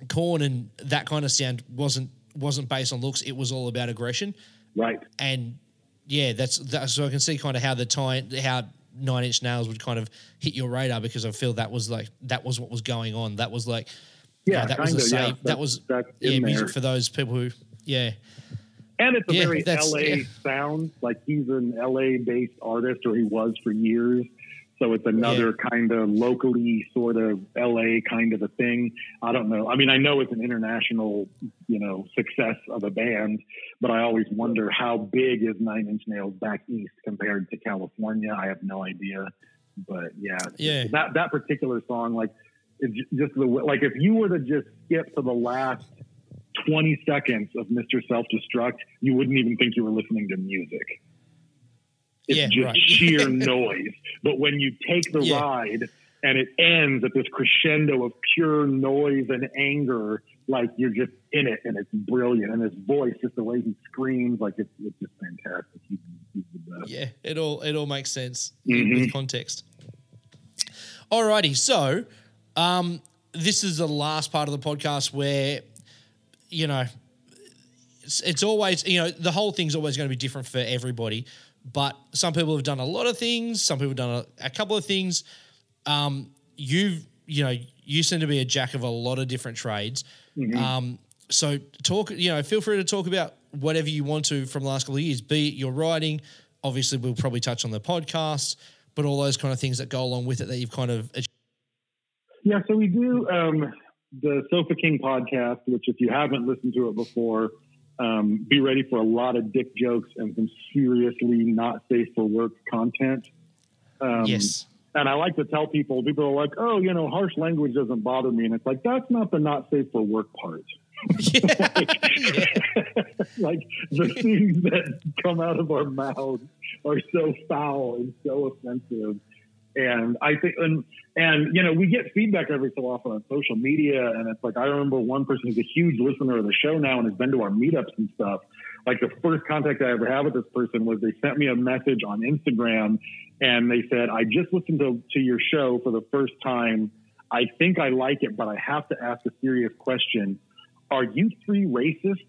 Korn and that kind of sound wasn't wasn't based on looks. It was all about aggression, Right. and yeah, that's that's so I can see kind of how the time how Nine Inch Nails would kind of hit your radar because I feel that was like that was what was going on. That was like Yeah, that was kinda, the same. yeah. that was yeah music for those people who yeah And it's a Yeah, very LA yeah. sound. Like he's an LA based artist, or he was for years. So it's another kind of locally sort of LA kind of a thing. I don't know. I mean, I know it's an international, you know, success of a band, but I always wonder how big is Nine Inch Nails back east compared to California. I have no idea. But yeah, Yeah. that that particular song, like, it's just the like if you were to just skip to the last 20 seconds of Mr. Self Destruct, you wouldn't even think you were listening to music. It's Yeah, just right. sheer *laughs* noise. But when you take the Yeah. ride and it ends at this crescendo of pure noise and anger, like you're just in it and it's brilliant. And his voice, just the way he screams, like it's, it's just fantastic. He's, he's. Yeah, it all it all makes sense Mhm. with context. Alrighty, so um, this is the last part of the podcast where you know it's, it's always you know the whole thing's always going to be different for everybody. But some people have done a lot of things. Some people have done a, a couple of things. Um, you've you know you seem to be a jack of a lot of different trades. Um, so talk, you know, feel free to talk about whatever you want to from the last couple of years. Be it your writing, obviously we'll probably touch on the podcast, but all those kind of things that go along with it that you've kind of Yeah, so we do um, the Sofa King podcast, which if you haven't listened to it before, um, be ready for a lot of dick jokes and some seriously not safe for work content. Um, yes, And I like to tell people, people are like, oh, you know, harsh language doesn't bother me. And it's like, that's not the not safe for work part. *laughs* like the things that come out of our mouths are so foul and so offensive. And I think, and, and, you know, we get feedback every so often on social media. And it's like, I remember one person who's a huge listener of the show now and has been to our meetups and stuff. Like the first contact I ever had with this person was they sent me a message on Instagram and they said, I just listened to, to your show for the first time. I think I like it, but I have to ask a serious question. Are you three racists?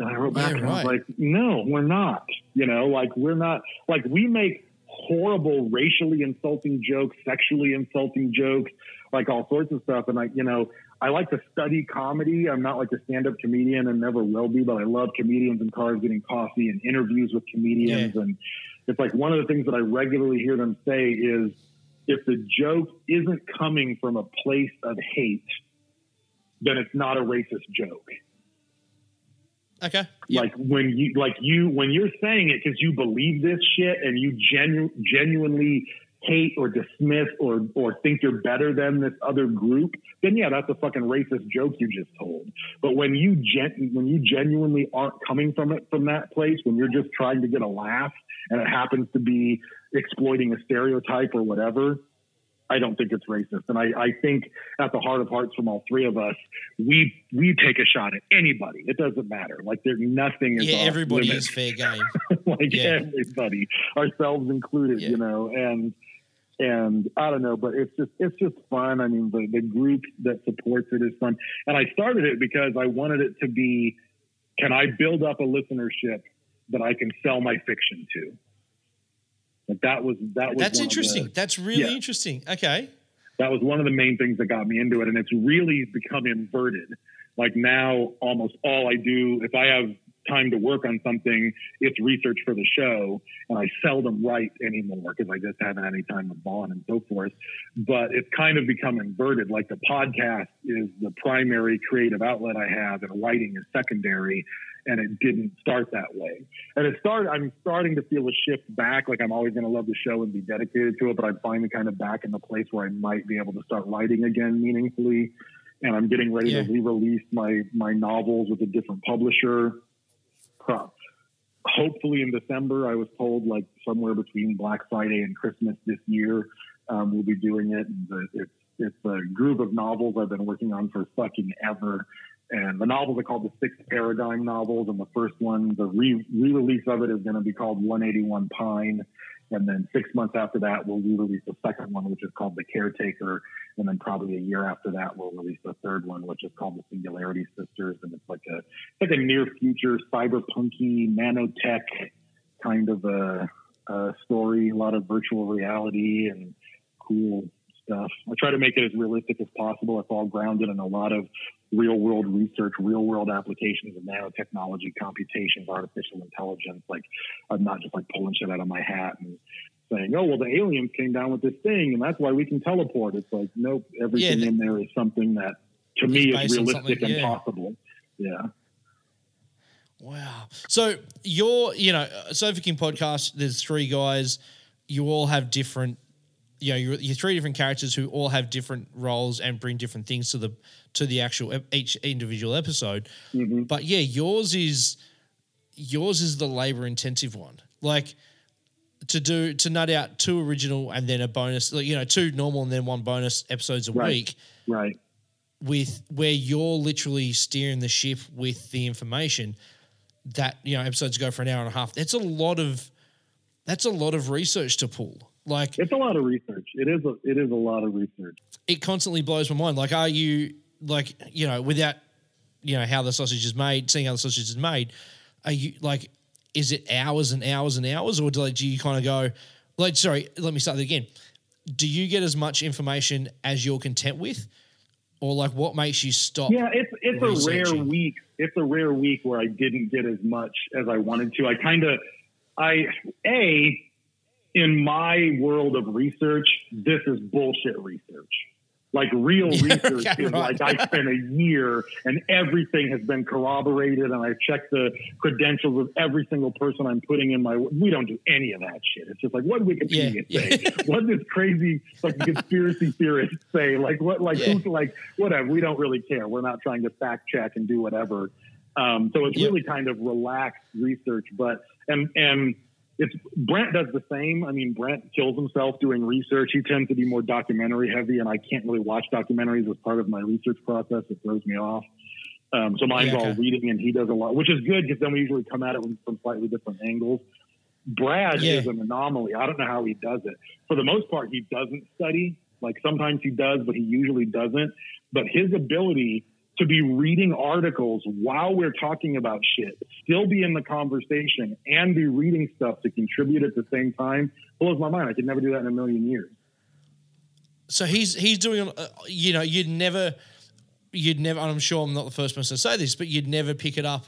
And I wrote back Yeah, and I was right. like, no, we're not. You know, like we're not, like we make horrible racially insulting jokes, sexually insulting jokes, like all sorts of stuff. And I, you know, I like to study comedy. I'm not like a stand up comedian and never will be, but I love comedians and cars getting coffee and interviews with comedians. And it's like one of the things that I regularly hear them say is if the joke isn't coming from a place of hate, then it's not a racist joke. Okay, Yep. Like when you, like you, when you're saying it because you believe this shit and you genu- genuinely hate or dismiss or or think you're better than this other group, then yeah, that's a fucking racist joke you just told. But when you gen- when you genuinely aren't coming from it from that place, when you're just trying to get a laugh and it happens to be exploiting a stereotype or whatever, I don't think it's racist. And I, I think at the heart of hearts from all three of us, we we take a shot at anybody. It doesn't matter. Like there's nothing is Yeah, everybody limits. is fair game. *laughs* like Yeah. everybody, ourselves included, Yeah. you know, and and I don't know, but it's just it's just fun. I mean, the the group that supports it is fun, and I started it because I wanted it to be, can I build up a listenership that I can sell my fiction to? Like that was that was That's of the- interesting. That's really Yeah. interesting. Okay. that was one of the main things that got me into it and it's really become inverted like now almost all i do if i have time to work on something it's research for the show and i seldom write anymore because i just haven't had any time with vaughn and so forth but it's kind of become inverted like the podcast is the primary creative outlet i have and writing is secondary and it didn't start that way. And it started, I'm starting to feel a shift back. Like I'm always going to love the show and be dedicated to it, but I'm finally kind of back in the place where I might be able to start writing again meaningfully. And I'm getting ready Yeah. to re-release my, my novels with a different publisher. Pro- Hopefully in December, I was told like somewhere between Black Friday and Christmas this year, um, we'll be doing it. It's, it's a group of novels I've been working on for fucking ever. And the novels are called the Six Paradigm novels. And the first one, the re release of it is going to be called 181 Pine. And then six months after that, we'll re release the second one, which is called The Caretaker. And then probably a year after that, we'll release the third one, which is called The Singularity Sisters. And it's like a, like a near future cyberpunky nanotech kind of a, a story, a lot of virtual reality and cool stuff. I try to make it as realistic as possible. It's all grounded in a lot of real world research, real world applications of nanotechnology, computations, artificial intelligence. Like I'm not just like pulling shit out of my hat and saying, "Oh, well, the aliens came down with this thing, and that's why we can teleport." It's like, nope, everything Yeah, in there is something that to me is realistic and yeah. possible. Yeah. Wow. So you're, you know, uh, Sofa King podcast. There's three guys. You all have different, you know, you're, you're three different characters who all have different roles and bring different things to the to the actual each individual episode. Mhm. But yeah, yours is yours is the labor intensive one. Like to do to nut out two original and then a bonus, like, you know, two normal and then one bonus episodes a Right. week Right. with where you're literally steering the ship with the information that you know episodes go for an hour and a half that's a lot of that's a lot of research to pull like It's a lot of research. It is. A, it is a lot of research. it constantly blows my mind like are you like you know without you know how the sausage is made seeing how the sausage is made are you like is it hours and hours and hours or do, like, do you kind of go like sorry let me start that again do you get as much information as you're content with or like what makes you stop Yeah, it's it's a rare week. It's a rare week where I didn't get as much as I wanted to. I kind of, I a, in my world of research, this is bullshit research. Like real *laughs* research okay, is right. like I spent a year and everything has been corroborated, and I've checked the credentials of every single person I'm putting in my. We don't do any of that shit. It's just like what Wikipedia Yeah, say, yeah. what this crazy like conspiracy *laughs* theorist say, like what like Yeah. who like whatever. We don't really care. We're not trying to fact check and do whatever. Um, so it's Yeah. really kind of relaxed research, but and and it's Brent does the same. I mean, Brent kills himself doing research. He tends to be more documentary heavy, and I can't really watch documentaries as part of my research process. It throws me off. Um, so mine's Yeah, all reading, and he does a lot, which is good because then we usually come at it from, from slightly different angles. Brad Yeah. is an anomaly. I don't know how he does it. For the most part, he doesn't study. Like sometimes he does, but he usually doesn't. But his ability to be reading articles while we're talking about shit, still be in the conversation, and be reading stuff to contribute at the same time blows my mind. I could never do that in a million years. So he's he's doing, uh, you know, you'd never, you'd never. And I'm sure I'm not the first person to say this, but you'd never pick it up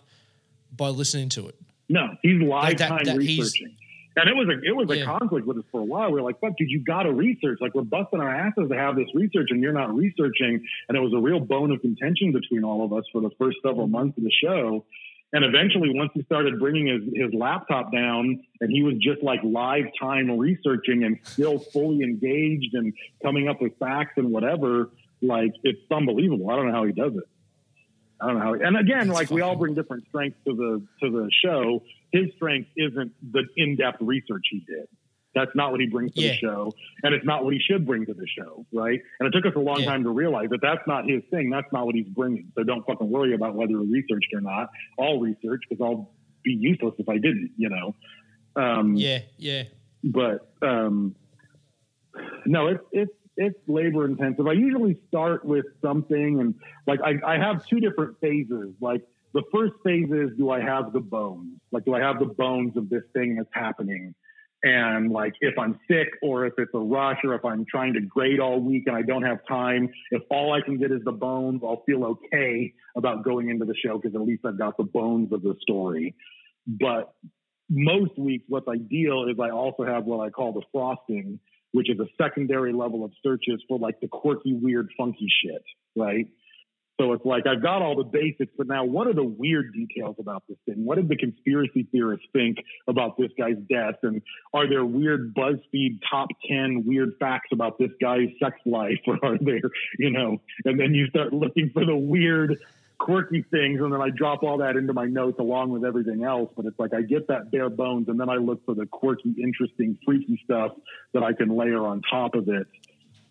by listening to it. No, he's live that- time that he's- researching. And it was a it was a Yeah. conflict with us for a while. We were like, "Fuck, dude, you got to research. Like, we're busting our asses to have this research, and you're not researching." And it was a real bone of contention between all of us for the first several months of the show. And eventually, once he started bringing his, his laptop down, and he was just like live time researching and still fully engaged and coming up with facts and whatever, like it's unbelievable. I don't know how he does it. I don't know how. And again, That's like we all bring different strengths to the to the show. His strength isn't the in depth research he did. That's not what he brings to Yeah. the show, and it's not what he should bring to the show, right? And it took us a long Yeah. time to realize that that's not his thing. That's not what he's bringing. So don't fucking worry about whether we researched or not. I'll research because I'll be useless if I didn't, you know. Um, Yeah, yeah. but um, no, it's it's it's labor intensive. I usually start with something, and like I, I have two different phases. Like the first phase is, do I have the bones? Like, do I have the bones of this thing that's happening? And like, if I'm sick or if it's a rush or if I'm trying to grade all week and I don't have time, if all I can get is the bones, I'll feel okay about going into the show because at least I've got the bones of the story. But most weeks, what's ideal is I also have what I call the frosting, which is a secondary level of searches for like the quirky, weird, funky shit, right? So it's like I've got all the basics, but now what are the weird details about this thing? What did the conspiracy theorists think about this guy's death? And are there weird BuzzFeed top 10 weird facts about this guy's sex life? *laughs* Or are there, you know, and then you start looking for the weird, quirky things. And then I drop all that into my notes along with everything else. But it's like I get that bare bones and then I look for the quirky, interesting, freaky stuff that I can layer on top of it.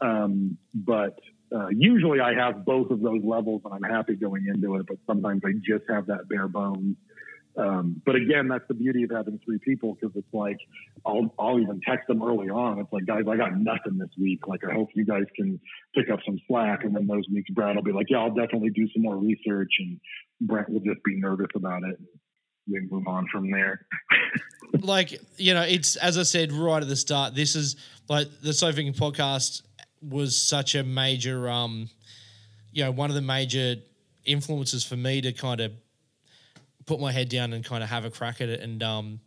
Um, but uh, usually I have both of those levels and I'm happy going into it, but sometimes I just have that bare bones. Um, but again, that's the beauty of having three people because it's like I'll I'll even text them early on. It's like, guys, I got nothing this week. Like I hope you guys can pick up some slack. And then those weeks, Brad will be like, yeah, I'll definitely do some more research, and Brent will just be nervous about it. And We move on from there. *laughs* like you know it's as i said right at the start this is like the sofa King podcast was such a major um you know one of the major influences for me to kind of put my head down and kind of have a crack at it and um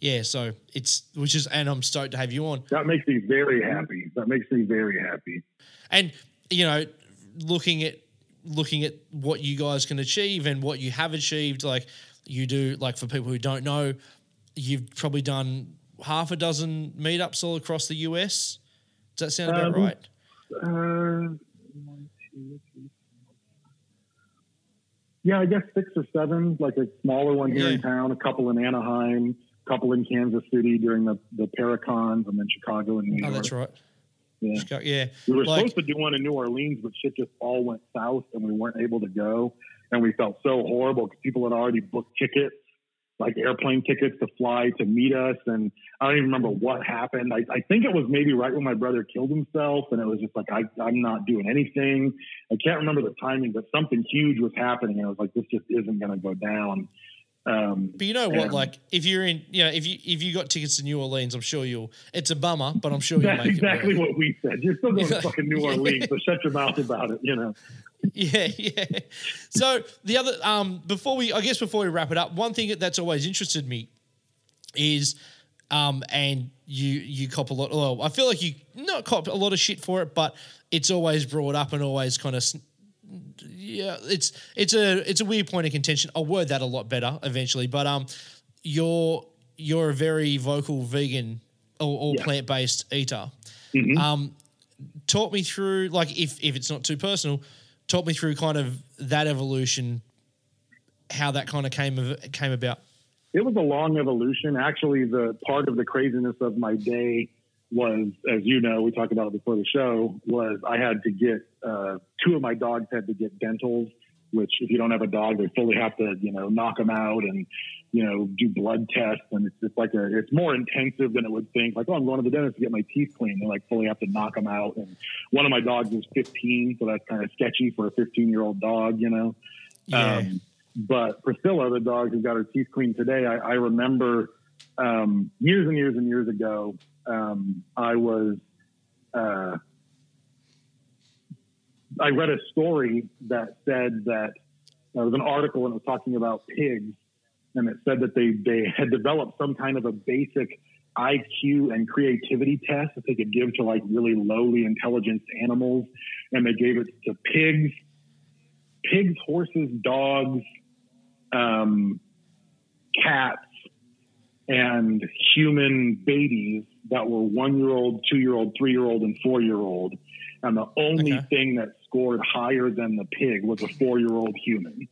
yeah so it's which is and i'm stoked to have you on That makes me very happy. That makes me very happy. and you know looking at looking at what you guys can achieve and what you have achieved like you do like for people who don't know you've probably done half a dozen meetups all across the us does that sound about Um, right Uh, one, two, three, yeah, I guess six or seven, like a smaller one here in town, a couple in Anaheim, a couple in Kansas City during the, the Paracons, and then Chicago and New oh York. that's right Yeah. Chicago- yeah We were Like- supposed to do one in New Orleans, but shit just all went south and we weren't able to go. And we felt so horrible because people had already booked tickets, like airplane tickets to fly to meet us. And I don't even remember what happened. I, I think it was maybe right when my brother killed himself. And it was just like, I, I'm not doing anything. I can't remember the timing, but something huge was happening. And I was like, this just isn't going to go down. Um, but you know what like if you're in you know if you if you got tickets to new orleans i'm sure you'll it's a bummer but i'm sure you'll that's make exactly what we said. You're still going to fucking New Orleans, so shut your mouth about it, you know. *laughs* Yeah, yeah. So the other, um, before we, I guess before we wrap it up, one thing that's always interested me is, um, and you you cop a lot. Well, I feel like you not cop a lot of shit for it, but it's always brought up and always kind of. Yeah, it's it's a it's a weird point of contention. I'll word that a lot better eventually, but um, you're you're a very vocal vegan or, or Yeah. plant based eater Mhm. um, talk me through like if if it's not too personal talk me through kind of that evolution how that kind of came of, came about it was a long evolution. Actually, the part of the craziness of my day was, as you know, we talked about it before the show, was I had to get uh, two of my dogs had to get dentals, which if you don't have a dog, they fully have to, you know, knock them out and, you know, do blood tests. And it's just like a, it's more intensive than it would think. Like, oh, I'm going to the dentist to get my teeth cleaned. They like fully have to knock them out. And one of my dogs is 15, so that's kind of sketchy for a 15 year old dog, you know. yeah Um, but Priscilla, the dog who got her teeth cleaned today, I, I remember um, years and years and years ago, um, I was, uh, I read a story that said that there was an article and it was talking about pigs, and it said that they they had developed some kind of a basic IQ and creativity test that they could give to like really lowly intelligence animals, and they gave it to pigs, pigs, horses, dogs, um, cats, and human babies that were one year old, two year old, three year old, and four year old. And the only Okay. thing that scored higher than the pig was a four year old human.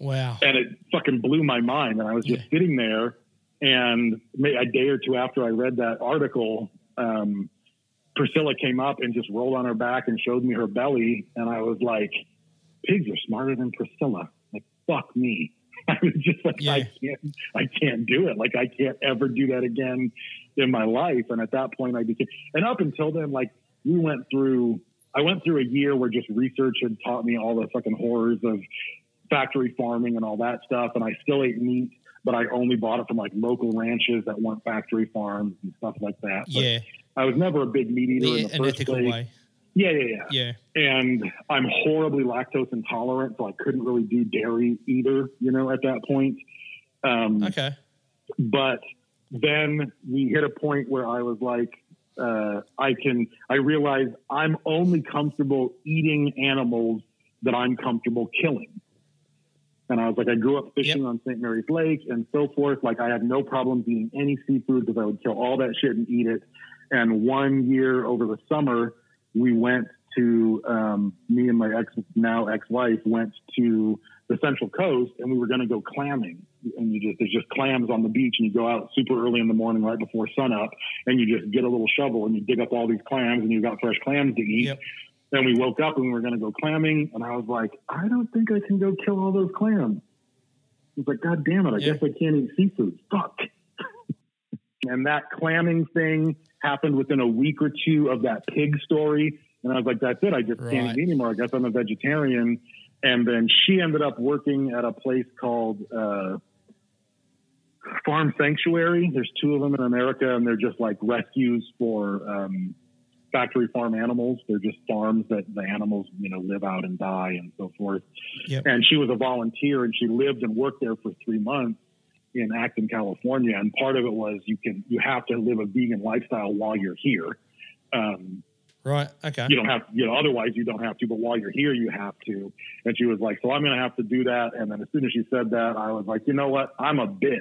Wow And it fucking blew my mind. And I was just Yeah. sitting there And a day or two after I read that article, um, Priscilla came up and just rolled on her back and showed me her belly. And I was like, pigs are smarter than Priscilla. Like, fuck me. *laughs* I was just like, I Yeah. can't, I can't do it. Like, I can't ever do that again in my life. And at that point, I became, and up until then, like, we went through, I went through a year where just research had taught me all the fucking horrors of factory farming and all that stuff. And I still ate meat, but I only bought it from like local ranches that weren't factory farms and stuff like that. But Yeah, I was never a big meat eater in the, first place. way. Yeah, yeah, yeah Yeah, and I'm horribly lactose intolerant, so I couldn't really do dairy either, you know, at that point. Um, okay. But then we hit a point where I was like, uh, I can, I realize I'm only comfortable eating animals that I'm comfortable killing. And I was like, I grew up fishing on St. Mary's Lake and so forth. Like, I had no problem eating any seafood because I would kill all that shit and eat it. And one year over the summer, we went to um, me and my ex now ex-wife went to the Central Coast, and we were going to go clamming. And you just there's just clams on the beach, and you go out super early in the morning, right before sunup, and you just get a little shovel and you dig up all these clams, and you've got fresh clams to eat. Yep. Then we woke up and we were going to go clamming, and I was like, I don't think I can go kill all those clams. I was like, God damn it, I Yeah. guess I can't eat seafood. Fuck. *laughs* and that clamming thing happened within a week or two of that pig story. And I was like, that's it. I just Right. can't eat anymore. I guess I'm a vegetarian. And then she ended up working at a place called uh, Farm Sanctuary. There's two of them in America, and they're just like rescues for um, factory farm animals. They're just farms that the animals, you know, live out and die and so forth. Yep. And she was a volunteer, and she lived and worked there for three months in Acton, California. And part of it was you can you have to live a vegan lifestyle while you're here. Um, Right. Okay. you don't have, you know, otherwise you don't have to, but while you're here, you have to. And she was like, so I'm going to have to do that. And then as soon as she said that, I was like, you know what? I'm a bitch.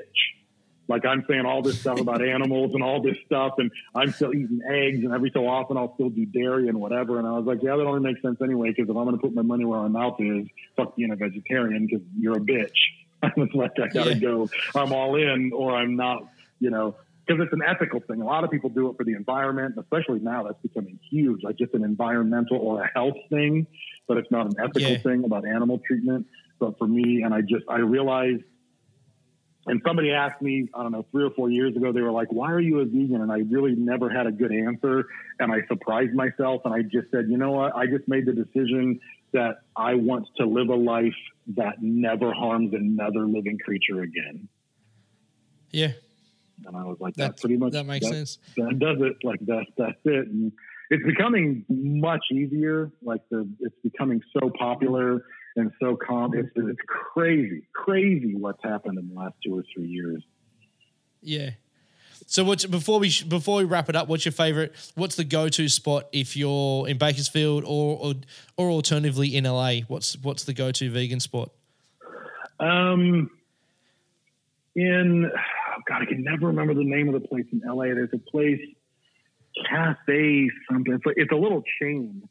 Like I'm saying all this stuff about animals and all this stuff, and I'm still eating eggs, and every so often I'll still do dairy and whatever. And I was like, yeah, that only makes sense anyway, because if I'm going to put my money where my mouth is, fuck being a vegetarian, because you're a bitch. *laughs* I was like, I got to Yeah. go. I'm all in, or I'm not. You know, because it's an ethical thing. A lot of people do it for the environment, especially now that's becoming huge, like just an environmental or a health thing, but it's not an ethical Yeah. thing about animal treatment. But for me, and I just, I realized, and somebody asked me, I don't know, three or four years ago, they were like, why are you a vegan? And I really never had a good answer. And I surprised myself. And I just said, you know what? I just made the decision that I want to live a life that never harms another living creature again. Yeah. And I was like, That- that's pretty much that makes that- sense. That does it. Like that's that's it. And it's becoming much easier. Like the it's becoming so popular and so calm. It's it's crazy, crazy what's happened in the last two or three years. Yeah. So what's before we before we wrap it up? What's your favorite? What's the go to spot if you're in Bakersfield or or, or alternatively in LA? What's what's the go to vegan spot? Um, in oh God, I can never remember the name of the place in LA. There's a place, cafe something. It's, like, it's a little chain.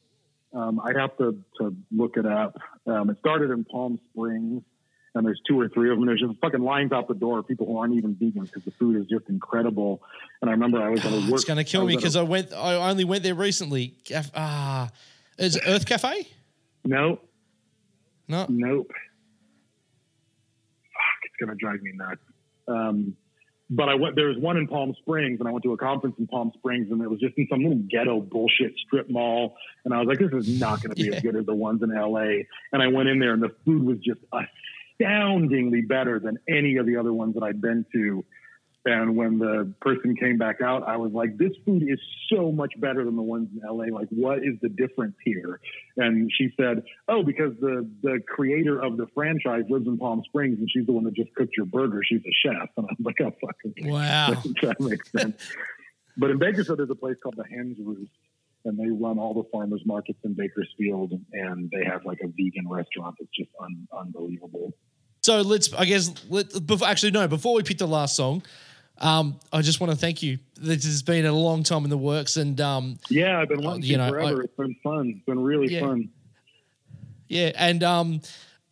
Um, I'd have to to look it up. Um, it started in Palm Springs, and there's two or three of them. There's just fucking lines out the door. People who aren't even vegan because the food is just incredible. And I remember I was at a *sighs* work. It's going to kill me because a- I went. I only went there recently. Ah, is it Earth Cafe? nope, No. Nope. Fuck, it's gonna drive me nuts. Um, but I went. There was one in Palm Springs, and I went to a conference in Palm Springs, and it was just in some little ghetto bullshit strip mall. And I was like, "This is not going to be *laughs* Yeah. as good as the ones in LA." And I went in there, and the food was just astoundingly better than any of the other ones that I'd been to. And when the person came back out, I was like, "This food is so much better than the ones in LA. Like, what is the difference here?" And she said, "Oh, because the the creator of the franchise lives in Palm Springs, and she's the one that just cooked your burger. She's a chef." And I was like, "Oh, fucking Wow. *laughs* that makes sense." but in Bakersfield, there's a place called the Hens Roost, and they run all the farmers markets in Bakersfield, and they have like a vegan restaurant that's just un- unbelievable. So let's. I guess. Let, before, actually, no. Before we pick the last song, um, I just want to thank you. This has been a long time in the works, and um, Yeah, I've been wanting you know, forever. I- it's been fun. It's been really Yeah. fun. Yeah, and um,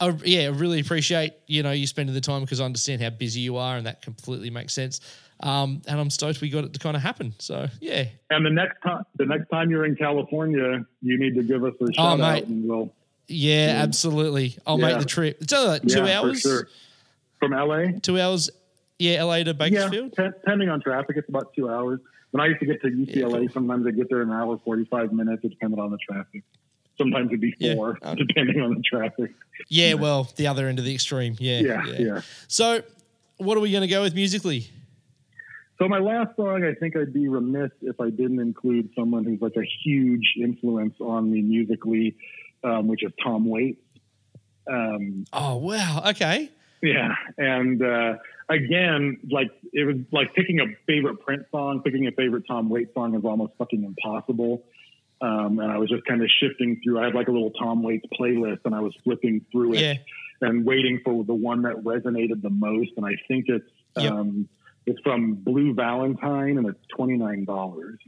I, yeah, I really appreciate you know you spending the time because I understand how busy you are, and that completely makes sense. Um, and I'm stoked we got it to kind of happen. So yeah, And the next time, the next time you're in California, you need to give us a shout Oh, out, and we'll yeah, absolutely. I'll Yeah. make the trip. It's only like two yeah, hours. sure. From LA, Two hours. Yeah, LA to yeah, Bakersfield. pe- depending on traffic, it's about two hours. When I used to get to UCLA, cool. sometimes I get there in an hour forty five minutes. It depended on the traffic. Sometimes it'd be four, Uh, depending on the traffic. Yeah, well, the other end of the extreme. Yeah, Yeah, yeah. So, what are we going to go with musically? So my last song, I think I'd be remiss if I didn't include someone who's like a huge influence on me musically, um, which is Tom Waits. Um, Oh wow. Okay. yeah, and uh, again, like it was like picking a favorite Prince song, picking a favorite Tom Waits song is almost fucking impossible. Um, and I was just kind of shifting through. I had like a little Tom Waits playlist, and I was flipping through it Yeah. and waiting for the one that resonated the most. And I think it's Yep. um, it's from Blue Valentine, and it's twenty nine dollars.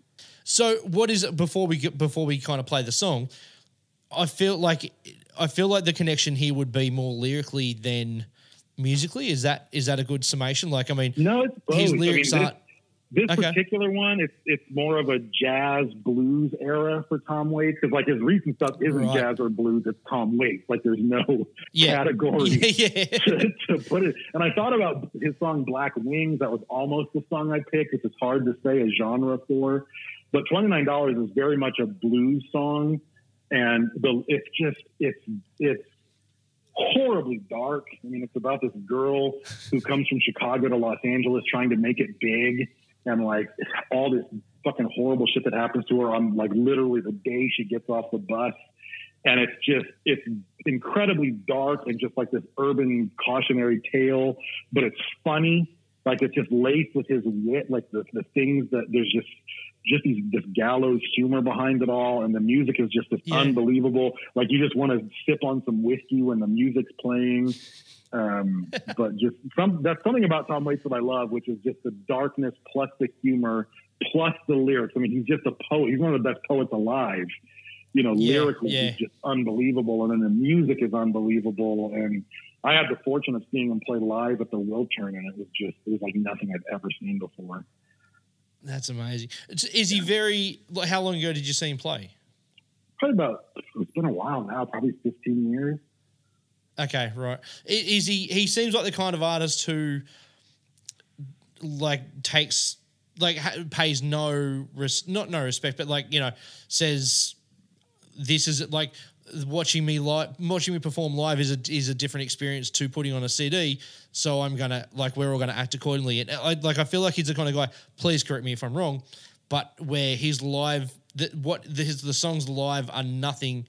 So, what is it before we get, before we kind of play the song? I feel like I feel like the connection here would be more lyrically than musically. Is that is that a good summation? Like, I mean, No, it's both. his I mean, this, aren't. this Okay. particular one, it's it's more of a jazz blues era for Tom Waits because like his recent stuff isn't Right. jazz or blues. It's Tom Waits. Like there's no Yeah. category *laughs* Yeah, yeah. *laughs* to, to put it. And I thought about his song Black Wings. That was almost the song I picked, which is hard to say a genre for. But twenty nine dollars is very much a blues song, and the it's just it's it's horribly dark. I mean, it's about this girl who comes from Chicago to Los Angeles trying to make it big, and like all this fucking horrible shit that happens to her on like literally the day she gets off the bus. And it's just, it's incredibly dark and just like this urban cautionary tale, but it's funny. Like it's just laced with his wit, like the, the things that there's just, just these, this gallows humor behind it all. And the music is just this Yeah. unbelievable. Like you just want to sip on some whiskey when the music's playing. Um, *laughs* but just some, that's something about Tom Waits that I love, which is just the darkness plus the humor plus the lyrics. I mean, he's just a poet. He's one of the best poets alive. You know, Yeah, lyrically, yeah. he's just unbelievable. And then the music is unbelievable. And I had the fortune of seeing him play live at the Wiltern, and it was just, it was like nothing I'd ever seen before. That's amazing. Is- he very? How long ago did you see him play? Probably about, it's been a while now, probably 15 years. Okay, right. Is he? He seems like the kind of artist who, like, takes like pays no res- not no respect, but like you know says this is like watching me live watching me perform live is a is a different experience to putting on a CD. So I'm gonna like we're all gonna act accordingly. And I like I feel like he's the kind of guy. Please correct me if I'm wrong, but where his live that what the, his the songs live are nothing.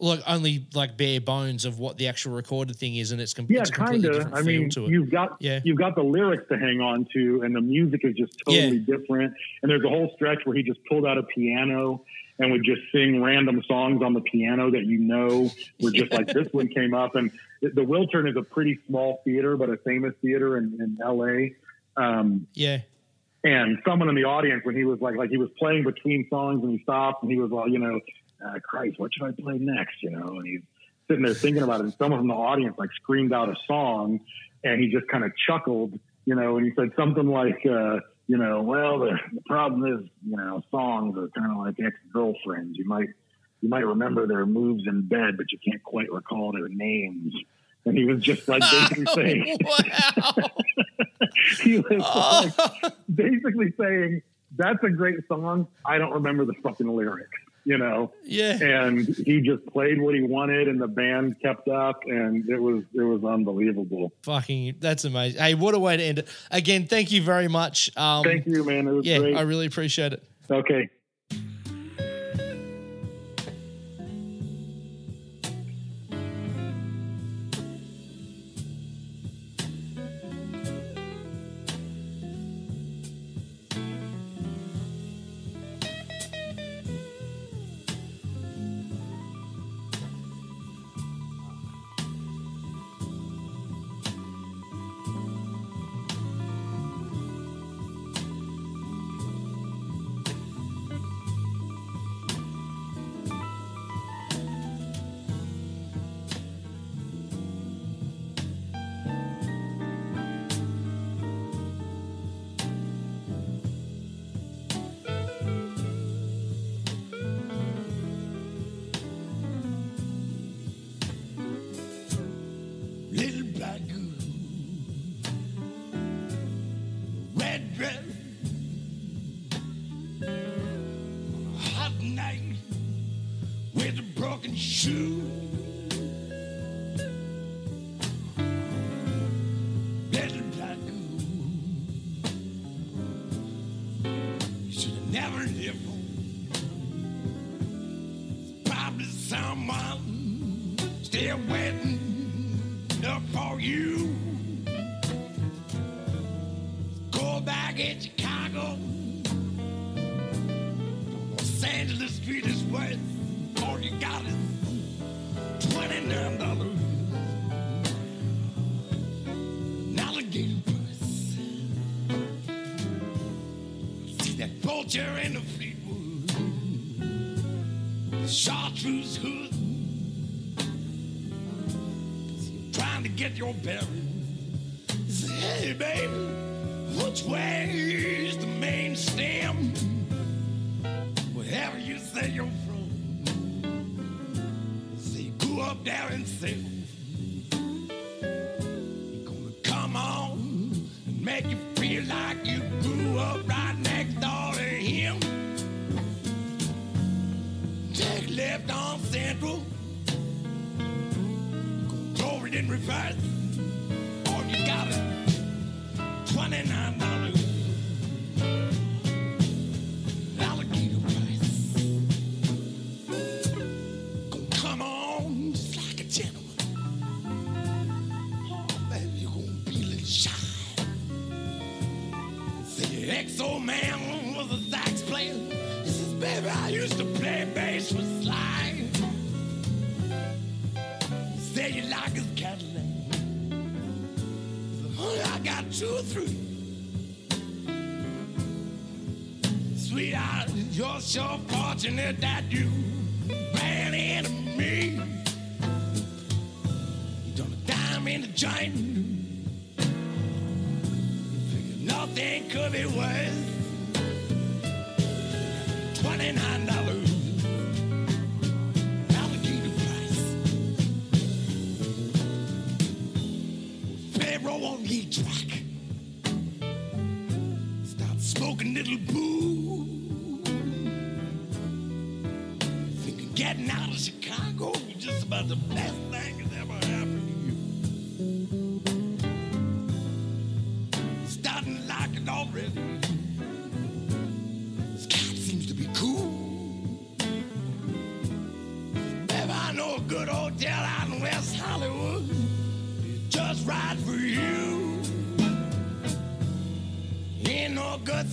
Like only like bare bones of what the actual recorded thing is, and it's, com- Yeah, it's completely kind of. I mean, to it. you've got Yeah. you've got the lyrics to hang on to, and the music is just totally different. And there's a whole stretch where he just pulled out a piano and would just sing random songs on the piano that you know were just like this one came up. And the the Wiltern is a pretty small theater, but a famous theater in, in L.A. Um, yeah, and someone in the audience when he was like like he was playing between songs and he stopped and he was like you know uh, Christ what should I play next you know? And he's sitting there thinking about it and someone from the audience like screamed out a song and he just kind of chuckled you know and he said something like uh, you know well the, the problem is you know songs are kind of like ex-girlfriends. You might you might remember their moves in bed but you can't quite recall their names. And he was just like basically *laughs* saying *laughs* wow. *laughs* he was like basically saying that's a great song. I don't remember the fucking lyrics, you know. yeah. And he just played what he wanted, and the band kept up, and it was it was unbelievable. Fucking, that's amazing. Hey, what a way to end it. Again, thank you very much. Um, Thank you, man. It was Yeah, great. I really appreciate it. okay.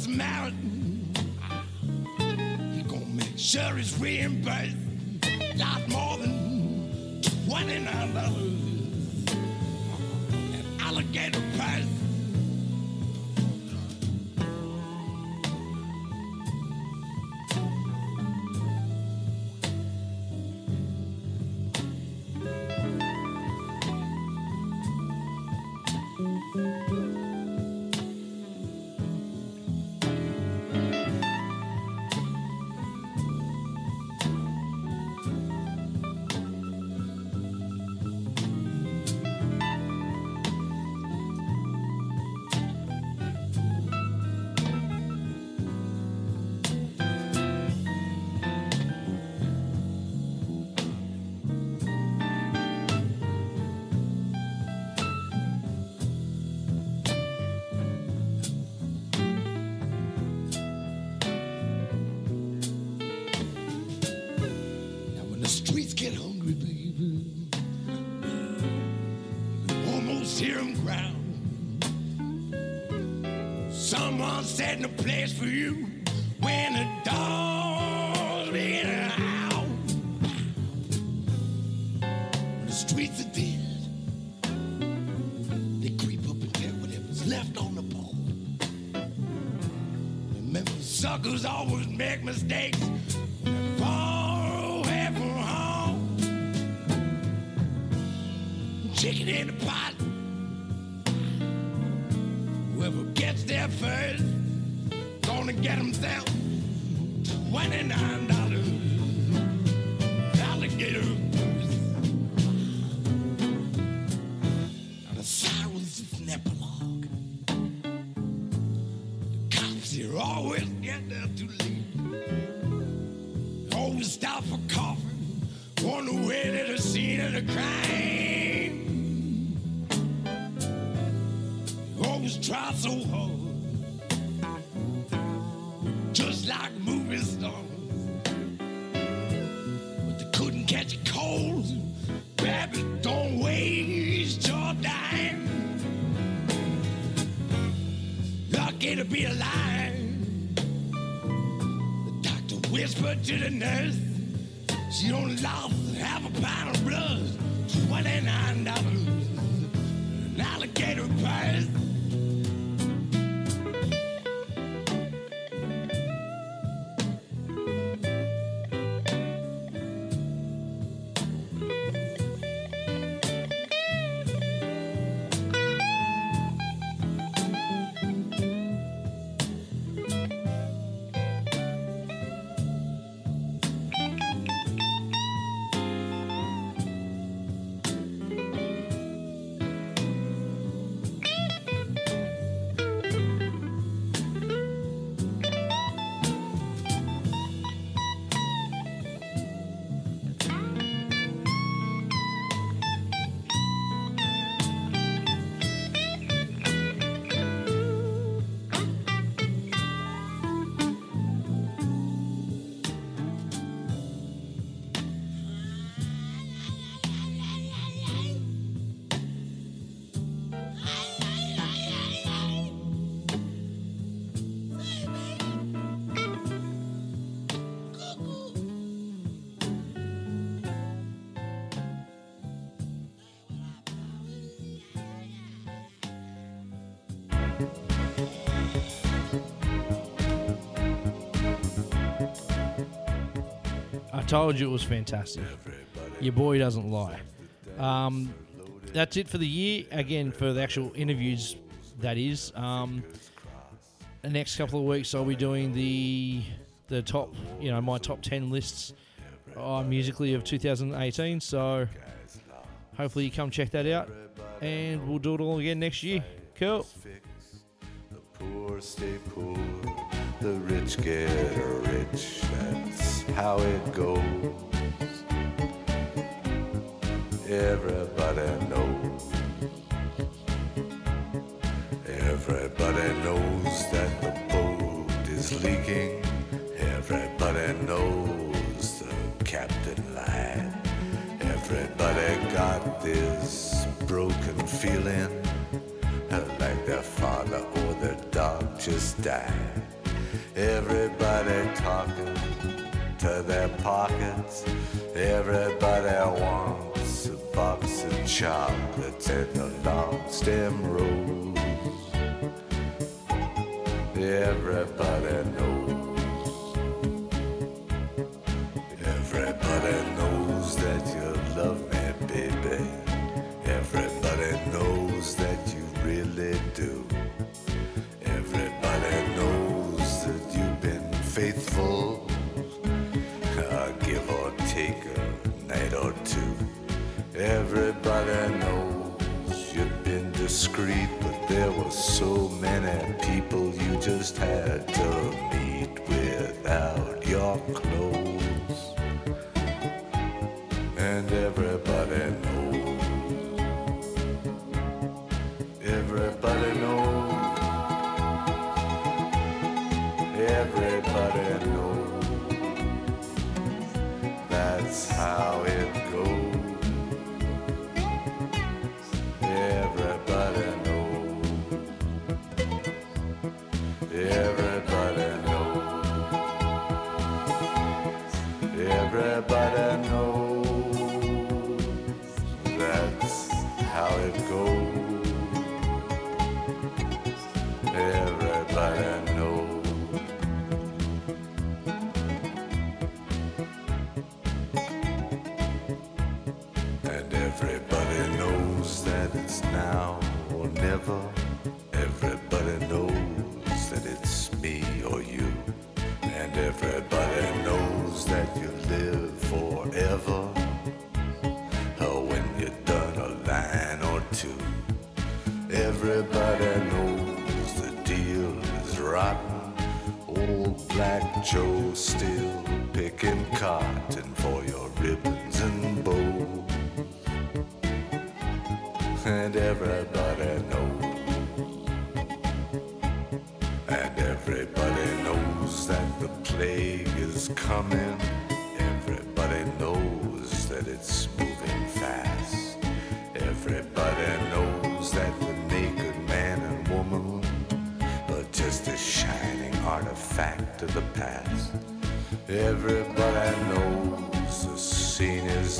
married. He gonna make sure he's reimbursed. Got more than twenty nine dollars. Suckers always make mistakes. Told you it was fantastic. Your boy doesn't lie. Um, that's it for the year. Again, for the actual interviews, that is. Um, the next couple of weeks, I'll be doing the the top, you know, my top ten lists uh, musically of 2018. So hopefully you come check that out, and we'll do it all again next year. Cool. The rich get rich. That's how it goes. Everybody knows. Everybody knows that the boat is leaking. Everybody knows the captain lied. Everybody got this broken feeling like their father or their dog just died. Everybody talking to their pockets. Everybody wants a box of chocolates and a long stem rose.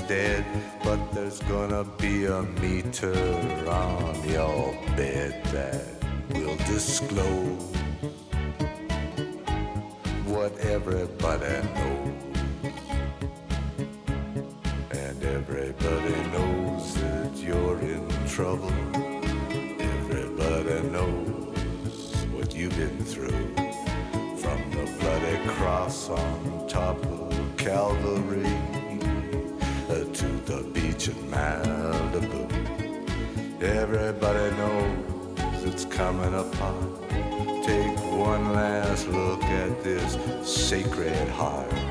dead, but there's gonna be a meter on your bed that will disclose Sacred Heart.